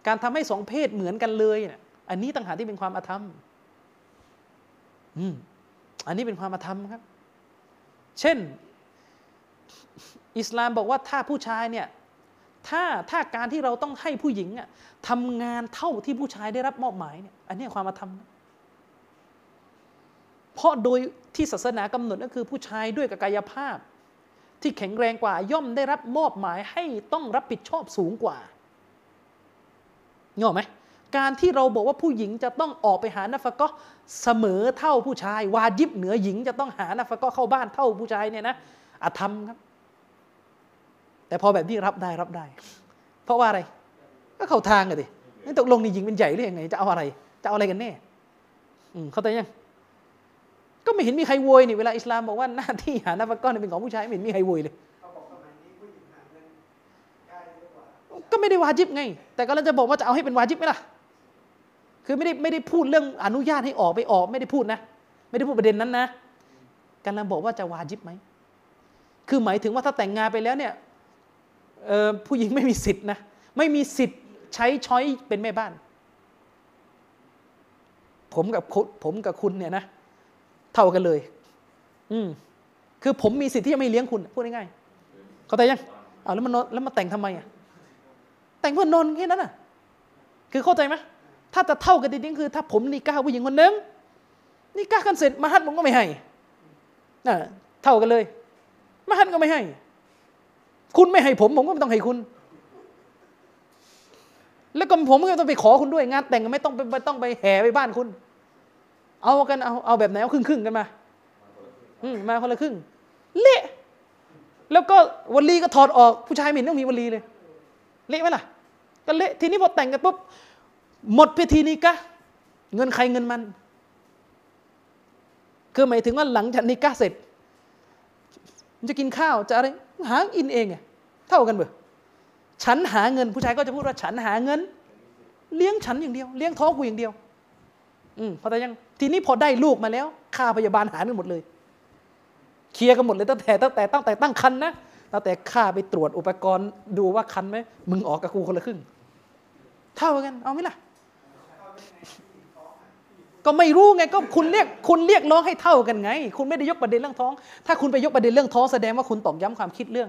การทำให้สองเพศเหมือนกันเลยเนี่ยอันนี้ต่างหากที่เป็นความอาธรรม อืมอันนี้เป็นความอาธรรมครับ เช่น อิสลามบอกว่าถ้าผู้ชายเนี่ยถ้าถ้าการที่เราต้องให้ผู้หญิงอะทำงานเท่าที่ผู้ชายได้รับมอบหมายเนี่ยอันนี้ความอาธรรมนะเพราะโดยที่ศาสนากำหนดก็คือผู้ชายด้วยกับกายภาพ ที่แข็งแรงกว่าย่อมได้รับมอบหมายให้ต้องรับผิดชอบสูงกว่า เงาไหมการที่เราบอกว่าผู้หญิงจะต้องออกไปหานาฟะก็เสมอเท่าผู้ชาย วาจิบเหนือหญิงจะต้องหานาฟะก็เข้าบ้านเท่าผู้ชายเนี่ยนะอาธรรมครับ แต่พอแบบนี้รับได้รับได้ เพราะว่าอะไร ก็เข้าทางกันดินี่ตกลงนี่หญิงเป็นใหญ่หรือยังไง จะเอาอะไร จะเอาอะไรกันแน่เข้าใจยัง ก็ไม่เห็นมีใครโวยนี่เวลาอิสลามบอกว่าหน้าที่หานาฟะก็เป็นของผู้ชายไม่เห็นมีใครโวยเลย ก็ไม่ได้วาจิบไง แต่ก็เราจะบอกว่าจะเอาให้เป็นวาจิบไหมล่ะ คือไม่ได้ไม่ได้พูดเรื่องอนุญาตให้ออกไปออกไม่ได้พูดนะ ไม่ได้พูดประเด็นนั้นนะกำลังบอกว่าจะวาจิบไหม คือหมายถึงว่าถ้าแต่งงานไปแล้วเนี่ยผู้หญิงไม่มีสิทธินะ ไม่มีสิทธิ์ใช้ช้อยเป็นแม่บ้าน ผมกับคุณผมกับคุณเนี่ยนะ เท่ากันเลย อืมคือผมมีสิทธิ์ที่จะไม่เลี้ยงคุณ พูดง่ายๆเข้าใจยังเอาแล้วมันแล้วมาแต่งทำไมอะ แต่งเพื่อนนอนแค่นั้นน่ะ คือเข้าใจไหมถ้าจะเท่ากันจริงๆคือ ถ้าผมนิก้าผู้หญิงคนนึงนิก้ากันเสร็จมาฮัดผมก็ไม่ให้น่ะเท่ากันเลย มาฮัดก็ไม่ให้ คุณไม่ให้ผมผมก็ไม่ต้องให้คุณ แล้วก็ผมก็ต้องไปขอคุณด้วยงานแต่งก็ไม่ต้องไปต้องไปแห่ไปบ้านคุณ เอากันเอาเอาแบบไหนเอาครึ่งครึ่งๆกันมาอืมมาคนละครึ่งเละแล้วก็วลีก็ถอดออกผู้ชายไม่เห็นต้องมีวลีเลย เละไหมล่ะ ก็เละทีนี้พอแต่งกันปุ๊บหมดพิธีนี้กะเงินใครเงินมัน คือหมายถึงว่าหลังจากนิกะเสร็จมันจะกินข้าวจะอะไรหาอินเองไงเท่ากันเบอฉันหาเงินผู้ชายก็จะพูดว่าฉันหาเงิน เลี้ยงฉันอย่างเดียว เลี้ยงท้องกูอย่างเดียว อืมพอแต่ยังทีนี้พอได้ลูกมาแล้ว ค่าพยาบาลหารกันหมดเลย เคลียร์กันหมดเลยตั้งแต่ตั้งแต่ตั้งแต่ตั้งคันนะตั้งแต่ค่าไปตรวจอุปกรณ์ดูว่าคันไหมมึงออกกับกูคนละครึ่ง เท่ากัน เอาไหมล่ะ ก็ไม่รู้ไงก็คุณเรียกคุณเรียกร้องให้เท่ากันไง คุณไม่ได้ยกประเด็นเรื่องท้อง ถ้าคุณไปยกประเด็นเรื่องท้องแสดงว่าคุณตอกย้ำความคิดเรื่อง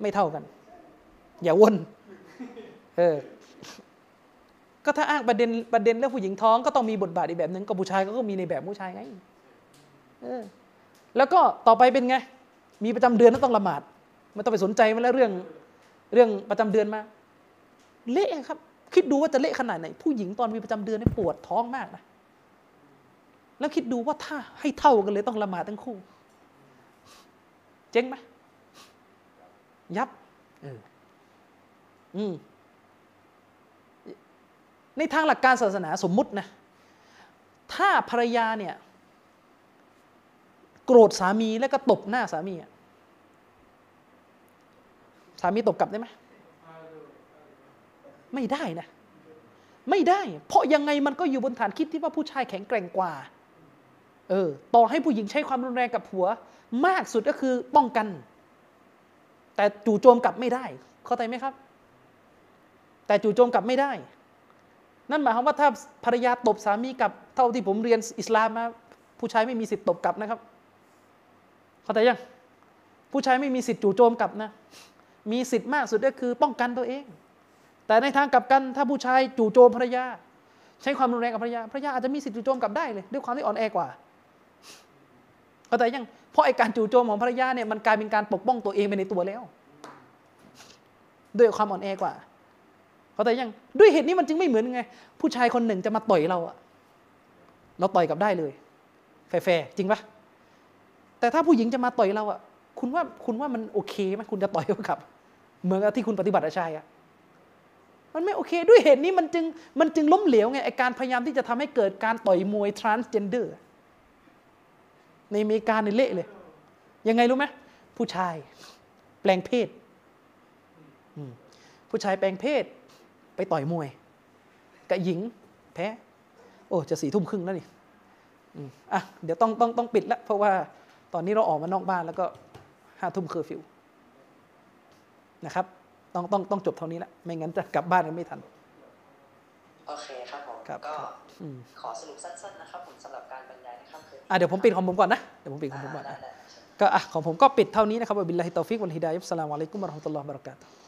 ไม่เท่ากัน อย่าวนเออก็ถ้าอ้างประเด็นประเด็นเรื่องผู้หญิงท้องก็ต้องมีบทบาทอีกแบบหนึ่งก็ผู้ชายก็มีในแบบผู้ชายไงเออแล้วก็ต่อไปเป็นไง มีประจำเดือนต้องละหมาดไม่ต้องไปสนใจมันแล้วเรื่องเรื่องประจำเดือนมา เละครับ คิดดูว่าจะเละขนาดไหน ผู้หญิงตอนมีประจำเดือนเนี่ยปวดท้องมากนะแล้วคิดดูว่าถ้าให้เท่ากันเลยต้องละหมาดทั้งคู่ เจ๊งไหมยับเอออืมในทางหลักการศาสนาสมมุตินะ ถ้าภรรยาเนี่ย โกรธสามีแล้วก็ตบหน้าสามีอะสามีตบกลับได้ไหม ไม่ได้นะ ไม่ได้ เพราะยังไงมันก็อยู่บนฐานคิดที่ว่าผู้ชายแข็งแกร่งกว่า เออ ต่อให้ผู้หญิงใช้ความรุนแรงกับผัว มากสุดก็คือป้องกัน แต่จู่โจมกลับไม่ได้ เข้าใจไหมครับ แต่จู่โจมกลับไม่ได้ นั่นหมายความว่าถ้าภรรยาตบสามีกลับเท่าที่ผมเรียนอิสลามมาผู้ชายไม่มีสิทธิ์ตบกลับนะครับ เข้าใจยัง ผู้ชายไม่มีสิทธิ์จู่โจมกลับนะ มีสิทธิ์มากสุดก็คือป้องกันตัวเอง แต่ในทางกลับกันถ้าผู้ชายจู่โจมภรรยา ใช้ความรุนแรงกับภรรยาภรรยาอาจจะมีสิทธิ์จู่โจมกลับได้เลย ด้วยความที่อ่อนแอกว่าเข้าใจยังเพราะไอการจู่โจมของภรรยาเนี่ยมันกลายเป็นการปกป้องตัวเองไปในตัวแล้ว ด้วยความอ่อนแอกว่าเข้าใจยังด้วยเหตุนี้มันจึงไม่เหมือนไง ผู้ชายคนหนึ่งจะมาต่อยเราอะเราต่อยกลับได้เลยแฟร์จริงปะแต่ถ้าผู้หญิงจะมาต่อยเราอะคุณว่าคุณว่ามันโอเคไหมคุณจะต่อยเขากลับ เหมือนกับที่คุณปฏิบัติกับชายอะ มันไม่โอเคด้วยเหตุนี้มันจึงมันจึงล้มเหลวไงไอการพยายามที่จะทำให้เกิดการต่อยมวย transgender ในอเมริกาในเละเลย ยังไงรู้ไหมผู้ชายแปลงเพศ ผู้ชายแปลงเพศ ไปต่อยมวย กับหญิงแพ้ โอ้จะสี่ทุ่มครึ่งแล้วนี่อะเดี๋ยวต้องต้องต้องปิดแล้วเพราะว่าตอนนี้เราออกมานอกบ้านแล้วก็ห้าทุ่มเคอร์ฟิวนะครับ ต้องต้องต้องจบเท่านี้ละไม่งั้นจะกลับบ้านกันไม่ทัน โอเคครับผมครับก็อืมขอสรุปสั้นๆนะครับผมสำหรับการบรรยายในค่ำคืนนี้อะเดี๋ยวผมปิดของผมก่อนนะเดี๋ยวผมปิดของผมก่อนได้นะได้ได้ก็อะของผมก็ปิดเท่านี้นะครับบิลลาฮิตอฟิกวันฮิดายับสลามอะลัยกุมวะเราะห์มะตุลลอฮ์วะบะเราะกาตุฮ์